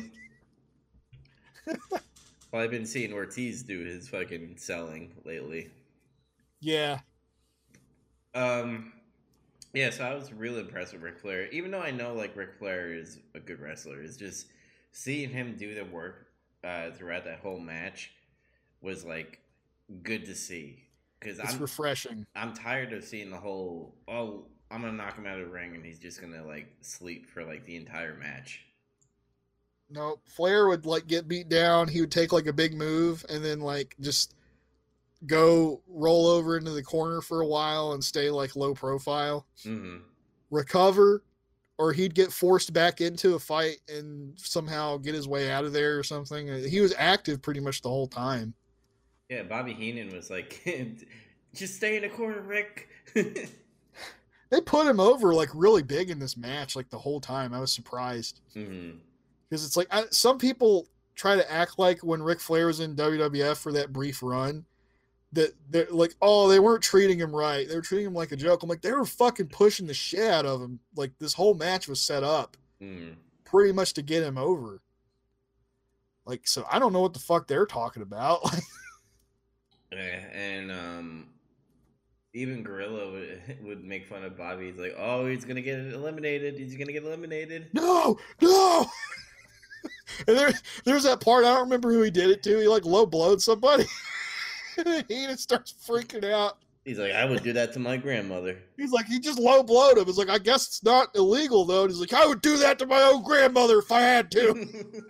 well, I've been seeing Ortiz do his fucking selling lately. Yeah, Um, Yeah, so I was really impressed with Ric Flair. Even though I know like Ric Flair is a good wrestler, it's just seeing him do the work uh, throughout that whole match was like good to see. Because It's I'm refreshing. I'm tired of seeing the whole oh I'm gonna knock him out of the ring and he's just gonna like sleep for like the entire match. No, Flair would like get beat down. He would take like a big move and then like just go roll over into the corner for a while and stay like low profile, hmm recover, or he'd get forced back into a fight and somehow get his way out of there or something. He was active pretty much the whole time. Yeah, Bobby Heenan was like, just stay in the corner, Rick. They put him over like really big in this match, like the whole time. I was surprised because it's like I, some people try to act like when Ric Flair was in WWF for that brief run that they're like, oh, they weren't treating him right. They were treating him like a joke. I'm like, they were fucking pushing the shit out of him. Like this whole match was set up hmm pretty much to get him over. Like, so I don't know what the fuck they're talking about. Yeah, and um, even Gorilla would, would make fun of Bobby. He's like, "Oh, he's gonna get eliminated. He's gonna get eliminated." no, no. and there, there's that part. I don't remember who he did it to. He like low blowed somebody. and he just starts freaking out. He's like, "I would do that to my grandmother." He's like, he just low blowed him. He's like, I guess it's not illegal though. And he's like, I would do that to my own grandmother if I had to.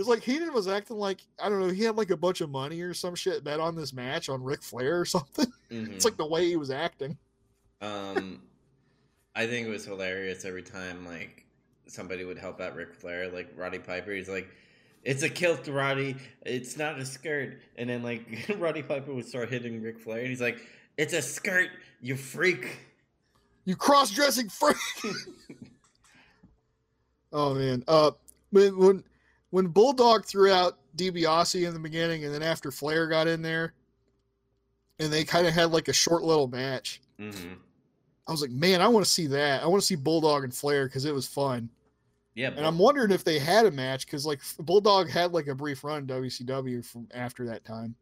It's like Heenan was acting like I don't know. He had like a bunch of money or some shit bet on this match on Ric Flair or something. Mhm. It's like the way he was acting. um, I think it was hilarious every time like somebody would help out Ric Flair, like Roddy Piper. He's like, "It's a kilt, Roddy. It's not a skirt." And then like Roddy Piper would start hitting Ric Flair, and he's like, "It's a skirt, you freak." You cross dressing freak. oh man. Uh, when when when Bulldog threw out DiBiase in the beginning, and then after Flair got in there, and they kind of had like a short little match. hmm I was like, man, I want to see that. I want to see Bulldog and Flair because it was fun. Yeah, And I'm wondering if they had a match because like Bulldog had like a brief run in WCW from after that time.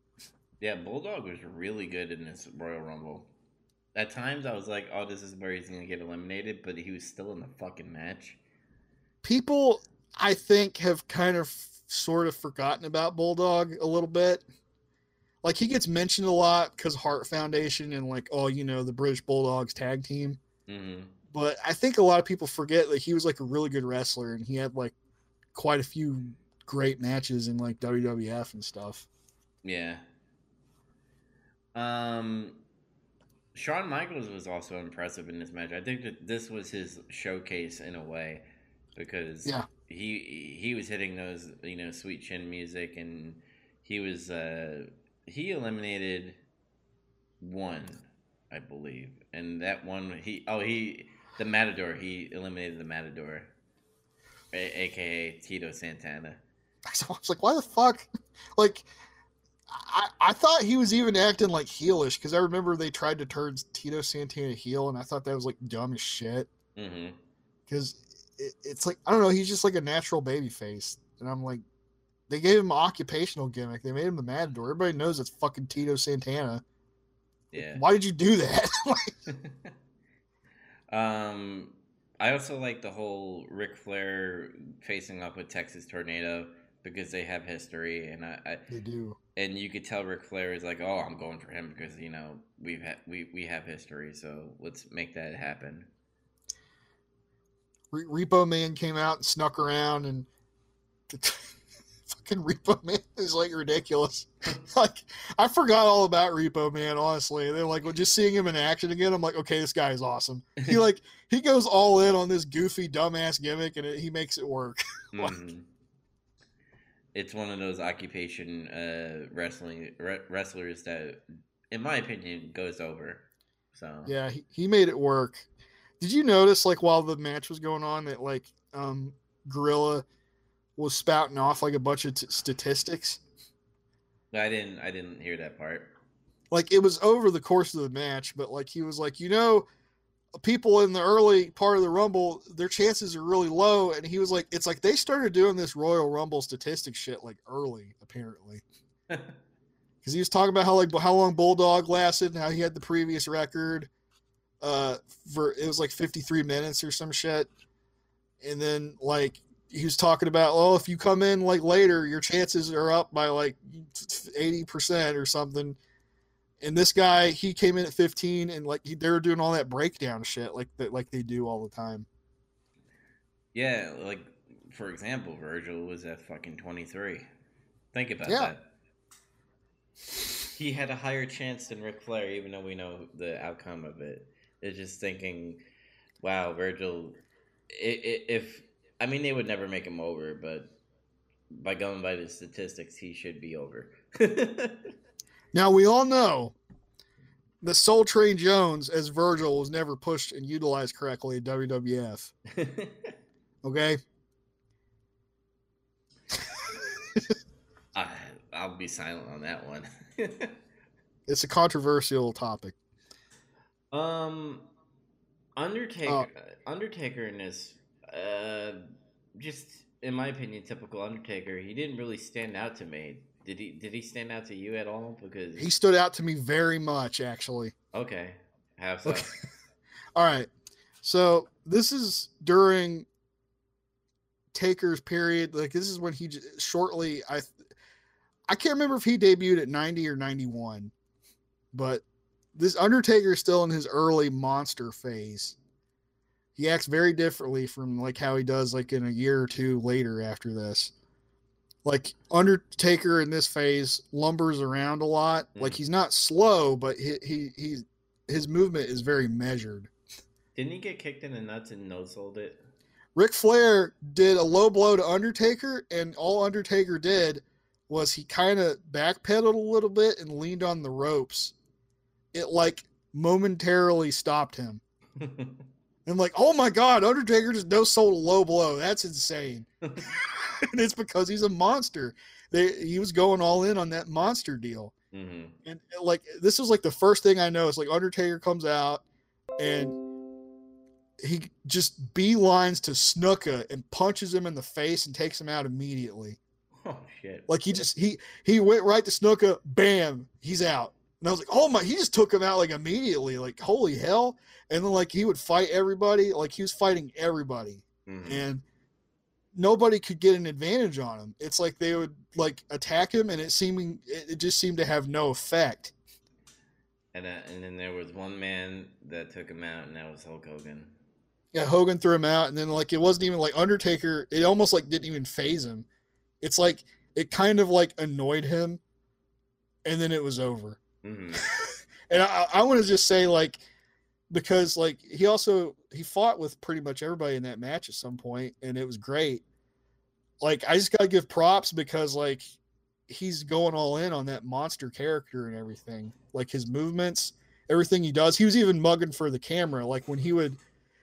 Yeah, Bulldog was really good in this Royal Rumble. At times, I was like, "Oh, this is where he's gonna get eliminated," but he was still in the fucking match. People, I think, have kind of sort of forgotten about Bulldog a little bit. Like he gets mentioned a lot because Hart Foundation and like, oh, you know, the British Bulldogs tag team. hmm But I think a lot of people forget that he was like a really good wrestler and he had like quite a few great matches in like WWF and stuff. Yeah. Um, Shawn Michaels was also impressive in this match. I think that this was his showcase in a way because Yeah. He he was hitting those you know sweet chin music and he was uh he eliminated one I believe and that one he oh he the Matador he eliminated the Matador a- aka Tito Santana. I was like, why the fuck? Like, I, I thought he was even acting like heelish because I remember they tried to turn Tito Santana heel, and I thought that was like dumb as shit. Because it, it's like I don't know, he's just like a natural baby face, and I'm like, they gave him an occupational gimmick. They made him the Matador. Everybody knows it's fucking Tito Santana. Yeah. Why did you do that? um, I also like the whole Ric Flair facing up with Texas Tornado because they have history, and I, I they do. and you could tell Ric Flair is like, oh, I'm going for him because you know we've had we we have history, so let's make that happen. Re- Repo Man came out and snuck around, and fucking Repo Man is like ridiculous. like I forgot all about Repo Man, honestly. They're like, well, just seeing him in action again, I'm like, okay, this guy is awesome. He like he goes all in on this goofy dumbass gimmick, and it, he makes it work. Mhm. It's one of those occupation uh, wrestling re- wrestlers that, in my opinion, goes over. So yeah, he, he made it work. Did you notice, like, while the match was going on, that like um Gorilla was spouting off like a bunch of t- statistics? I didn't I didn't hear that part. like it was over the course of the match, but like he was like, you know, people in the early part of the Rumble, their chances are really low, and he was like, it's like they started doing this Royal Rumble statistic shit like early, apparently. because he was talking about how like how long Bulldog lasted and how he had the previous record. Uh, for it was like 53 minutes or some shit, and then like he was talking about, oh, if you come in like later, your chances are up by like 80 percent or something. And this guy, he came in at 15, and like he, they were doing all that breakdown shit like that, like they do all the time. Yeah, like for example, Virgil was at fucking 23. Think about Yeah. that. He had a higher chance than Ric Flair, even though we know the outcome of it. It's just thinking, wow, Virgil. If I mean, they would never make him over, but by going by the statistics, he should be over. Now we all know the Soul Train Jones as Virgil was never pushed and utilized correctly in WWF. Okay, I, I'll be silent on that one. it's a controversial topic. Um, Undertaker, Oh. Undertaker in this, uh, just in my opinion, typical Undertaker. He didn't really stand out to me. Did he? Did he stand out to you at all? Because He stood out to me very much, actually. okay, how so? Okay. All right. So this is during Taker's period. Like this is when he j- shortly I I can't remember if he debuted at 90 or 91. But this Undertaker is still in his early monster phase. He acts very differently from like how he does like in a year or two later after this. Like Undertaker in this phase lumbers around a lot. Like Mm. he's not slow, but he he he's his movement is very measured. Didn't he get kicked in the nuts and no sold it? Ric Flair did a low blow to Undertaker, and all Undertaker did was he kind of backpedaled a little bit and leaned on the ropes. It like momentarily stopped him. And like, oh my god, Undertaker just no sold a low blow. That's insane. and it's because he's a monster. They, he was going all in on that monster deal. hmm And like this was like the first thing I know. It's like Undertaker comes out and he just beelines to Snuka and punches him in the face and takes him out immediately. Oh shit! Like he just he he went right to Snuka, bam, he's out. And I was like, oh my, he just took him out like immediately. Like holy hell! And then like he would fight everybody, like he was fighting everybody, Mhm. and nobody could get an advantage on him. It's like they would like attack him, and it seeming it, it just seemed to have no effect. And uh, and then there was one man that took him out, and that was Hulk Hogan. Yeah, Hogan threw him out, and then like it wasn't even like Undertaker. It almost like didn't even faze him. It's like it kind of like annoyed him, and then it was over. Hmm And I, I want to just say like because like he also he fought with pretty much everybody in that match at some point, and it was great. Like I just gotta give props because like he's going all in on that monster character and everything. Like his movements, everything he does. He was even mugging for the camera. Like when he would,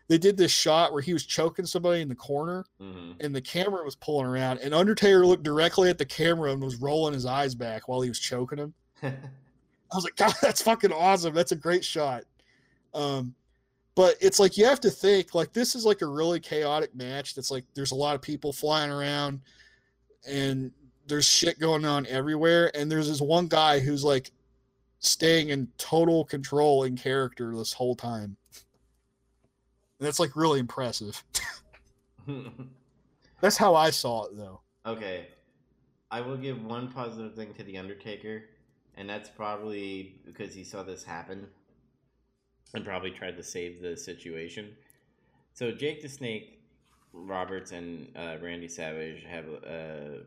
they did this shot where he was choking somebody in the corner, hmm and the camera was pulling around, and Undertaker looked directly at the camera and was rolling his eyes back while he was choking him. I was like, God, that's fucking awesome. That's a great shot. Um, but it's like you have to think like this is like a really chaotic match. That's like there's a lot of people flying around, and there's shit going on everywhere. And there's this one guy who's like staying in total control and character this whole time. That's like really impressive. That's how I saw it though. okay, I will give one positive thing to the Undertaker, and that's probably because he saw this happen, and probably tried to save the situation. So Jake the Snake Roberts and uh, Randy Savage have a,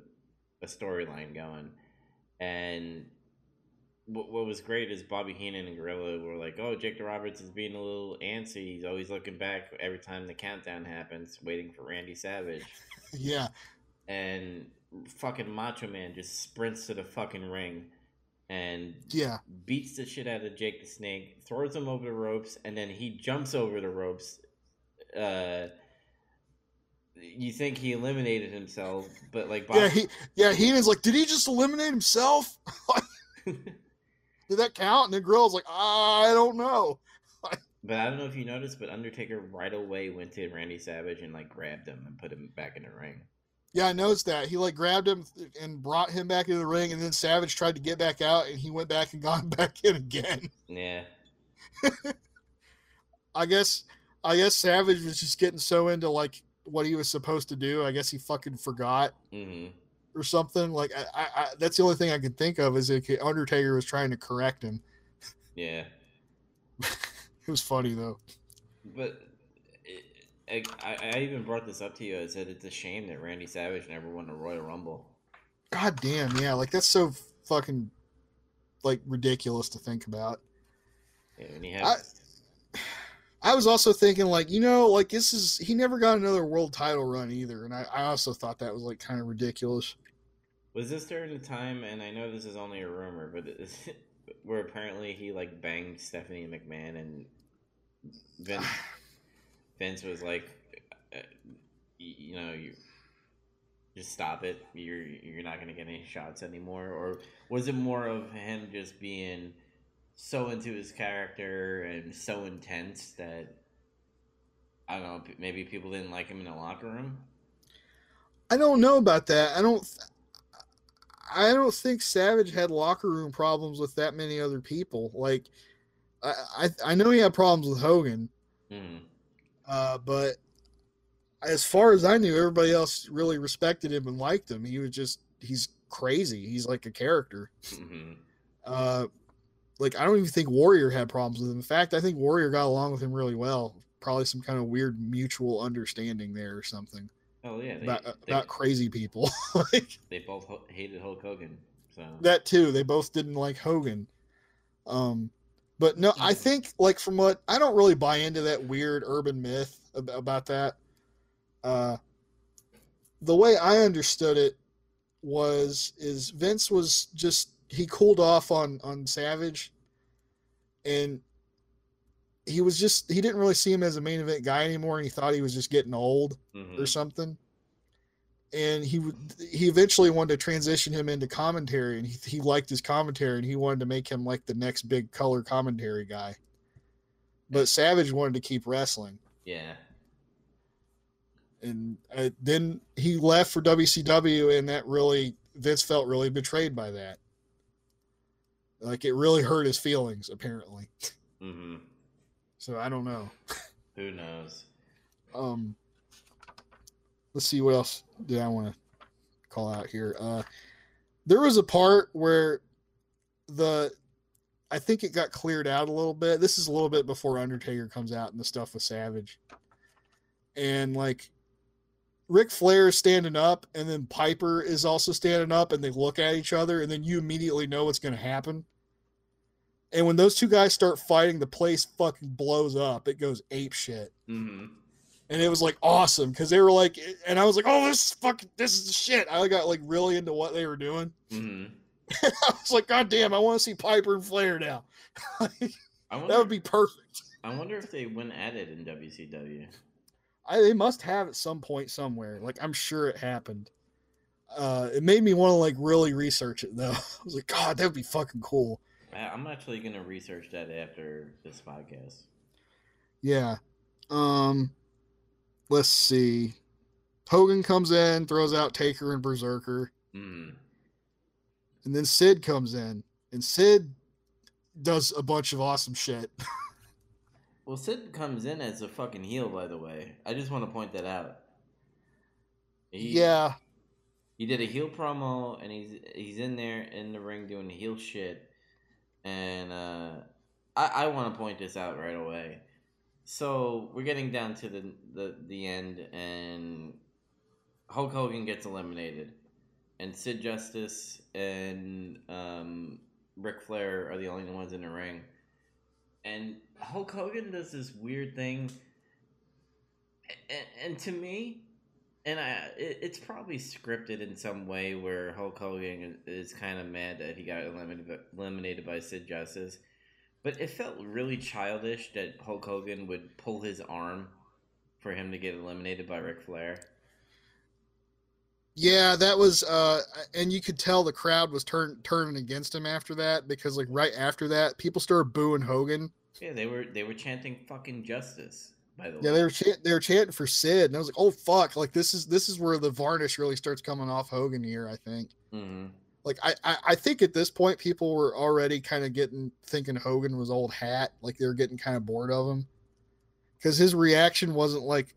a storyline going, and what, what was great is Bobby Heenan and Gorilla were like, "Oh, Jake the Roberts is being a little antsy. He's always looking back every time the countdown happens, waiting for Randy Savage." Yeah. and fucking Macho Man just sprints to the fucking ring and Yeah. beats the shit out of Jake the Snake, throws him over the ropes, and then he jumps over the ropes. Uh, you think he eliminated himself, but like Yeah, he yeah, Heenan's like, did he just eliminate himself? Did that count? And then Gorilla's like, I don't know. But I don't know if you noticed, but Undertaker right away went to Randy Savage and like grabbed him and put him back in the ring. Yeah, I noticed that. He like grabbed him and brought him back into the ring, and then Savage tried to get back out, and he went back and got back in again. Yeah. I guess I guess Savage was just getting so into like what he was supposed to do. I guess he fucking forgot hmm or something. Like I, I, I that's the only thing I can think of is that Undertaker was trying to correct him. Yeah. It was funny though. But I, I even brought this up to you. I said it's a shame that Randy Savage never won a Royal Rumble. God damn, yeah, like that's so fucking like ridiculous to think about. Yeah, and he had, I- I was also thinking like, you know, like this is he never got another world title run either, and I, I also thought that was like kind of ridiculous. was this during the time? And I know this is only a rumor, but is where apparently he like banged Stephanie McMahon and Vince. Vince was like, uh, you know, you just stop it. You're you're not gonna get any shots anymore. Or was it more of him just being so into his character and so intense that I don't know. Maybe people didn't like him in the locker room. I don't know about that. I don't. th- I don't think Savage had locker room problems with that many other people. Like, I I, I know he had problems with Hogan, hmm uh, but as far as I knew, everybody else really respected him and liked him. He was just he's crazy. He's like a character. hmm Uh, like I don't even think Warrior had problems with him. In fact, I think Warrior got along with him really well. Probably some kind of weird mutual understanding there or something Oh yeah, they, about they, about crazy people. like they both hated Hulk Hogan. So that too. They both didn't like Hogan. Um, but no, I Mhm. think like from what I don't really buy into that weird urban myth ab- about that. Uh, the way I understood it was is Vince was just he cooled off on on Savage, and he was just he didn't really see him as a main event guy anymore, and he thought he was just getting old mhm. or something. And he he eventually wanted to transition him into commentary, and he, he liked his commentary, and he wanted to make him like the next big color commentary guy. But Savage wanted to keep wrestling, yeah, and uh, then he left for WCW, and that really Vince felt really betrayed by that. Like it really hurt his feelings, apparently. hmm So I don't know. who knows? um let's see what else did i want to call out here. Uh there was a part where the i think it got cleared out a little bit. This is a little bit before undertaker comes out and the stuff with savage. And like Ric Flair is standing up and then Piper is also standing up and they look at each other and then you immediately know what's going to happen. And when those two guys start fighting, the place fucking blows up. It goes ape shit. Hmm and it was like awesome because they were like, and I was like, oh, this is fucking, this is shit. I got like really into what they were doing. hmm I was like, god damn, I want to see Piper and Flair now. I wonder. that would be perfect. I wonder if they went at it in WCW. I, they must have at some point somewhere. Like I'm sure it happened. Uh, it made me want to like really research it though. I was like, God, that would be fucking cool. I'm actually gonna research that after this podcast. Yeah. Um, let's see. Hogan comes in, throws out Taker and Berserker, Mm. and then Sid comes in, and Sid does a bunch of awesome shit. Well, Sid comes in as a fucking heel, by the way. I just want to point that out. He, yeah, he did a heel promo, and he's he's in there in the ring doing heel shit. And uh, I I want to point this out right away. So we're getting down to the the the end, and Hulk Hogan gets eliminated, and Sid Justice and um, Ric Flair are the only ones in the ring. And Hulk Hogan does this weird thing, and, and to me, and I, it, it's probably scripted in some way where Hulk Hogan is kind of mad that he got eliminated eliminated by Sid Justice, but it felt really childish that Hulk Hogan would pull his arm for him to get eliminated by Ric Flair. yeah, that was, uh, and you could tell the crowd was turn, turning against him after that because, like, right after that, people started booing Hogan. Yeah, they were they were chanting "fucking justice." By the Yeah, way, yeah, they were chant- they were chanting for Sid, and I was like, "Oh fuck!" Like this is this is where the varnish really starts coming off Hogan here. I think. hmm Like I I, I think at this point people were already kind of getting thinking Hogan was old hat. Like they were getting kind of bored of him because his reaction wasn't like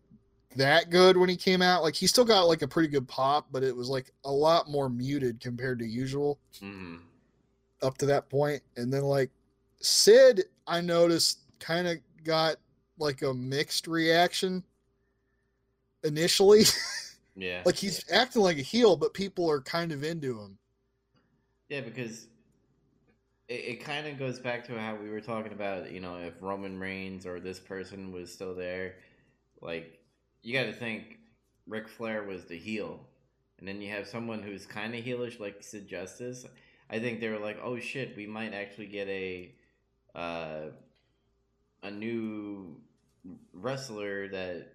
that good when he came out. Like he still got like a pretty good pop, but it was like a lot more muted compared to usual hmm up to that point. And then like Sid, I noticed kind of got like a mixed reaction initially. yeah, like he's acting like a heel, but people are kind of into him. Yeah, because it, it kind of goes back to how we were talking about, you know, if Roman Reigns or this person was still there, like you got to think Ric Flair was the heel, and then you have someone who's kind of heelish like Sid Justice. I think they were like, oh shit, we might actually get a uh, a new wrestler that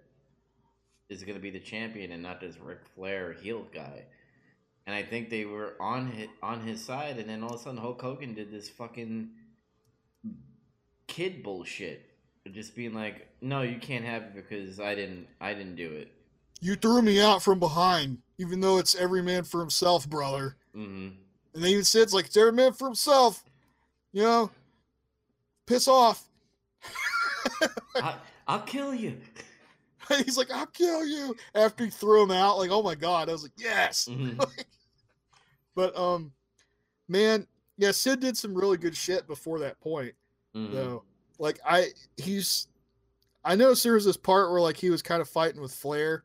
is going to be the champion and not just Ric Flair heel guy and I think they were on his, on his side, and then all of a sudden Hulk Hogan did this fucking kid bullshit, just being like, "No, you can't have it because I didn't I didn't do it." You threw me out from behind, even though it's every man for himself, brother. hmm And then even "It's like, it's every man for himself. You know, piss off. I, I'll kill you. He's like, I'll kill you. After he threw him out, like, oh my god. I was like, yes. Mhm. But um, man, yeah, Sid did some really good shit before that point. Mhm. though. Like I he's I noticed there was this part where like he was kind of fighting with Flair,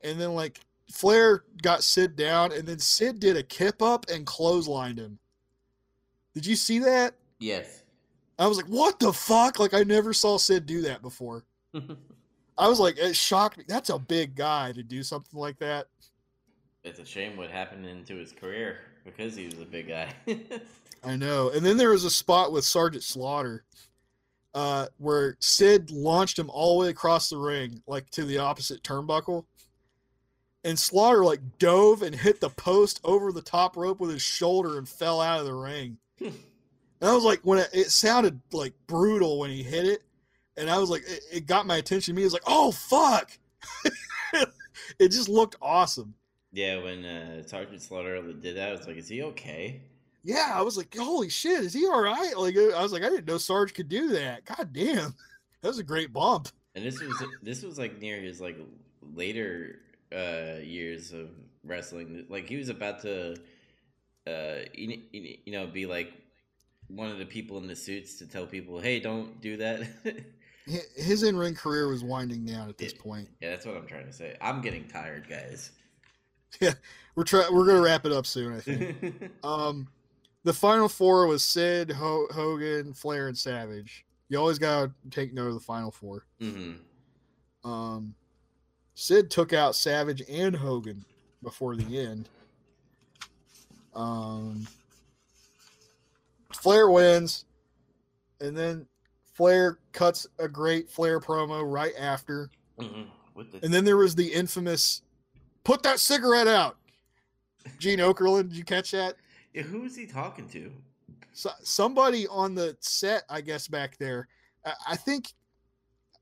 and then like Flair got Sid down, and then Sid did a kip up and clotheslined him. Did you see that? Yes. I was like, what the fuck? Like I never saw Sid do that before. I was like, it shocked me. That's a big guy to do something like that. It's a shame what happened into his career because he was a big guy. I know. And then there was a spot with Sergeant Slaughter uh, where Sid launched him all the way across the ring, like to the opposite turnbuckle. And Slaughter like dove and hit the post over the top rope with his shoulder and fell out of the ring. and I was like, when it, it sounded like brutal when he hit it, and I was like, it, it got my attention. Me, was like, oh fuck! it just looked awesome. Yeah, when uh, Sergeant Slaughter did that, I was like, "Is he okay?" Yeah, I was like, holy shit, is he all right? Like, I was like, I didn't know Sarge could do that. God damn, that was a great bump. And this was this was like near his like later uh years of wrestling. Like he was about to uh you, know be like one of the people in the suits to tell people, "Hey, don't do that." His in ring career was winding down at this Yeah. point. yeah, that's what I'm trying to say. I'm getting tired, guys. We're try- we're gonna wrap it up soon, I think. um, the final four was Sid, Ho- Hogan, Flair, and Savage. You always gotta take note of the final four. hmm Um, Sid took out Savage and Hogan before the end. Um, Flair wins, and then Flair cuts a great Flair promo right after. hmm With the And then there was the infamous "Put that cigarette out." Gene Okerlund, did you catch that? yeah, who was he talking to? So, somebody on the set, I guess, back there. I, I think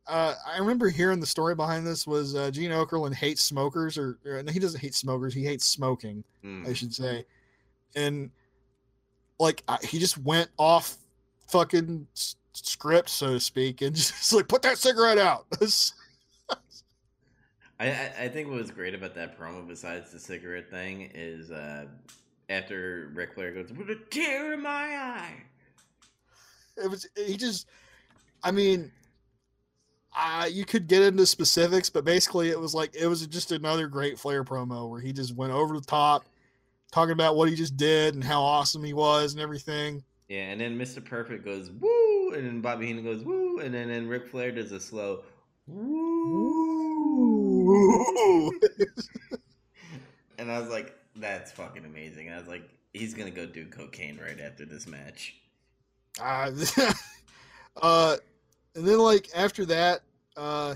uh, I remember hearing the story behind this was uh, Gene Okerlund hates smokers, or, or no, he doesn't hate smokers. He hates smoking, Mm. I should say. And like I, he just went off fucking s- script, so to speak, and just like put that cigarette out. I, I think what was great about that promo, besides the cigarette thing, is uh, after Ric Flair goes with a tear in my eye. it was he just i mean uh, you could get into specifics but basically it was like it was just another great flair promo where he just went over the top talking about what he just did and how awesome he was and everything Yeah, and then Mr. Perfect goes woo, and then Bobby Heenan goes woo, and then then Ric Flair does a slow woo, and I was like, that's fucking amazing. And I was like, he's gonna go do cocaine right after this match. uh, uh and then like after that uh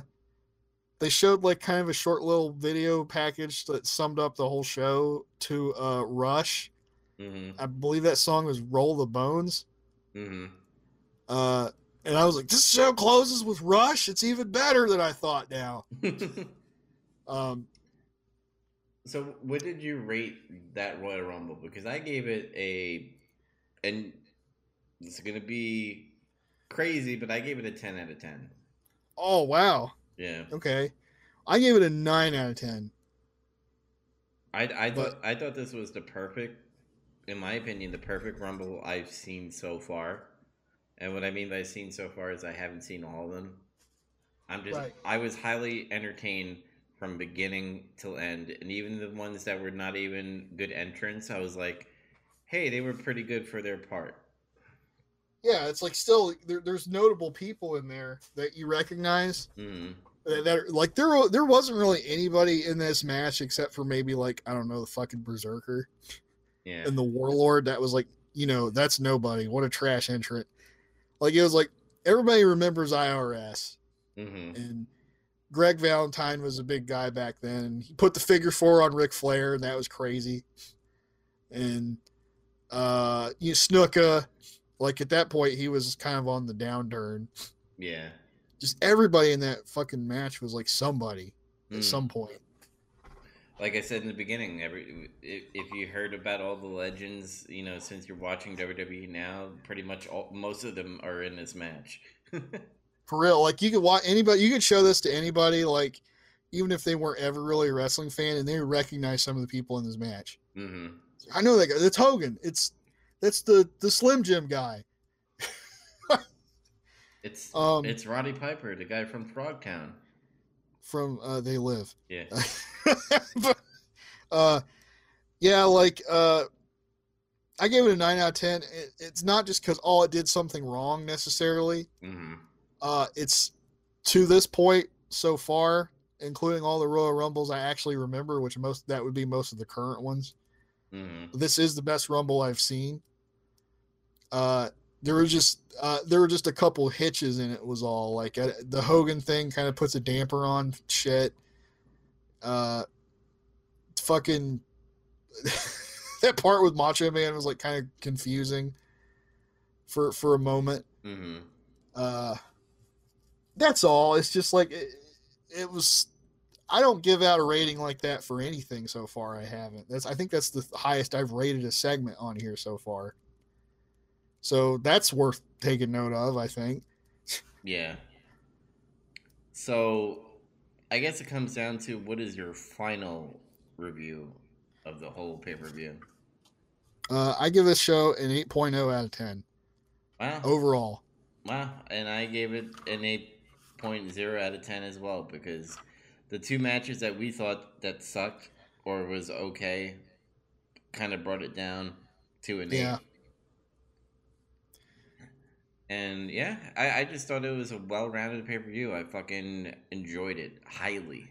they showed like kind of a short little video package that summed up the whole show to uh rush Mm-hmm. i believe that song was roll the bones Mm-hmm. Uh, And I was like, this show closes with Rush. It's even better than I thought now. Um, so, what did you rate that Royal Rumble? Because I gave it a, and it's gonna be crazy, but I gave it a ten out of ten. oh, wow. Yeah, Okay. I gave it a 9 out of 10. I I But- thought I thought this was the perfect, in my opinion, the perfect Rumble I've seen so far. And what I mean by seen so far is I haven't seen all of them. I'm just Right. I was highly entertained from beginning till end, and even the ones that were not even good entrants, I was like, hey, they were pretty good for their part. Yeah, it's like still there, there's notable people in there that you recognize. hmm That, that are, like there there wasn't really anybody in this match except for maybe like I don't know the fucking berserker Yeah. and the warlord. That was like you know that's nobody. What a trash entrant. Like it was like everybody remembers IRS hmm and Greg Valentine was a big guy back then. He put the figure four on Ric Flair, and that was crazy. And uh, you know, Snuka, like at that point, he was kind of on the downturn. Yeah. Just everybody in that fucking match was like somebody Mm. at some point. like I said in the beginning, every if, if you heard about all the legends, you know, since you're watching WWE now, pretty much all most of them are in this match. For real, like you could watch anybody, you could show this to anybody, like even if they weren't ever really a wrestling fan, and they would recognize some of the people in this match. hmm I know that guy. It's Hogan. It's that's the the Slim Jim guy. It's Um, it's Roddy Piper, the guy from Frogtown. from uh, They Live. Yeah. but, uh, yeah, like uh, I gave it a nine out of ten. It, it's not just because oh it did something wrong necessarily. hmm Uh, it's to this point so far, including all the Royal Rumbles I actually remember, which most that would be most of the current ones. hmm This is the best Rumble I've seen. Uh, there was just uh, there were just a couple hitches in it. Was all like uh, the Hogan thing kind of puts a damper on shit. Uh, fucking that part with Macho Man was like kind of confusing for for a moment. hmm Uh, that's all. It's just like it, it was. I don't give out a rating like that for anything so far. I haven't. That's I think that's the highest I've rated a segment on here so far. So that's worth taking note of. I think. Yeah. So, I guess it comes down to what is your final review of the whole pay per view? Uh, I give this show an 8.0 out of 10 Wow. overall. Wow. And I gave it an 8.0 out of 10 as well because the two matches that we thought that sucked or was okay kind of brought it down to an Yeah. 8. And yeah, I, I just thought it was a well rounded pay per view. I fucking enjoyed it highly.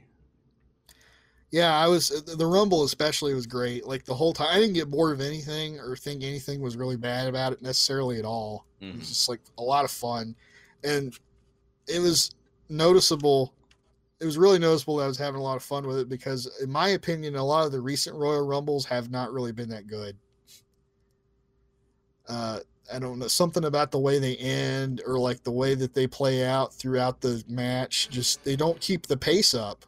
Yeah, I was the Rumble especially was great. Like the whole time, I didn't get bored of anything or think anything was really bad about it necessarily at all. It Mhm. was just like a lot of fun, and it was noticeable. It was really noticeable that I was having a lot of fun with it because, in my opinion, a lot of the recent Royal Rumbles have not really been that good. Uh, I don't know something about the way they end or like the way that they play out throughout the match. Just they don't keep the pace up.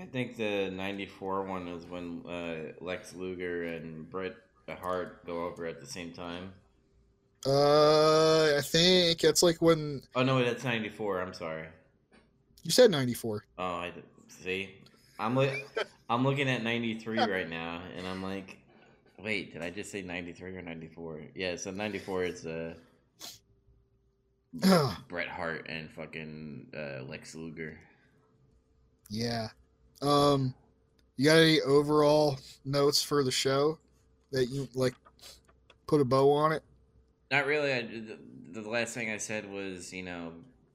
I think the '94 one is when uh, Lex Luger and Bret Hart go over at the same time. Uh, I think it's like when Oh no, that's '94. I'm sorry. you said '94. Oh, I see. I'm li- I'm looking at '93 right now, and I'm like, wait, did I just say '93 or '94? Yeah, so '94 is uh, Bret Hart and fucking uh, Lex Luger. yeah. Um, you got any overall notes for the show that you like put a bow on it? Not really. I, the, the last thing I said was, you know,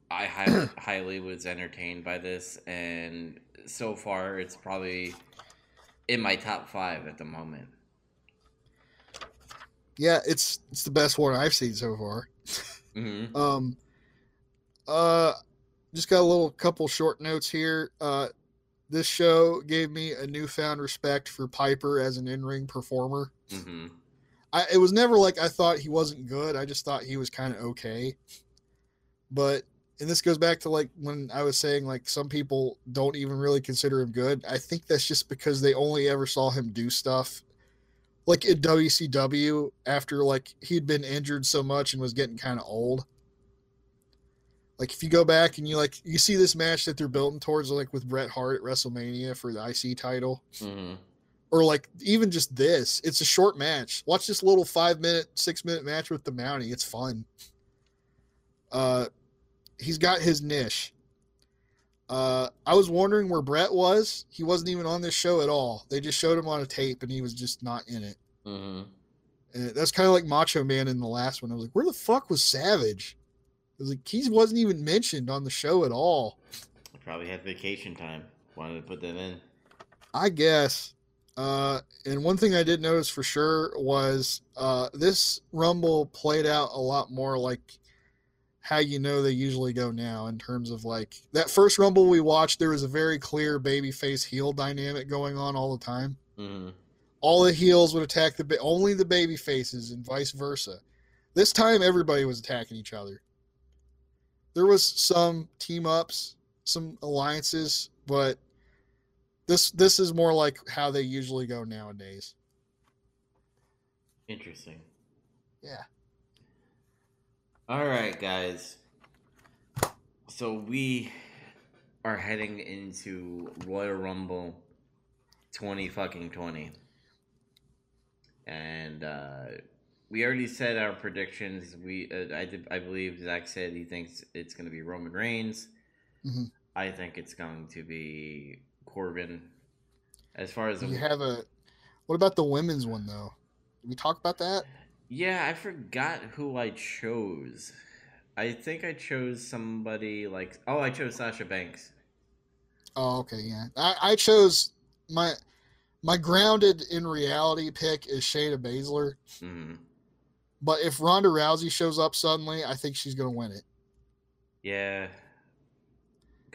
I highly, highly was entertained by this, and so far it's probably in my top five at the moment. Yeah, it's it's the best one I've seen so far. hmm Um, uh, just got a little couple short notes here. Uh, this show gave me a newfound respect for Piper as an in-ring performer. But and this goes back to like when I was saying like some people don't even really consider him good. I think that's just because they only ever saw him do stuff like in WCW after like he'd been injured so much and was getting kind of old. Like if you go back and you like you see this match that they're building towards like with Bret Hart at WrestleMania for the IC title. Mm-hmm. Or like even just this, it's a short match. Watch this little five minute, six minute match with the Mountie. It's fun. Uh he's got his niche. Uh, I was wondering where Bret was. He wasn't even on this show at all. They just showed him on a tape, and he was just not in it. Mm-hmm. And that's kind of like Macho Man in the last one. I was like, where the fuck was Savage? I was like, he wasn't even mentioned on the show at all. Probably had vacation time. Wanted to put that in. I guess. Uh, and one thing I did notice for sure was uh, this Rumble played out a lot more like how you know they usually go now in terms of like that first rumble we watched there was a very clear baby face heel dynamic going on all the time. Mm-hmm. all the heels would attack the only the baby faces and vice versa. This time everybody was attacking each other. There was some team ups some alliances but this this is more like how they usually go nowadays Interesting. yeah All right, guys. So we are heading into Royal Rumble 20 fucking 20. And uh, we already said our predictions. We uh, I did, I believe Zach said he thinks it's going to be Roman Reigns. Mhm. I think it's going to be Corbin. As far as the, you have a what about the women's one though did we talk about that Yeah, I forgot who I chose. I think I chose somebody like oh, I chose Sasha Banks. Oh, okay, yeah. I, I chose my my grounded in reality pick is Shayna Baszler, hmm but if Ronda Rousey shows up suddenly, I think she's gonna win it. Yeah,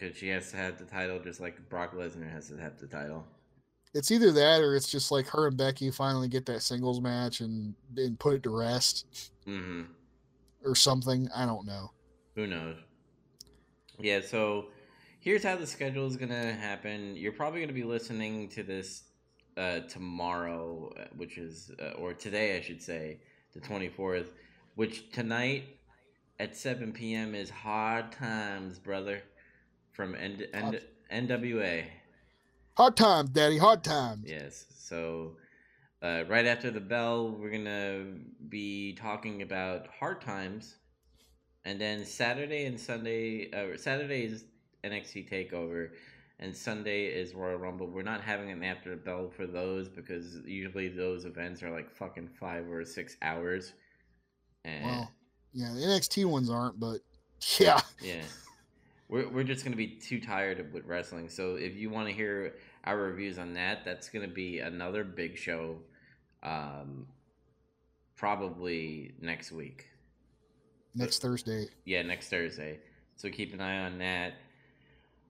because she has to have the title, just like Brock Lesnar has to have the title. It's either that or it's just like her and Becky finally get that singles match and and put it to rest hmm or something. I don't know. Who knows? Yeah, so here's how the schedule is gonna happen. You're probably gonna be listening to this uh, tomorrow, uh, which is uh, or today, I should say, the 24th. Which tonight at 7 p.m. is Hard Times, brother, from N- N- NWA. Hard times, Daddy. Hard times. Yes. So, uh, right after the bell, we're gonna be talking about hard times, and then Saturday and Sunday. Uh, Saturday is NXT Takeover, and Sunday is Royal Rumble. We're not having an after the bell for those because usually those events are like fucking five or six hours. And Well, yeah, the NXT ones aren't, but yeah, yeah. We're, we're just going to be too tired of with wrestling. So if you want to hear our reviews on that, that's going to be another big show um, probably next week. next Thursday. Yeah, next Thursday. So keep an eye on that.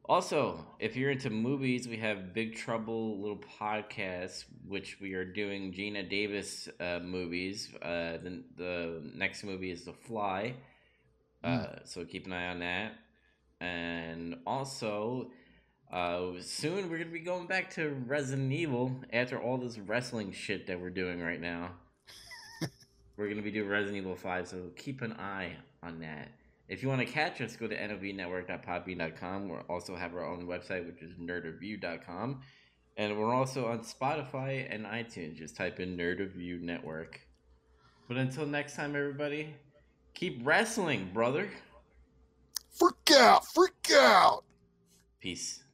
Also, if you're into movies, we have Big Trouble little podcast, which we are doing Geena Davis uh, movies. Uh, the, the next movie is The Fly. Uh, so keep an eye on that. And also, uh, soon we're going to be going back to Resident Evil after all this wrestling shit that we're doing right now. we're going to be doing Resident Evil 5, so keep an eye on that. If you want to catch us, go to novnetwork.podbean.com. We also have our own website, which is nerdreview.com. And we're also on Spotify and iTunes. Just type in Nerd Review Network. But until next time, everybody, keep wrestling, brother. Freak out! Freak out! Peace.